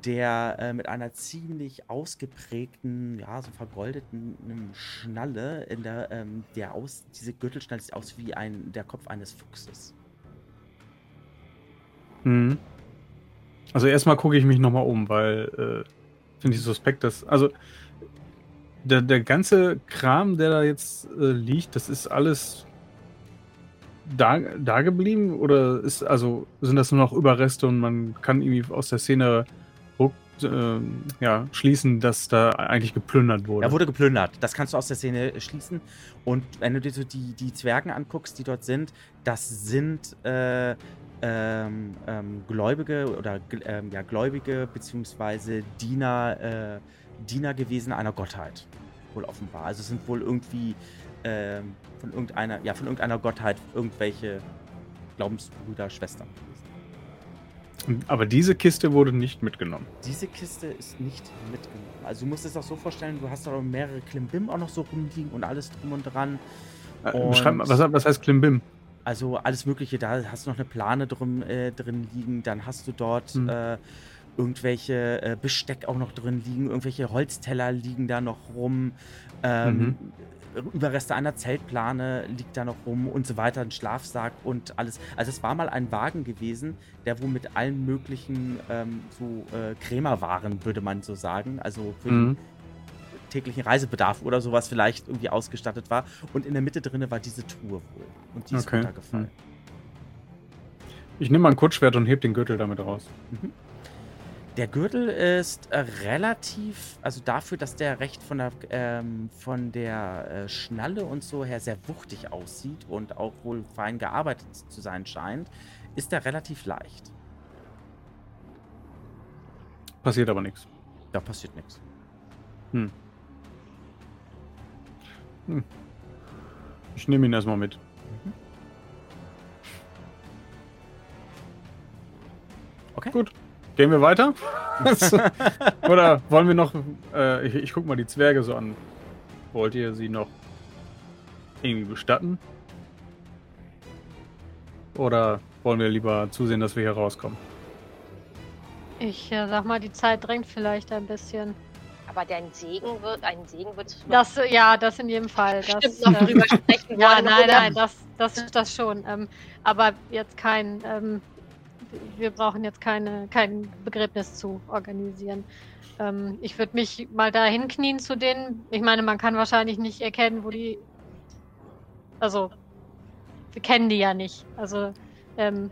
der äh, mit einer ziemlich ausgeprägten, ja, so vergoldeten ähm, Schnalle in der, ähm, der aus, diese Gürtelschnalle sieht aus wie ein, der Kopf eines Fuchses. Mhm. Also erstmal gucke ich mich nochmal um, weil äh, finde ich suspekt, dass, also der, der ganze Kram, der da jetzt äh, liegt, das ist alles da, da geblieben? Oder ist, also, sind das nur noch Überreste und man kann irgendwie aus der Szene äh, ja, schließen, dass da eigentlich geplündert wurde? Da wurde geplündert. Das kannst du aus der Szene schließen. Und wenn du dir so die, die Zwergen anguckst, die dort sind, das sind äh, ähm, ähm, Gläubige oder ähm, ja, Gläubige beziehungsweise Diener, äh, Diener gewesen einer Gottheit. Wohl offenbar. Also es sind wohl irgendwie ähm, von irgendeiner, ja, von irgendeiner Gottheit irgendwelche Glaubensbrüder, Schwestern gewesen. Aber diese Kiste wurde nicht mitgenommen. Diese Kiste ist nicht mitgenommen. Also du musst es auch so vorstellen, du hast da mehrere Klimbim auch noch so rumliegen und alles drum und dran. Äh, und Beschreib mal, was, was heißt Klimbim? Also alles Mögliche, da hast du noch eine Plane drin, äh, drin liegen, dann hast du dort hm. äh, irgendwelche äh, Besteck auch noch drin liegen, irgendwelche Holzteller liegen da noch rum, ähm, mhm. Überreste einer Zeltplane liegt da noch rum und so weiter, ein Schlafsack und alles. Also es war mal ein Wagen gewesen, der wohl mit allen möglichen ähm, so äh, Krämerwaren, würde man so sagen, also für mhm. den täglichen Reisebedarf oder sowas vielleicht irgendwie ausgestattet war. Und in der Mitte drinne war diese Truhe wohl. Und die ist okay. runtergefallen. Mhm. Ich nehme mal ein Kurzschwert und heb den Gürtel damit raus. Mhm. Der Gürtel ist äh, relativ, also dafür, dass der recht von der, ähm, von der äh, Schnalle und so her sehr wuchtig aussieht und auch wohl fein gearbeitet zu sein scheint, ist er relativ leicht. Passiert aber nichts. Da passiert nichts. Hm. Hm. Ich nehme ihn erstmal mit. Mhm. Okay. Gut. Gehen wir weiter? Oder wollen wir noch. Äh, ich, ich guck mal die Zwerge so an. Wollt ihr sie noch irgendwie bestatten? Oder wollen wir lieber zusehen, dass wir hier rauskommen? Ich äh, sag mal, die Zeit drängt vielleicht ein bisschen. Aber dein Segen wird, ein Segen wird Das, ja, das in jedem Fall. Das, Stimmt, noch äh, drüber sprechen Ja, nein, nein, das, das ist das schon. Ähm, aber jetzt kein, ähm, wir brauchen jetzt keine, kein Begräbnis zu organisieren. Ähm, ich würde mich mal da hinknien zu denen. Ich meine, man kann wahrscheinlich nicht erkennen, wo die. Also, wir kennen die ja nicht. Also, ähm,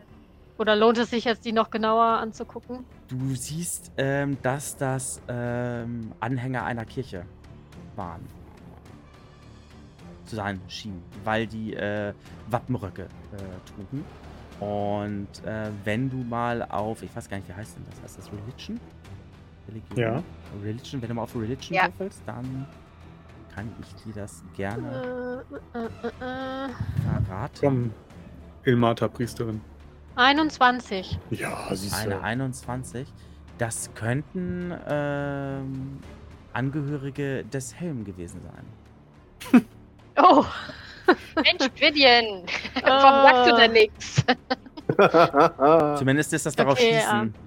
oder lohnt es sich jetzt, die noch genauer anzugucken? Du siehst, ähm, dass das ähm, Anhänger einer Kirche waren. Zu sein schien, weil die äh, Wappenröcke äh, trugen. Und äh, wenn du mal auf, ich weiß gar nicht, wie heißt denn das? Heißt das Religion? Religion? Ja. Religion, wenn du mal auf Religion ja. würfelst, dann kann ich dir das gerne äh, äh, äh, verraten. Komm, Ilmata Priesterin. 21. Ja, siehst du. Eine 21. Das könnten ähm, Angehörige des Helm gewesen sein. oh! Mensch, Vivian! Warum sagst du denn nichts? Zumindest ist das darauf okay, schließen. Ja.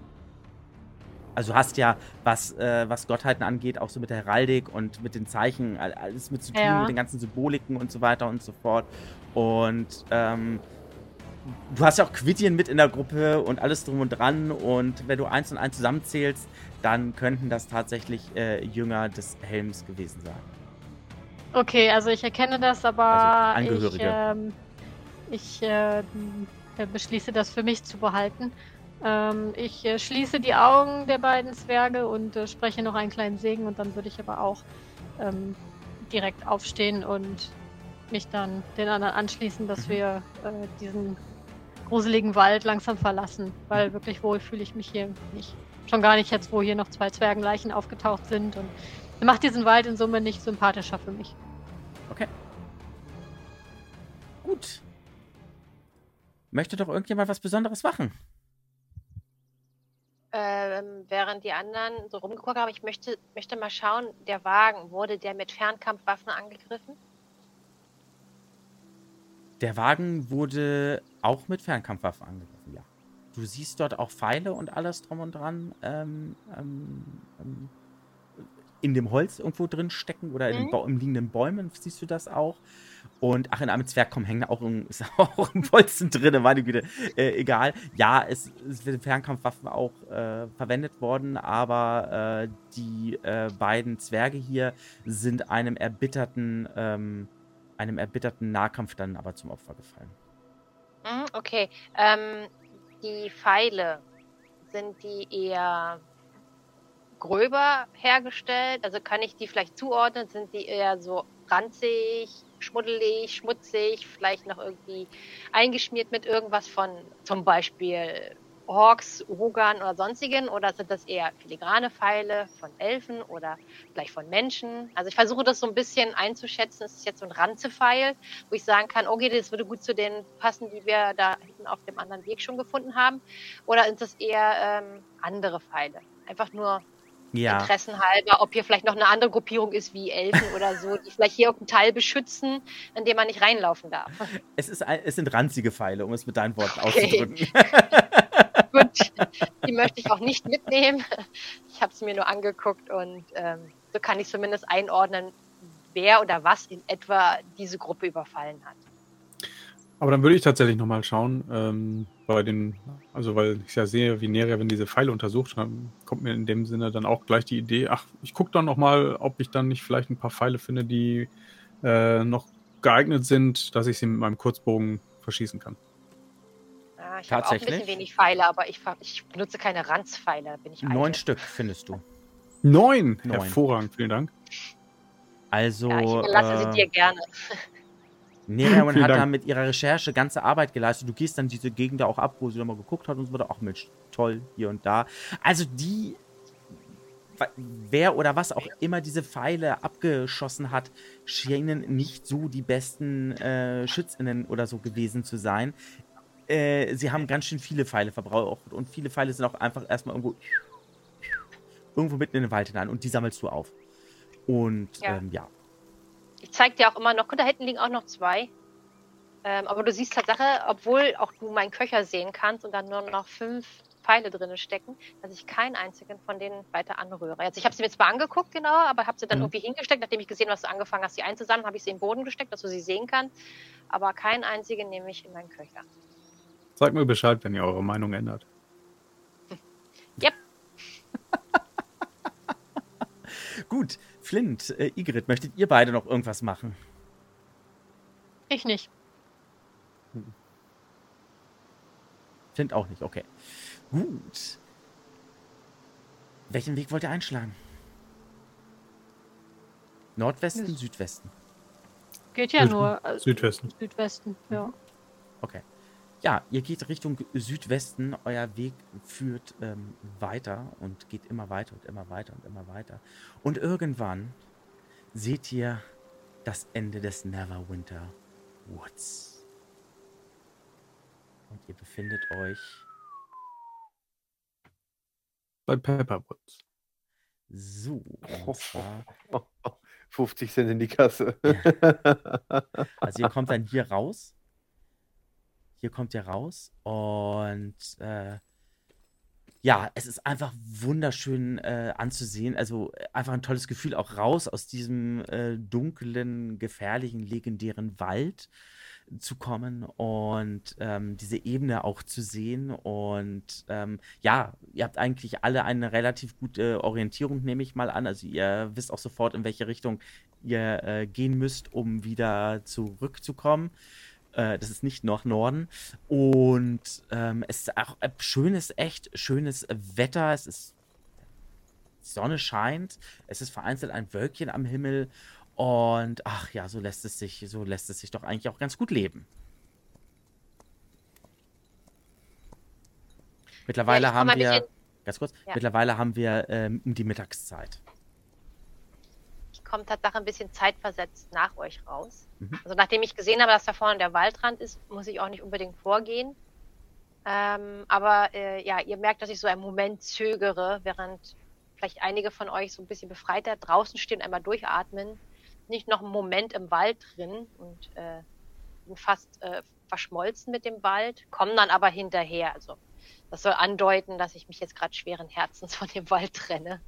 Also du hast ja, was, äh, was Gottheiten angeht, auch so mit der Heraldik und mit den Zeichen, alles mit zu tun, ja. mit den ganzen Symboliken und so weiter und so fort. Und ähm, du hast ja auch Quidien mit in der Gruppe und alles drum und dran. Und wenn du eins und eins zusammenzählst, dann könnten das tatsächlich äh, Jünger des Helms gewesen sein. Okay, also ich erkenne das, aber also Angehörige. Ähm, ich, äh, ich beschließe das für mich zu behalten. Ähm, ich äh, schließe die Augen der beiden Zwerge und äh, spreche noch einen kleinen Segen und dann würde ich aber auch ähm, direkt aufstehen und mich dann den anderen anschließen, dass mhm. wir äh, diesen gruseligen Wald langsam verlassen, weil wirklich wohl fühle ich mich hier nicht. Schon gar nicht jetzt, wo hier noch zwei Zwergenleichen aufgetaucht sind und macht diesen Wald in Summe nicht sympathischer für mich. Okay. Gut. Möchte doch irgendjemand was Besonderes machen? Ähm, während die anderen so rumgeguckt haben, ich möchte, möchte mal schauen, der Wagen, wurde der mit Fernkampfwaffen angegriffen? Der Wagen wurde auch mit Fernkampfwaffen angegriffen, ja. Du siehst dort auch Pfeile und alles drum und dran ähm, ähm, ähm in dem Holz irgendwo drin stecken oder in, mhm. den, liegenden Bäumen siehst du das auch. Und ach, in einem Zwergkorn hängen auch ein, ist auch ein Bolzen drin, meine Güte. Äh, egal. Ja, es, es wird Fernkampfwaffen auch äh, verwendet worden, aber äh, die äh, beiden Zwerge hier sind einem erbitterten ähm, einem erbitterten Nahkampf dann aber zum Opfer gefallen. Mhm, okay. Ähm, die Pfeile, sind die eher gröber hergestellt? Also kann ich die vielleicht zuordnen? Sind die eher so ranzig, schmuddelig, schmutzig, vielleicht noch irgendwie eingeschmiert mit irgendwas von zum Beispiel Orks, Rugan oder sonstigen? Oder sind das eher filigrane Pfeile von Elfen oder vielleicht von Menschen? Also ich versuche das so ein bisschen einzuschätzen. Ist es jetzt so ein Ranzepfeil, wo ich sagen kann, okay, das würde gut zu den passen, die wir da hinten auf dem anderen Weg schon gefunden haben? Oder sind das eher ähm, andere Pfeile? Einfach nur ja. interessenhalber, ob hier vielleicht noch eine andere Gruppierung ist wie Elfen oder so, die vielleicht hier irgendeinen Teil beschützen, in dem man nicht reinlaufen darf. Es, ist, es sind ranzige Pfeile, um es mit deinen Worten okay. auszudrücken. Gut, die möchte ich auch nicht mitnehmen. Ich habe es mir nur angeguckt und ähm, so kann ich zumindest einordnen, wer oder was in etwa diese Gruppe überfallen hat. Aber dann würde ich tatsächlich nochmal schauen, ähm, bei den, also weil ich ja sehe, wie Neria, wenn diese Pfeile untersucht, kommt mir in dem Sinne dann auch gleich die Idee, ach, ich gucke dann nochmal, ob ich dann nicht vielleicht ein paar Pfeile finde, die äh, noch geeignet sind, dass ich sie mit meinem Kurzbogen verschießen kann. Ja, ich habe auch ein bisschen wenig Pfeile, aber ich, ich benutze keine Ranzpfeile, bin ich Neun alte. Stück findest du. Neun? Neun. Hervorragend, vielen Dank. Also. Ja, ich überlasse äh, sie dir gerne. Nerion hat da mit ihrer Recherche ganze Arbeit geleistet. Du gehst dann diese Gegend da auch ab, wo sie nochmal geguckt hat und so weiter. Ach Mensch, toll, hier und da. Also die wer oder was auch immer diese Pfeile abgeschossen hat, schienen nicht so die besten äh, Schützinnen oder so gewesen zu sein. Äh, sie haben ganz schön viele Pfeile verbraucht und viele Pfeile sind auch einfach erstmal irgendwo irgendwo mitten in den Wald hinein und die sammelst du auf. Und ja. Ähm, ja. Ich zeig dir auch immer noch, da hinten liegen auch noch zwei. Ähm, aber du siehst Tatsache, obwohl auch du meinen Köcher sehen kannst und dann nur noch fünf Pfeile drin stecken, dass ich keinen einzigen von denen weiter anrühre. Also ich habe sie mir zwar angeguckt, genau, aber habe sie dann mhm. irgendwie hingesteckt, nachdem ich gesehen, was du angefangen hast, sie einzusammeln, habe ich sie in den Boden gesteckt, dass du sie sehen kannst. Aber keinen einzigen nehme ich in meinen Köcher. Sag mir Bescheid, wenn ihr eure Meinung ändert. Yep. Gut, Flint, äh, Igrit, möchtet ihr beide noch irgendwas machen? Ich nicht. Flint auch nicht, okay. Gut. Welchen Weg wollt ihr einschlagen? Nordwesten, Südwesten? Geht ja Süden. nur. Äh, Südwesten. Südwesten, ja. Okay. Ja, ihr geht Richtung Südwesten. Euer Weg führt ähm, weiter und geht immer weiter und immer weiter und immer weiter. Und irgendwann seht ihr das Ende des Neverwinter Woods. Und ihr befindet euch bei Pepperwoods. So, und zwar 50 Cent in die Kasse. Ja. Also ihr kommt dann hier raus hier kommt ihr raus und äh, ja, es ist einfach wunderschön äh, anzusehen. Also einfach ein tolles Gefühl, auch raus aus diesem äh, dunklen, gefährlichen, legendären Wald zu kommen und ähm, diese Ebene auch zu sehen. Und ähm, ja, ihr habt eigentlich alle eine relativ gute Orientierung, nehme ich mal an. Also ihr wisst auch sofort, in welche Richtung ihr äh, gehen müsst, um wieder zurückzukommen. Äh, das ist nicht nach Norden. Und ähm, es ist auch schönes, echt schönes Wetter. Es ist Sonne scheint. Es ist vereinzelt ein Wölkchen am Himmel. Und ach ja, so lässt es sich, so lässt es sich doch eigentlich auch ganz gut leben. Mittlerweile ja, haben wir, ganz kurz, ja. mittlerweile haben wir ähm, um die Mittagszeit kommt Tatsache ein bisschen zeitversetzt nach euch raus. Mhm. Also nachdem ich gesehen habe, dass da vorne der Waldrand ist, muss ich auch nicht unbedingt vorgehen. Ähm, aber äh, ja, ihr merkt, dass ich so einen Moment zögere, während vielleicht einige von euch so ein bisschen befreiter draußen stehen, einmal durchatmen. Nicht noch einen Moment im Wald drin und äh, sind fast äh, verschmolzen mit dem Wald, kommen dann aber hinterher. Also das soll andeuten, dass ich mich jetzt gerade schweren Herzens von dem Wald trenne.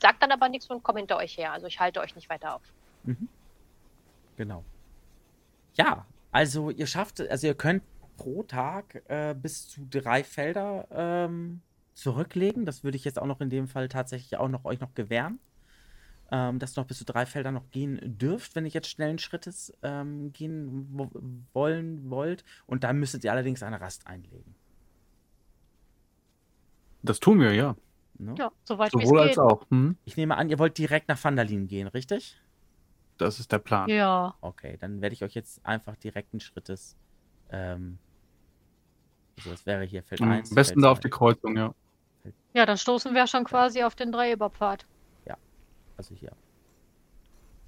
Sagt dann aber nichts und kommt hinter euch her. Also ich halte euch nicht weiter auf. Mhm. Genau. Ja, also ihr schafft, also ihr könnt pro Tag äh, bis zu drei Felder ähm, zurücklegen. Das würde ich jetzt auch noch in dem Fall tatsächlich auch noch euch noch gewähren. Ähm, dass noch bis zu drei Felder noch gehen dürft, wenn ihr jetzt schnellen Schrittes ähm, gehen wollen wollt. Und dann müsstet ihr allerdings eine Rast einlegen. Das tun wir, ja. Ne? Ja, soweit Sowohl als auch. Hm? Ich nehme an, ihr wollt direkt nach Vandalin gehen, richtig? Das ist der Plan. Ja. Okay, dann werde ich euch jetzt einfach direkten Schrittes. Ähm, also das wäre hier Feld 1. Am besten Feld da auf die Kreuzung, ja. Ja, dann stoßen wir schon quasi auf den Dreieberpfad. Ja, also hier.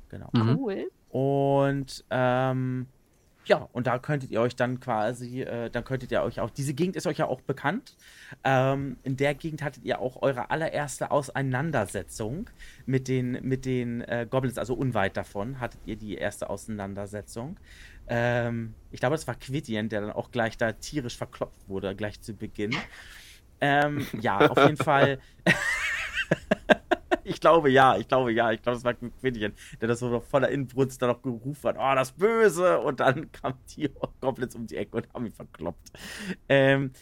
Genau. Mhm. Cool. Und ähm, ja, und da könntet ihr euch dann quasi, äh, dann könntet ihr euch auch, diese Gegend ist euch ja auch bekannt. Ähm, in der Gegend hattet ihr auch eure allererste Auseinandersetzung mit den, mit den äh, Goblins, also unweit davon hattet ihr die erste Auseinandersetzung. Ähm, ich glaube, das war Quidien, der dann auch gleich da tierisch verklopft wurde, gleich zu Beginn. Ähm, ja, auf jeden Fall. ich glaube ja, ich glaube ja, ich glaube, es war Quiddian, der das so voller Inbrunst dann noch gerufen hat, oh, das Böse! Und dann kamen die Goblins um die Ecke und haben ihn verkloppt. Ähm,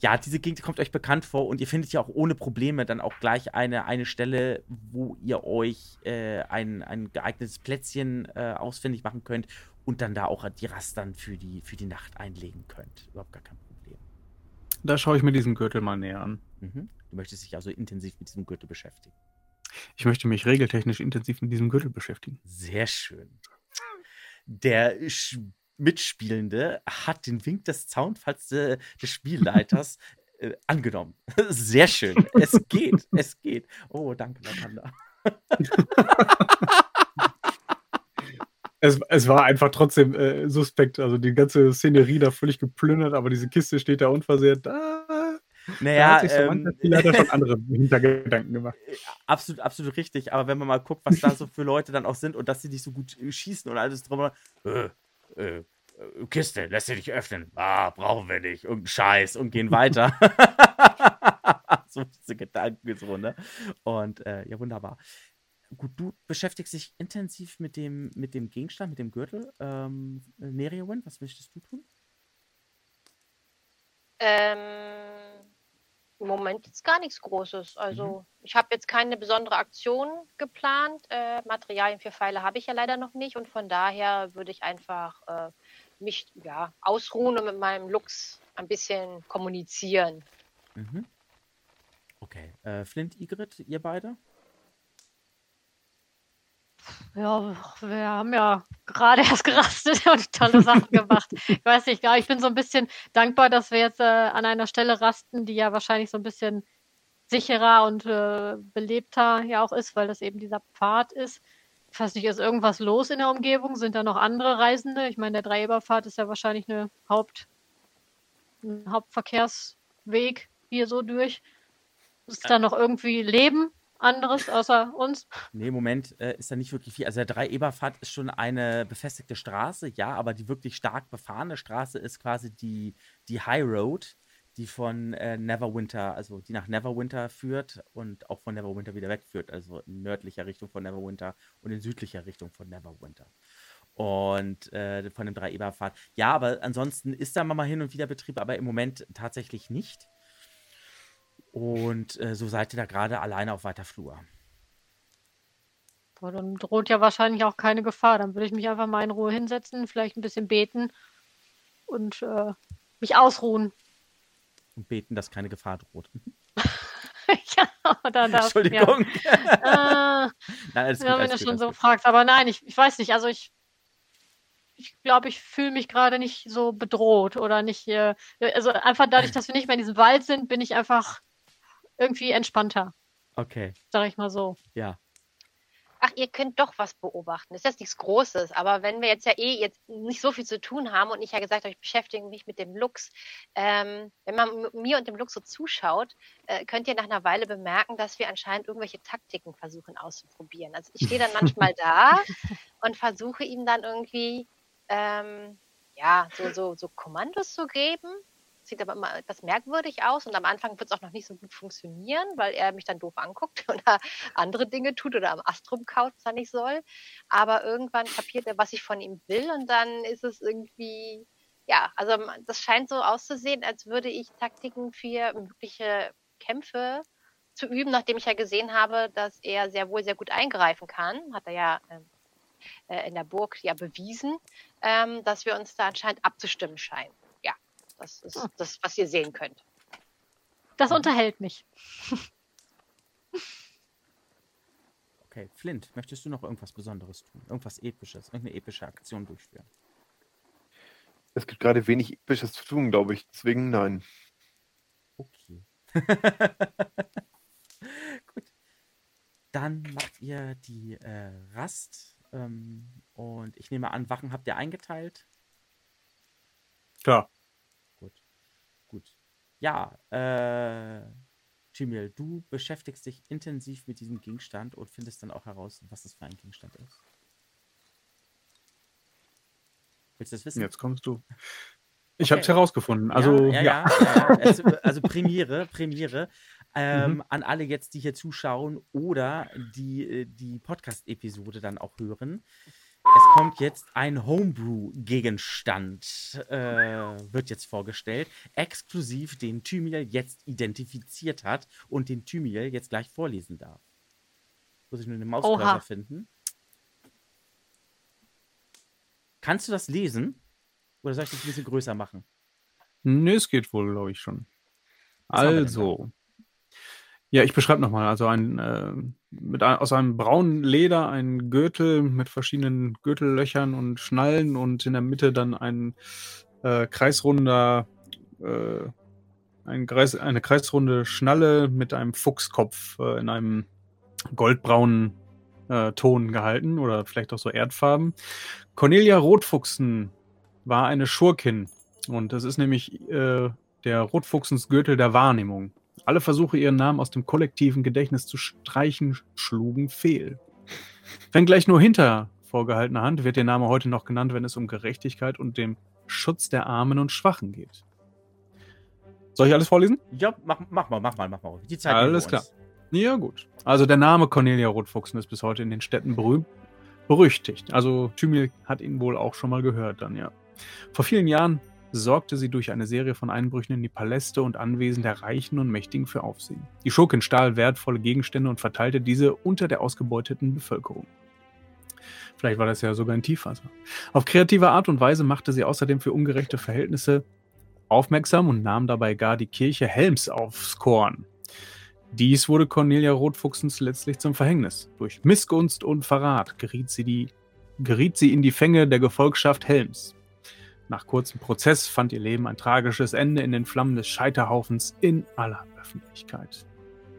ja, diese Gegend kommt euch bekannt vor und ihr findet ja auch ohne Probleme dann auch gleich eine, eine Stelle, wo ihr euch äh, ein, ein geeignetes Plätzchen äh, ausfindig machen könnt und dann da auch die Rastern für die, für die Nacht einlegen könnt. Überhaupt gar kein Problem. Da schaue ich mir diesen Gürtel mal näher an. Mhm. Du möchtest dich also intensiv mit diesem Gürtel beschäftigen. Ich möchte mich regeltechnisch intensiv mit diesem Gürtel beschäftigen. Sehr schön. Der Mitspielende hat den Wink des Zaunfalls des Spielleiters Äh, angenommen. Sehr schön. Es geht. es geht. Oh, danke, Wakanda. es, es war einfach trotzdem äh, suspekt. Also die ganze Szenerie da völlig geplündert, aber diese Kiste steht da unversehrt. Ah, naja, da hat sich so ähm, leider schon andere Hintergedanken gemacht. Äh, absolut, absolut richtig. Aber wenn man mal guckt, was da so für Leute dann auch sind und dass sie nicht so gut schießen und alles drum, äh, äh, Kiste, lässt sich nicht öffnen. Ah, brauchen wir nicht. Irgendein Scheiß und gehen weiter. so diese Gedanken so, ne? Und äh, ja, wunderbar. Gut, du beschäftigst dich intensiv mit dem, mit dem Gegenstand, mit dem Gürtel. Ähm, Neriowin, was möchtest du tun? Ähm, Im Moment ist gar nichts Großes. Also, mhm. ich habe jetzt keine besondere Aktion geplant. Äh, Materialien für Pfeile habe ich ja leider noch nicht und von daher würde ich einfach äh, mich ja, ausruhen und mit meinem Lux ein bisschen kommunizieren. Mhm. Okay. Äh, Flint, Igrit, ihr beide? Ja, wir haben ja gerade erst gerastet und tolle Sachen gemacht. Ich weiß nicht, ich bin so ein bisschen dankbar, dass wir jetzt äh, an einer Stelle rasten, die ja wahrscheinlich so ein bisschen sicherer und äh, belebter ja auch ist, weil das eben dieser Pfad ist. Ich weiß nicht, ist irgendwas los in der Umgebung? Sind da noch andere Reisende? Ich meine, der Dreieberpfad ist ja wahrscheinlich eine Haupt, ein Hauptverkehrsweg hier so durch. Ist da noch irgendwie Leben anderes außer uns? Nee, im Moment äh, ist da nicht wirklich viel. Also der Dreieberpfad ist schon eine befestigte Straße, ja, aber die wirklich stark befahrene Straße ist quasi die, die High Road die von äh, Neverwinter, also die nach Neverwinter führt und auch von Neverwinter wieder wegführt, also in nördlicher Richtung von Neverwinter und in südlicher Richtung von Neverwinter. Und äh, von dem Dreieberpfad. Ja, aber ansonsten ist da mal hin und wieder Betrieb, aber im Moment tatsächlich nicht. Und äh, so seid ihr da gerade alleine auf weiter Flur. Boah, dann droht ja wahrscheinlich auch keine Gefahr. Dann würde ich mich einfach mal in Ruhe hinsetzen, vielleicht ein bisschen beten und äh, mich ausruhen und beten, dass keine Gefahr droht. ja, oder das. Entschuldigung. Ja. äh, nein, ja, wenn du schon so gut. fragst. Aber nein, ich, ich weiß nicht. Also ich, ich glaube, ich fühle mich gerade nicht so bedroht oder nicht. Äh, also einfach dadurch, dass wir nicht mehr in diesem Wald sind, bin ich einfach irgendwie entspannter. Okay. Sag ich mal so. Ja ach, ihr könnt doch was beobachten. Das ist jetzt nichts Großes, aber wenn wir jetzt ja eh jetzt nicht so viel zu tun haben und ich ja gesagt habe, ich beschäftige mich mit dem Lux, ähm, wenn man mir und dem Lux so zuschaut, äh, könnt ihr nach einer Weile bemerken, dass wir anscheinend irgendwelche Taktiken versuchen auszuprobieren. Also ich stehe dann manchmal da und versuche ihm dann irgendwie ähm, ja so so so Kommandos zu geben sieht aber immer etwas merkwürdig aus und am Anfang wird es auch noch nicht so gut funktionieren, weil er mich dann doof anguckt oder andere Dinge tut oder am Ast rumkaut, was er nicht soll. Aber irgendwann kapiert er, was ich von ihm will und dann ist es irgendwie, ja, also das scheint so auszusehen, als würde ich Taktiken für mögliche Kämpfe zu üben, nachdem ich ja gesehen habe, dass er sehr wohl sehr gut eingreifen kann. Hat er ja ähm, äh, in der Burg ja bewiesen, ähm, dass wir uns da anscheinend abzustimmen scheinen. Das ist hm. das, was ihr sehen könnt. Das unterhält mich. Okay, Flint, möchtest du noch irgendwas Besonderes tun? Irgendwas Episches, irgendeine epische Aktion durchführen? Es gibt gerade wenig Episches zu tun, glaube ich. Deswegen nein. Okay. Gut. Dann macht ihr die äh, Rast. Ähm, und ich nehme an, Wachen habt ihr eingeteilt? Klar. Ja, äh, Chimiel, du beschäftigst dich intensiv mit diesem Gegenstand und findest dann auch heraus, was das für ein Gegenstand ist. Willst du das wissen? Jetzt kommst du. Ich okay. habe es herausgefunden. Also, ja, ja, ja. also, also, Premiere, Premiere. Ähm, mhm. An alle jetzt, die hier zuschauen oder die äh, die Podcast-Episode dann auch hören. Es kommt jetzt ein Homebrew-Gegenstand, äh, wird jetzt vorgestellt, exklusiv den Thymiel jetzt identifiziert hat und den Thymiel jetzt gleich vorlesen darf. Muss ich nur den Mauscursor finden. Kannst du das lesen? Oder soll ich das ein bisschen größer machen? Nö, es geht wohl, glaube ich schon. Also, ja, ich beschreibe nochmal. Also ein, äh, mit ein, aus einem braunen Leder ein Gürtel mit verschiedenen Gürtellöchern und Schnallen und in der Mitte dann ein äh, kreisrunder, äh, ein Kreis, eine kreisrunde Schnalle mit einem Fuchskopf äh, in einem goldbraunen äh, Ton gehalten oder vielleicht auch so Erdfarben. Cornelia Rotfuchsen war eine Schurkin und das ist nämlich äh, der Rotfuchsensgürtel der Wahrnehmung. Alle Versuche, ihren Namen aus dem kollektiven Gedächtnis zu streichen, schlugen fehl. Wenn gleich nur hinter vorgehaltener Hand wird der Name heute noch genannt, wenn es um Gerechtigkeit und den Schutz der Armen und Schwachen geht. Soll ich alles vorlesen? Ja, mach, mach mal, mach mal, mach mal. Die Zeit alles klar. Ja, gut. Also der Name Cornelia Rotfuchsen ist bis heute in den Städten berühmt, berüchtigt. Also Thymil hat ihn wohl auch schon mal gehört dann, ja. Vor vielen Jahren sorgte sie durch eine Serie von Einbrüchen in die Paläste und Anwesen der Reichen und Mächtigen für Aufsehen. Die Schurkin stahl wertvolle Gegenstände und verteilte diese unter der ausgebeuteten Bevölkerung. Vielleicht war das ja sogar ein Tiefwasser. Auf kreative Art und Weise machte sie außerdem für ungerechte Verhältnisse aufmerksam und nahm dabei gar die Kirche Helms aufs Korn. Dies wurde Cornelia Rotfuchsens letztlich zum Verhängnis. Durch Missgunst und Verrat geriet sie, die, geriet sie in die Fänge der Gefolgschaft Helms. Nach kurzem Prozess fand ihr Leben ein tragisches Ende in den Flammen des Scheiterhaufens in aller Öffentlichkeit.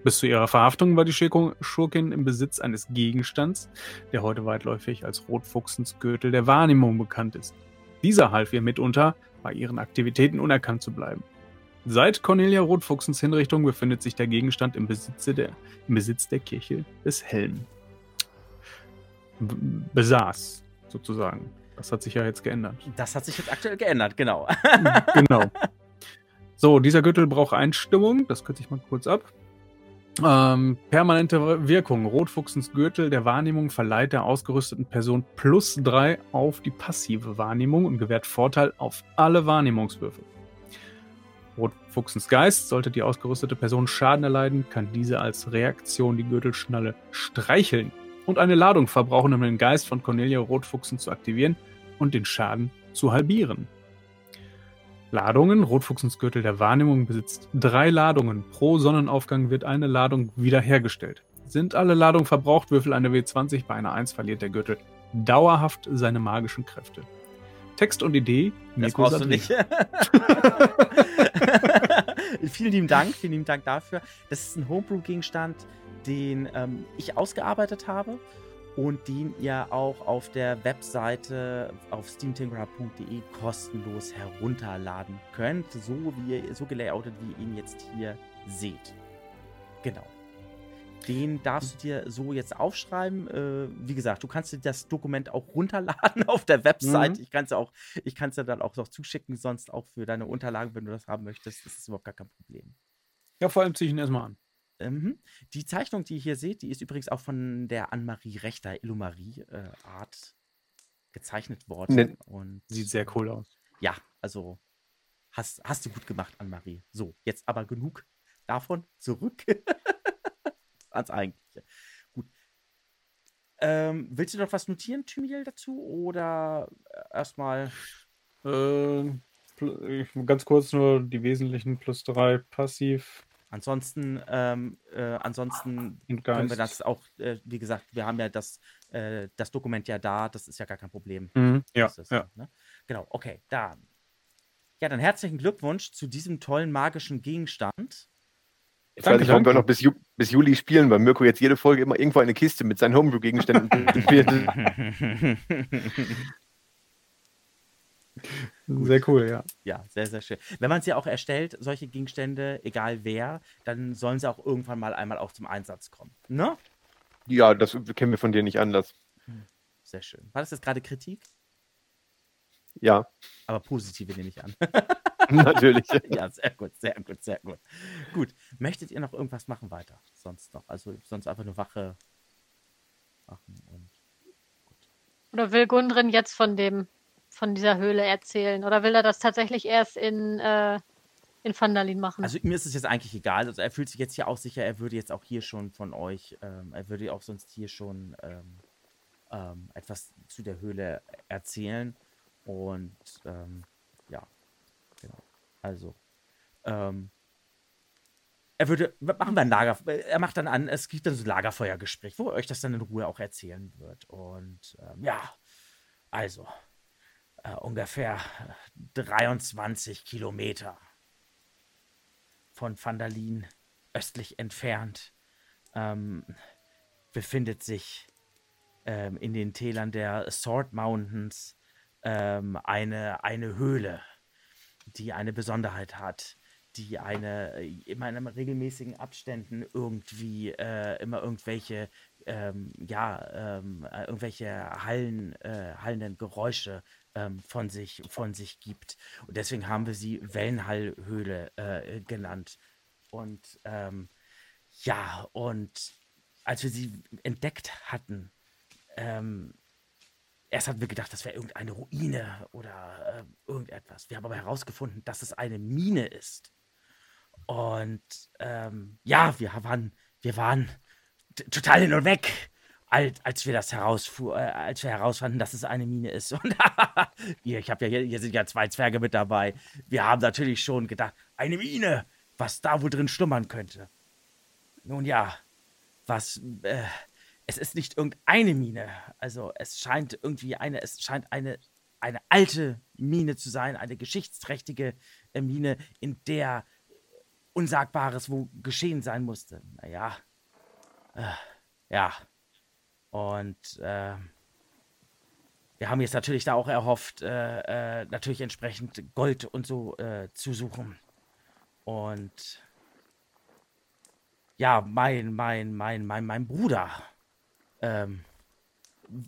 Bis zu ihrer Verhaftung war die Schurkin im Besitz eines Gegenstands, der heute weitläufig als Rotfuchsens Gürtel der Wahrnehmung bekannt ist. Dieser half ihr mitunter, bei ihren Aktivitäten unerkannt zu bleiben. Seit Cornelia Rotfuchsens Hinrichtung befindet sich der Gegenstand im, der, im Besitz der Kirche des Helm. B besaß, sozusagen. Das hat sich ja jetzt geändert. Das hat sich jetzt aktuell geändert, genau. genau. So, dieser Gürtel braucht Einstimmung. Das kürze ich mal kurz ab. Ähm, permanente Wirkung. Rotfuchsens Gürtel der Wahrnehmung verleiht der ausgerüsteten Person plus drei auf die passive Wahrnehmung und gewährt Vorteil auf alle Wahrnehmungswürfe. Rotfuchsens Geist, sollte die ausgerüstete Person Schaden erleiden, kann diese als Reaktion die Gürtelschnalle streicheln und eine Ladung verbrauchen, um den Geist von Cornelia Rotfuchsen zu aktivieren und den Schaden zu halbieren. Ladungen. Rotfuchsens Gürtel der Wahrnehmung besitzt drei Ladungen. Pro Sonnenaufgang wird eine Ladung wiederhergestellt. Sind alle Ladungen verbraucht, würfel eine W20. Bei einer 1 verliert der Gürtel dauerhaft seine magischen Kräfte. Text und Idee. Das brauchst du nicht. vielen lieben Dank, vielen lieben Dank dafür. Das ist ein Homebrew-Gegenstand, den ähm, ich ausgearbeitet habe und den ihr auch auf der Webseite auf steamtinkerer.de kostenlos herunterladen könnt, so wie ihr, so gelayoutet, wie ihr ihn jetzt hier seht. Genau. Den darfst du dir so jetzt aufschreiben. Äh, wie gesagt, du kannst dir das Dokument auch runterladen auf der Website. Mhm. Ich kann es auch, ich kann es dir dann auch noch zuschicken, sonst auch für deine Unterlagen, wenn du das haben möchtest. Das ist überhaupt gar kein Problem. Ja, vor allem ziehe ich ihn erstmal an. Mhm. Die Zeichnung, die ihr hier seht, die ist übrigens auch von der Anne-Marie Rechter Illumarie äh, Art gezeichnet worden. Ne, und sieht sehr cool aus. Ja, also hast, hast du gut gemacht, Anne-Marie. So, jetzt aber genug davon. Zurück ans Eigentliche. Gut. Ähm, willst du noch was notieren, Thymiel, dazu? Oder äh, erstmal. Äh, ganz kurz nur die wesentlichen plus drei passiv Ansonsten, ähm, äh, ansonsten können wir das auch, äh, wie gesagt, wir haben ja das, äh, das Dokument ja da, das ist ja gar kein Problem. Mhm, ja, ist, ja. Ne? Genau, okay, dann. Ja, dann herzlichen Glückwunsch zu diesem tollen magischen Gegenstand. Ich weiß nicht, ob wir noch bis, Ju bis, Juli spielen, weil Mirko jetzt jede Folge immer irgendwo eine Kiste mit seinen Homebrew-Gegenständen spielt. Sehr cool, ja. Ja, sehr, sehr schön. Wenn man sie auch erstellt, solche Gegenstände, egal wer, dann sollen sie auch irgendwann mal einmal auch zum Einsatz kommen. Ne? Ja, das kennen wir von dir nicht anders. Hm, sehr schön. War das jetzt gerade Kritik? Ja. Aber positive nehme ich an. Natürlich. ja, sehr gut, sehr gut, sehr gut. Gut. Möchtet ihr noch irgendwas machen weiter? Sonst noch? Also sonst einfach nur Wache machen und gut. Oder will Gundrin jetzt von dem von dieser Höhle erzählen? Oder will er das tatsächlich erst in, äh, in Vandalin machen? Also mir ist es jetzt eigentlich egal. Also er fühlt sich jetzt hier auch sicher, er würde jetzt auch hier schon von euch, ähm, er würde auch sonst hier schon ähm, ähm, etwas zu der Höhle erzählen. Und ähm, ja, genau. Also, ähm, er würde, machen wir ein Lager, er macht dann an, es gibt dann so ein Lagerfeuergespräch, wo er euch das dann in Ruhe auch erzählen wird. Und ähm, ja, also, äh, ungefähr 23 Kilometer. von Vandalin, östlich entfernt, ähm, befindet sich ähm, in den Tälern der Sword Mountains ähm, eine, eine Höhle, die eine Besonderheit hat, die eine äh, immer in regelmäßigen Abständen irgendwie äh, immer irgendwelche ähm, ja ähm, äh, irgendwelche Hallen äh, hallenden Geräusche ähm, von sich von sich gibt und deswegen haben wir sie Wellenhallhöhle äh, genannt und ähm, ja und als wir sie entdeckt hatten ähm, Erst hatten wir gedacht, das wäre irgendeine Ruine oder äh, irgendetwas. Wir haben aber herausgefunden, dass es eine Mine ist. Und ähm, ja, wir waren, wir waren total hin und weg, als, als wir das herausfuhr, äh, als wir herausfanden, dass es eine Mine ist. Und hier, ich habe ja hier, hier sind ja zwei Zwerge mit dabei. Wir haben natürlich schon gedacht, eine Mine, was da wohl drin schlummern könnte. Nun ja, was äh, es ist nicht irgendeine Mine. Also es scheint irgendwie eine, es scheint eine, eine alte Mine zu sein, eine geschichtsträchtige äh, Mine, in der Unsagbares wo geschehen sein musste. Naja. Äh, ja. Und äh, wir haben jetzt natürlich da auch erhofft, äh, äh natürlich entsprechend Gold und so äh, zu suchen. Und ja, mein, mein, mein, mein, mein Bruder ähm,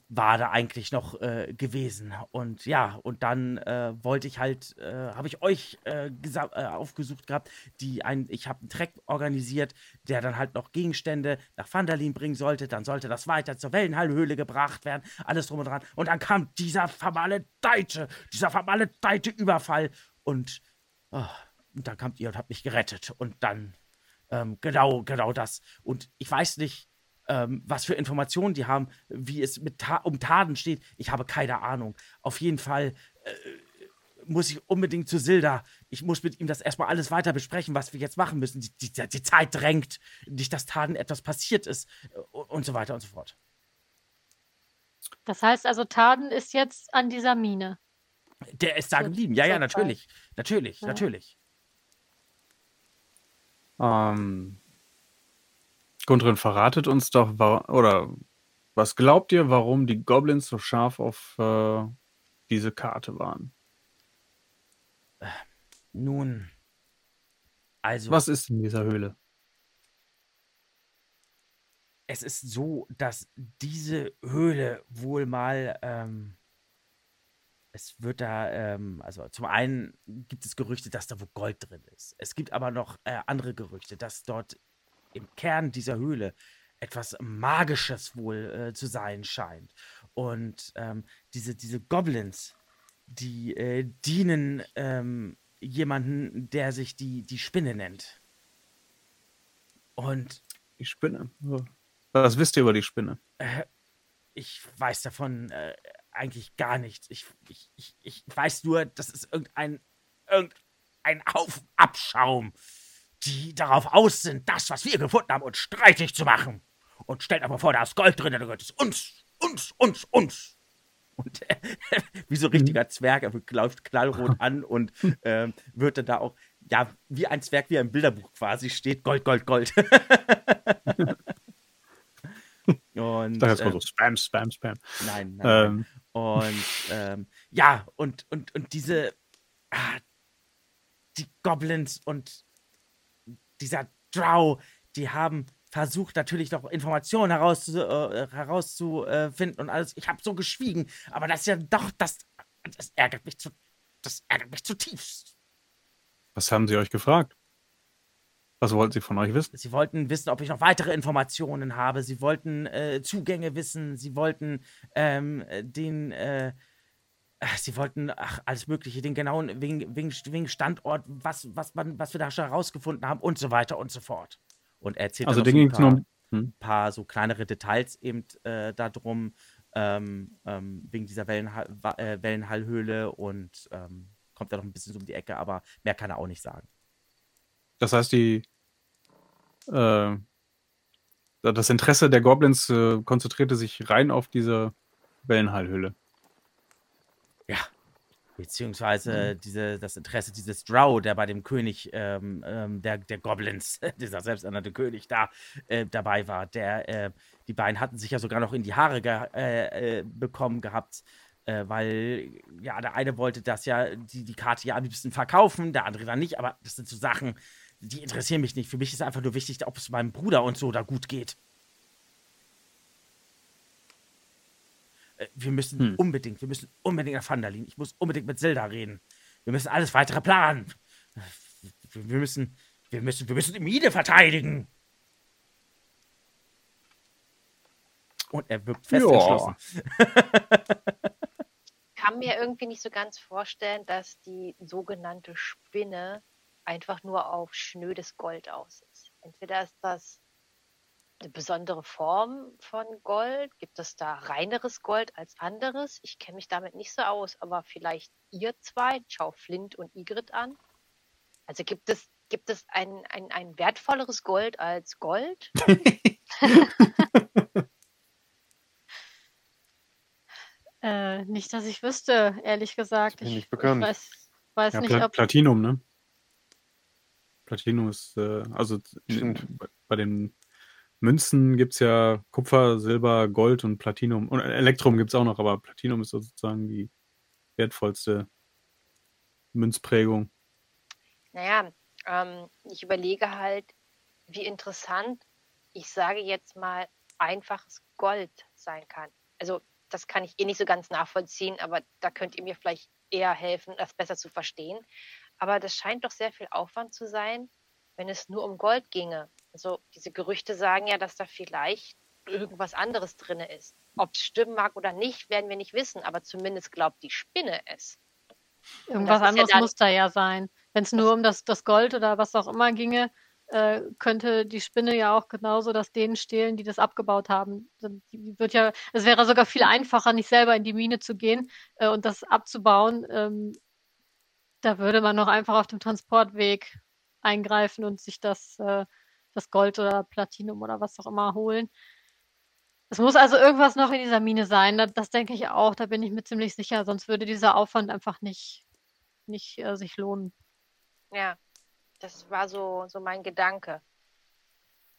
war da eigentlich noch äh, gewesen. Und ja, und dann äh, wollte ich halt, äh, habe ich euch äh, äh, aufgesucht gehabt, die ein, ich habe einen Track organisiert, der dann halt noch Gegenstände nach Vandalin bringen sollte. Dann sollte das weiter zur Wellenhallhöhle gebracht werden, alles drum und dran. Und dann kam dieser vermaledeite, dieser vermaledeite Überfall. Und, oh, und dann kamt ihr und habt mich gerettet. Und dann, ähm, genau, genau das. Und ich weiß nicht, ähm, was für Informationen die haben, wie es mit Ta um Taden steht. Ich habe keine Ahnung. Auf jeden Fall äh, muss ich unbedingt zu Silda. Ich muss mit ihm das erstmal alles weiter besprechen, was wir jetzt machen müssen. Die, die, die Zeit drängt. Nicht, dass Taden etwas passiert ist äh, und so weiter und so fort. Das heißt also, Taden ist jetzt an dieser Mine. Der ist da geblieben. Ja, ja, natürlich. Natürlich, ja. natürlich. Ähm, Gundrin, verratet uns doch, oder was glaubt ihr, warum die Goblins so scharf auf äh, diese Karte waren? Nun, also. Was ist in dieser Höhle? Es ist so, dass diese Höhle wohl mal. Ähm, es wird da, ähm, also zum einen gibt es Gerüchte, dass da wo Gold drin ist. Es gibt aber noch äh, andere Gerüchte, dass dort im Kern dieser Höhle etwas Magisches wohl äh, zu sein scheint. Und ähm, diese, diese Goblins, die äh, dienen ähm, jemanden, der sich die, die Spinne nennt. Und. Die Spinne? Was wisst ihr über die Spinne? Äh, ich weiß davon äh, eigentlich gar nichts. Ich, ich, ich, ich weiß nur, das ist irgendein, irgendein Haufen Abschaum die darauf aus sind, das, was wir gefunden haben, uns streitig zu machen. Und stellt aber vor, da ist Gold drin, da gehört es uns, uns, uns, uns. Und äh, wie so ein richtiger Zwerg, er läuft knallrot an und äh, wird dann da auch, ja, wie ein Zwerg, wie im Bilderbuch quasi steht, Gold, Gold, Gold. und, da ist mal so ähm, Spam, Spam, Spam. Nein, nein. Ähm. Und ähm, ja, und, und, und diese, ah, die Goblins und dieser Drow, die haben versucht natürlich noch Informationen herauszu, äh, herauszufinden und alles. Ich habe so geschwiegen, aber das ist ja doch, das, das ärgert mich zu, das ärgert mich zutiefst. Was haben sie euch gefragt? Was wollten sie von euch wissen? Sie wollten wissen, ob ich noch weitere Informationen habe. Sie wollten äh, Zugänge wissen. Sie wollten ähm, den äh, Sie wollten ach, alles Mögliche, den genauen, wegen, wegen, wegen Standort, was, was, man, was wir da schon herausgefunden haben und so weiter und so fort. Und er erzählt also dann noch so ein paar, hm? paar, so kleinere Details eben äh, darum, ähm, ähm, wegen dieser Wellenhall, äh, Wellenhallhöhle und ähm, kommt da noch ein bisschen so um die Ecke, aber mehr kann er auch nicht sagen. Das heißt, die äh, das Interesse der Goblins äh, konzentrierte sich rein auf diese Wellenhallhöhle. Ja. Beziehungsweise mhm. diese, das Interesse dieses Drow, der bei dem König ähm, ähm, der, der Goblins, dieser selbsternannte König da äh, dabei war. Der, äh, die beiden hatten sich ja sogar noch in die Haare ge äh, äh bekommen gehabt, äh, weil ja, der eine wollte das ja, die, die Karte ja am liebsten verkaufen, der andere dann nicht, aber das sind so Sachen, die interessieren mich nicht. Für mich ist einfach nur wichtig, ob es meinem Bruder und so da gut geht. Wir müssen hm. unbedingt, wir müssen unbedingt nach Vandalin. Ich muss unbedingt mit Zelda reden. Wir müssen alles weitere planen. Wir müssen, wir müssen, wir müssen die Mine verteidigen. Und er wirkt fest ja. entschlossen. kann mir irgendwie nicht so ganz vorstellen, dass die sogenannte Spinne einfach nur auf schnödes Gold aus ist. Entweder ist das eine besondere Form von Gold? Gibt es da reineres Gold als anderes? Ich kenne mich damit nicht so aus, aber vielleicht ihr zwei, schau Flint und Igrit an. Also gibt es, gibt es ein, ein, ein wertvolleres Gold als Gold? äh, nicht, dass ich wüsste, ehrlich gesagt. Ich, nicht bekannt. Ich weiß, weiß ja, nicht, Pla ob... Platinum, ne? Platinum ist, äh, also bei den Münzen gibt es ja Kupfer, Silber, Gold und Platinum. Und Elektrum gibt es auch noch, aber Platinum ist sozusagen die wertvollste Münzprägung. Naja, ähm, ich überlege halt, wie interessant, ich sage jetzt mal, einfaches Gold sein kann. Also das kann ich eh nicht so ganz nachvollziehen, aber da könnt ihr mir vielleicht eher helfen, das besser zu verstehen. Aber das scheint doch sehr viel Aufwand zu sein, wenn es nur um Gold ginge. Also diese Gerüchte sagen ja, dass da vielleicht irgendwas anderes drin ist. Ob es stimmen mag oder nicht, werden wir nicht wissen, aber zumindest glaubt die Spinne es. Irgendwas anderes ja muss da ja sein. Wenn es nur um das, das Gold oder was auch immer ginge, äh, könnte die Spinne ja auch genauso das denen stehlen, die das abgebaut haben. Die wird ja, es wäre sogar viel einfacher, nicht selber in die Mine zu gehen äh, und das abzubauen. Ähm, da würde man noch einfach auf dem Transportweg eingreifen und sich das, äh, das Gold oder Platinum oder was auch immer holen. Es muss also irgendwas noch in dieser Mine sein. Das, das denke ich auch. Da bin ich mir ziemlich sicher. Sonst würde dieser Aufwand einfach nicht, nicht äh, sich lohnen. Ja, das war so, so mein Gedanke,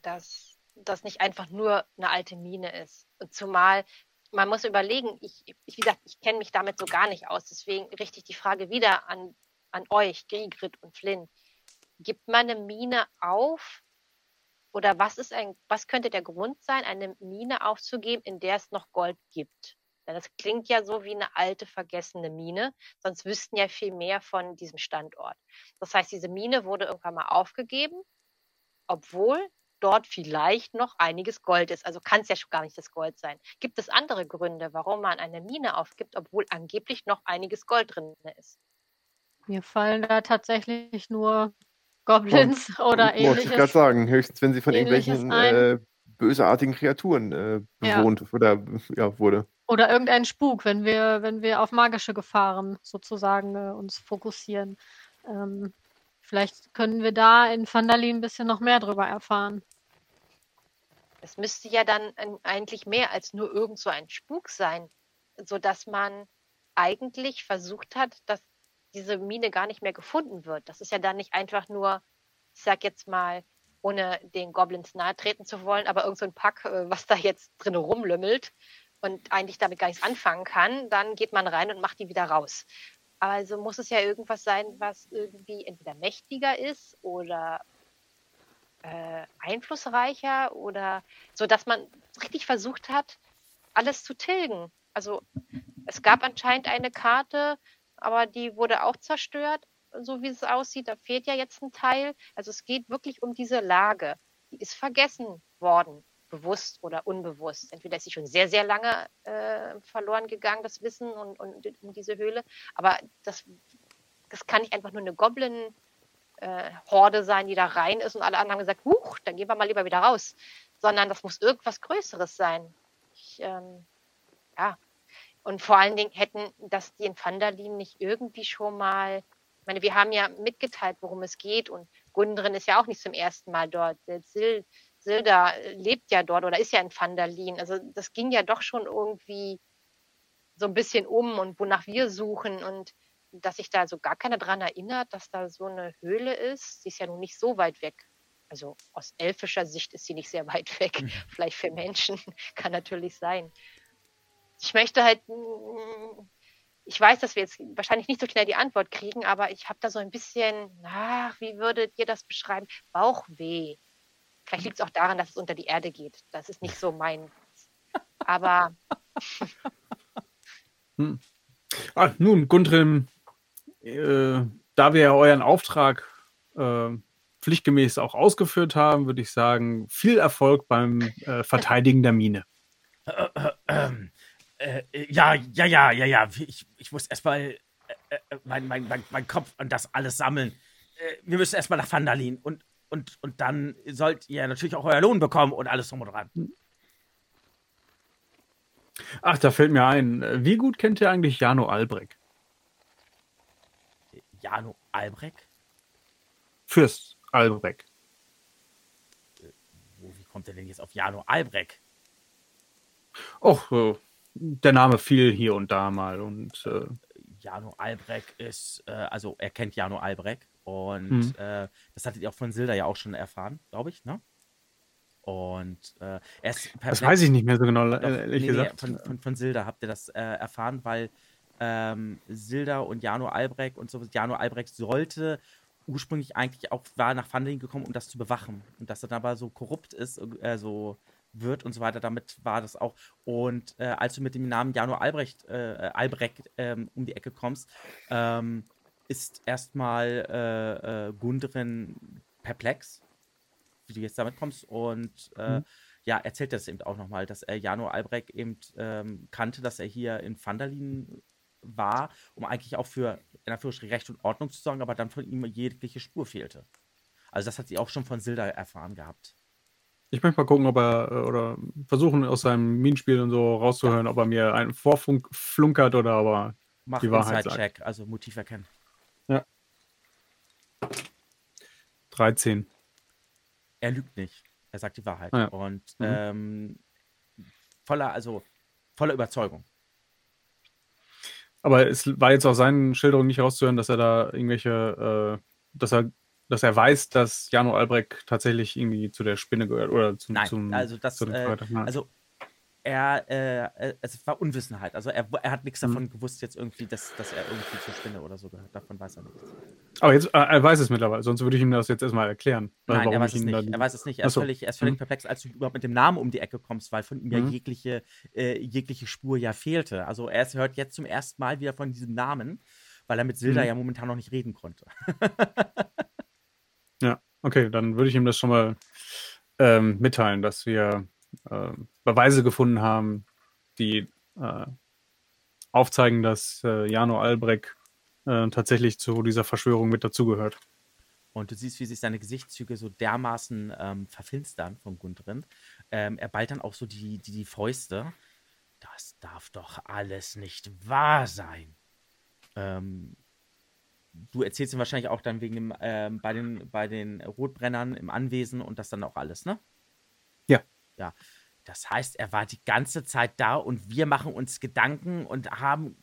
dass das nicht einfach nur eine alte Mine ist. Und zumal man muss überlegen, ich, ich wie gesagt, ich kenne mich damit so gar nicht aus. Deswegen richte ich die Frage wieder an, an euch, Gigrid und Flynn gibt man eine Mine auf? Oder was ist ein, was könnte der Grund sein, eine Mine aufzugeben, in der es noch Gold gibt? Denn das klingt ja so wie eine alte, vergessene Mine, sonst wüssten ja viel mehr von diesem Standort. Das heißt, diese Mine wurde irgendwann mal aufgegeben, obwohl dort vielleicht noch einiges Gold ist. Also kann es ja schon gar nicht das Gold sein. Gibt es andere Gründe, warum man eine Mine aufgibt, obwohl angeblich noch einiges Gold drin ist? Mir fallen da tatsächlich nur Goblins und, oder ähnliches. Wollte ich gerade sagen, höchstens wenn sie von irgendwelchen äh, bösartigen Kreaturen äh, bewohnt ja. oder ja, wurde. Oder irgendein Spuk, wenn wir, wenn wir auf magische Gefahren sozusagen äh, uns fokussieren. Ähm, vielleicht können wir da in Vandalin ein bisschen noch mehr drüber erfahren. Es müsste ja dann eigentlich mehr als nur irgend so ein Spuk sein, sodass man eigentlich versucht hat, das diese Mine gar nicht mehr gefunden wird. Das ist ja dann nicht einfach nur, ich sag jetzt mal, ohne den Goblins nahe treten zu wollen, aber irgend so ein Pack, äh, was da jetzt drin rumlümmelt und eigentlich damit gar nichts anfangen kann, dann geht man rein und macht die wieder raus. Also muss es ja irgendwas sein, was irgendwie entweder mächtiger ist oder äh, einflussreicher oder so, dass man richtig versucht hat, alles zu tilgen. Also es gab anscheinend eine Karte, aber die wurde auch zerstört, so wie es aussieht. Da fehlt ja jetzt ein Teil. Also es geht wirklich um diese Lage. Die ist vergessen worden, bewusst oder unbewusst. Entweder ist sie schon sehr, sehr lange äh, verloren gegangen, das Wissen und, und um diese Höhle. Aber das, das kann nicht einfach nur eine Goblin- äh, Horde sein, die da rein ist und alle anderen haben gesagt, huch, dann gehen wir mal lieber wieder raus. Sondern das muss irgendwas Größeres sein. Ich, ähm, ja, und vor allen Dingen hätten das die in Vandalin nicht irgendwie schon mal, ich meine, wir haben ja mitgeteilt, worum es geht und Gundrin ist ja auch nicht zum ersten Mal dort. Sil, Silda lebt ja dort oder ist ja in Vandalin. Also das ging ja doch schon irgendwie so ein bisschen um und wonach wir suchen und dass sich da so gar keiner dran erinnert, dass da so eine Höhle ist. Sie ist ja nun nicht so weit weg. Also aus elfischer Sicht ist sie nicht sehr weit weg. Mhm. Vielleicht für Menschen kann natürlich sein. Ich möchte halt, mm, ich weiß, dass wir jetzt wahrscheinlich nicht so schnell die Antwort kriegen, aber ich habe da so ein bisschen, ach, wie würdet ihr das beschreiben? Bauchweh. Vielleicht liegt es auch daran, dass es unter die Erde geht. Das ist nicht so mein. Aber. hm. ah, nun, Gundrim, äh, da wir ja euren Auftrag äh, pflichtgemäß auch ausgeführt haben, würde ich sagen, viel Erfolg beim äh, Verteidigen der Mine. Äh, äh, äh, ja, ja, ja, ja, ja. Ich, ich muss erstmal mein, mein, mein, mein Kopf und das alles sammeln. wir müssen erstmal nach Vandalin und, und, und dann sollt ihr natürlich auch euer Lohn bekommen und alles drum und dran. Ach, da fällt mir ein. Wie gut kennt ihr eigentlich Jano Albrecht? Jano Albrecht? Fürst Albrecht. Wie kommt er denn jetzt auf Jano Albrecht? Och, äh, der Name fiel hier und da mal und äh, Jano Albrecht ist, äh, also er kennt Jano Albrecht und mhm. äh, das hattet ihr auch von Silda ja auch schon erfahren, glaube ich, ne? Und äh, er ist Das weiß ich nicht mehr so genau, Doch, ehrlich nee, gesagt. Von, von, von Silda habt ihr das äh, erfahren, weil ähm, Silda und Jano Albrecht und so, Jano Albrecht sollte ursprünglich eigentlich auch war nach Funding gekommen, um das zu bewachen. Und dass er dann aber so korrupt ist, äh, so wird und so weiter, damit war das auch. Und äh, als du mit dem Namen Jano Albrecht, äh, Albrecht ähm, um die Ecke kommst, ähm, ist erstmal äh, äh, Gundren perplex, wie du jetzt damit kommst. Und äh, mhm. ja, erzählt das eben auch nochmal, dass er Jano Albrecht eben ähm, kannte, dass er hier in Vandalin war, um eigentlich auch für in Anführungsstrichen Recht und Ordnung zu sorgen, aber dann von ihm jegliche Spur fehlte. Also das hat sie auch schon von Silda erfahren gehabt. Ich möchte mal gucken, ob er äh, oder versuchen aus seinem Minenspiel und so rauszuhören, ja. ob er mir einen Vorfunk flunkert oder aber Mach die Wahrheit Inside Check, also Motiv erkennen. Ja. 13. Er lügt nicht. Er sagt die Wahrheit. Ah, ja. Und mhm. ähm, voller, also voller Überzeugung. Aber es war jetzt aus seinen Schilderungen nicht rauszuhören, dass er da irgendwelche, äh, dass er, dass er weiß, dass Jano Albrecht tatsächlich irgendwie zu der Spinne gehört oder zum, Nein, zum also das, äh, also er, äh, äh, es war Unwissenheit. Also er, er hat nichts mhm. davon gewusst jetzt irgendwie, dass, dass er irgendwie zur Spinne oder so gehört. Davon weiß er nichts. Aber jetzt, äh, er weiß es mittlerweile, sonst würde ich ihm das jetzt erstmal erklären. Nein, er weiß, es nicht. er weiß es nicht. Er ist völlig, er ist völlig mhm. perplex, als du überhaupt mit dem Namen um die Ecke kommst, weil von ihm ja mhm. jegliche, äh, jegliche Spur ja fehlte. Also er hört jetzt zum ersten Mal wieder von diesem Namen, weil er mit Silda mhm. ja momentan noch nicht reden konnte. ja, okay, dann würde ich ihm das schon mal ähm, mitteilen, dass wir äh, Beweise gefunden haben, die äh, aufzeigen, dass äh, Jano Albrecht äh, tatsächlich zu dieser Verschwörung mit dazugehört. Und du siehst, wie sich seine Gesichtszüge so dermaßen ähm, verfinstern von Gundrin. Ähm, er ballt dann auch so die, die, die Fäuste. Das darf doch alles nicht wahr sein. Ähm, du erzählst ihm wahrscheinlich auch dann wegen dem, ähm, bei, den, bei den Rotbrennern im Anwesen und das dann auch alles, ne? Ja. Ja. Das heißt, er war die ganze Zeit da und wir machen uns Gedanken und haben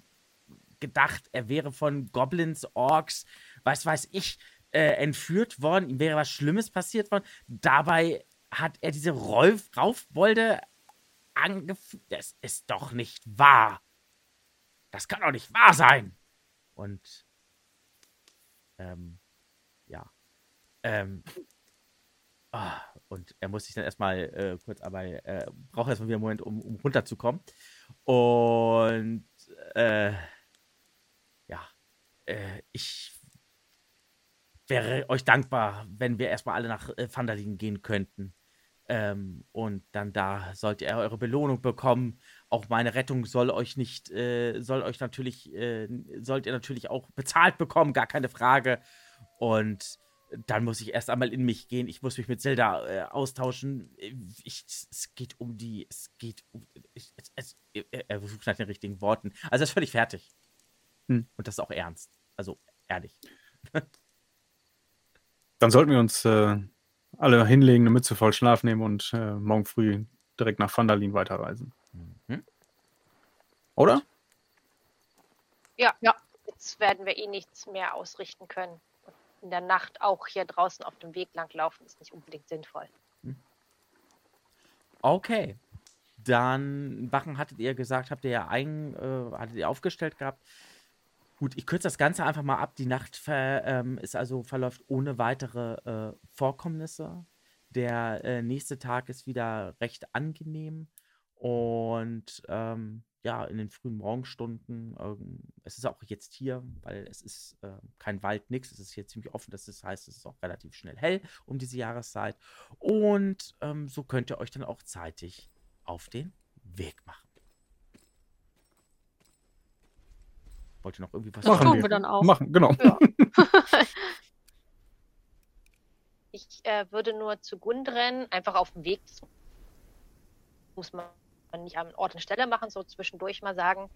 gedacht, er wäre von Goblins, Orks, was weiß ich, äh, entführt worden. Ihm wäre was Schlimmes passiert worden. Dabei hat er diese Rolf Raufbolde angeführt. Das ist doch nicht wahr. Das kann doch nicht wahr sein. Und ähm, ja. Ähm, oh, und er muss sich dann erstmal äh, kurz, aber äh, braucht erstmal wieder einen Moment, um, um runterzukommen. Und äh, ja, äh, ich wäre euch dankbar, wenn wir erstmal alle nach äh, Vandalin gehen könnten. Ähm, und dann da sollt ihr eure Belohnung bekommen. Auch meine Rettung soll euch nicht, äh, soll euch natürlich, äh, sollt ihr natürlich auch bezahlt bekommen, gar keine Frage. Und dann muss ich erst einmal in mich gehen. Ich muss mich mit Zelda äh, austauschen. Ich, es geht um die. Es geht um. Ich, es, es, er sucht nach den richtigen Worten. Also, er ist völlig fertig. Hm. Und das ist auch ernst. Also, ehrlich. Dann sollten wir uns äh, alle hinlegen, eine Mütze voll Schlaf nehmen und äh, morgen früh direkt nach Vandalin weiterreisen. Oder? Ja, ja. nachts werden wir eh nichts mehr ausrichten können. Und in der Nacht auch hier draußen auf dem Weg langlaufen ist nicht unbedingt sinnvoll. Hm. Okay. Dann Wachen hattet ihr gesagt, habt ihr ja ein, äh, hattet ihr aufgestellt gehabt. Gut, ich kürze das Ganze einfach mal ab. Die Nacht ver, ähm, ist also verläuft ohne weitere äh, Vorkommnisse. Der äh, nächste Tag ist wieder recht angenehm. Und ähm, ja, in den frühen Morgenstunden, ähm, es ist auch jetzt hier, weil es ist äh, kein Wald, nichts, es ist hier ziemlich offen, das heißt, es ist auch relativ schnell hell um diese Jahreszeit. Und ähm, so könnt ihr euch dann auch zeitig auf den Weg machen. Wollt ihr noch irgendwie was das machen? tun wir dann auch. Machen, genau. Ja. ich äh, würde nur zu Gundren einfach auf dem Weg, muss man nicht an Ort und Stelle machen, so zwischendurch mal sagen,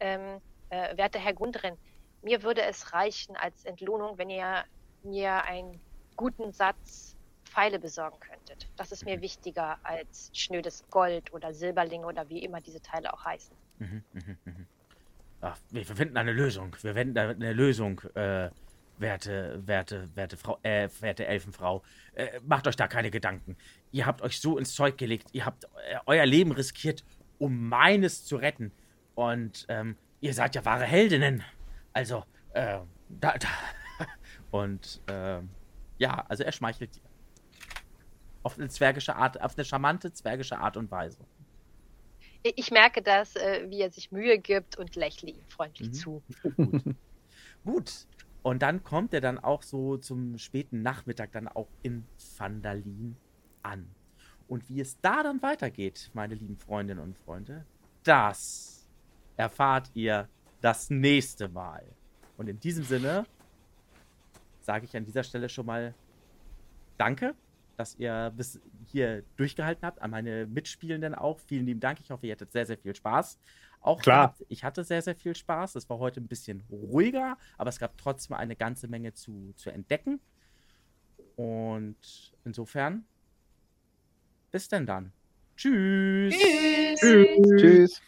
ähm, äh, werter Herr Gundren, mir würde es reichen als Entlohnung, wenn ihr mir einen guten Satz Pfeile besorgen könntet. Das ist mir wichtiger als schnödes Gold oder Silberlinge oder wie immer diese Teile auch heißen. Mhm, mh, mh. Ach, wir finden eine Lösung. Wir finden eine Lösung, äh, werte, werte, werte Frau, äh, werte Elfenfrau. Äh, macht euch da keine Gedanken. Ihr habt euch so ins Zeug gelegt. Ihr habt äh, euer Leben riskiert, um meines zu retten. Und ähm, ihr seid ja wahre Heldinnen. Also, äh, da, da. Und, ähm, ja, also er schmeichelt dir. Auf eine zwergische Art, auf eine charmante zwergische Art und Weise ich merke das, äh, wie er sich Mühe gibt und lächle ihm freundlich mhm. zu. Gut. Gut. Und dann kommt er dann auch so zum späten Nachmittag dann auch in Vandalin an. Und wie es da dann weitergeht, meine lieben Freundinnen und Freunde, das erfahrt ihr das nächste Mal. Und in diesem Sinne sage ich an dieser Stelle schon mal Danke dass ihr bis hier durchgehalten habt. An meine Mitspielenden auch. Vielen lieben Dank. Ich hoffe, ihr hattet sehr, sehr viel Spaß. Auch Klar. Gehabt. Ich hatte sehr, sehr viel Spaß. Es war heute ein bisschen ruhiger, aber es gab trotzdem eine ganze Menge zu, zu entdecken. Und insofern, bis denn dann. Tschüss. Tschüss. Tschüss.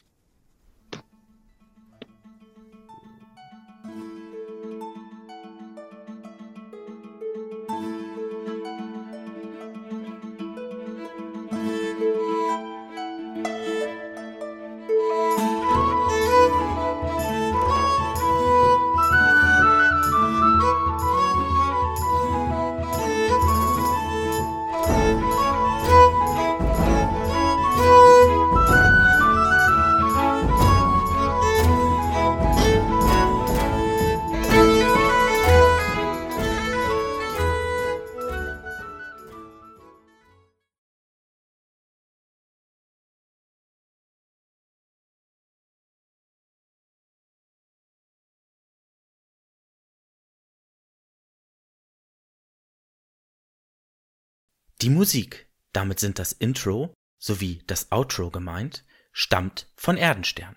Die Musik, damit sind das Intro sowie das Outro gemeint, stammt von Erdenstern.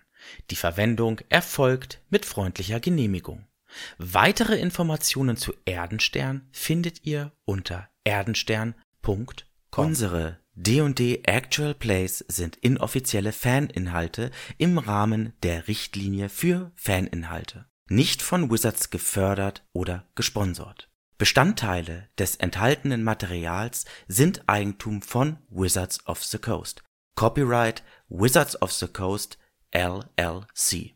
Die Verwendung erfolgt mit freundlicher Genehmigung. Weitere Informationen zu Erdenstern findet ihr unter erdenstern.com. Unsere D&D Actual Plays sind inoffizielle Faninhalte im Rahmen der Richtlinie für Faninhalte, nicht von Wizards gefördert oder gesponsert Bestandteile des enthaltenen Materials sind Eigentum von Wizards of the Coast. Copyright Wizards of the Coast LLC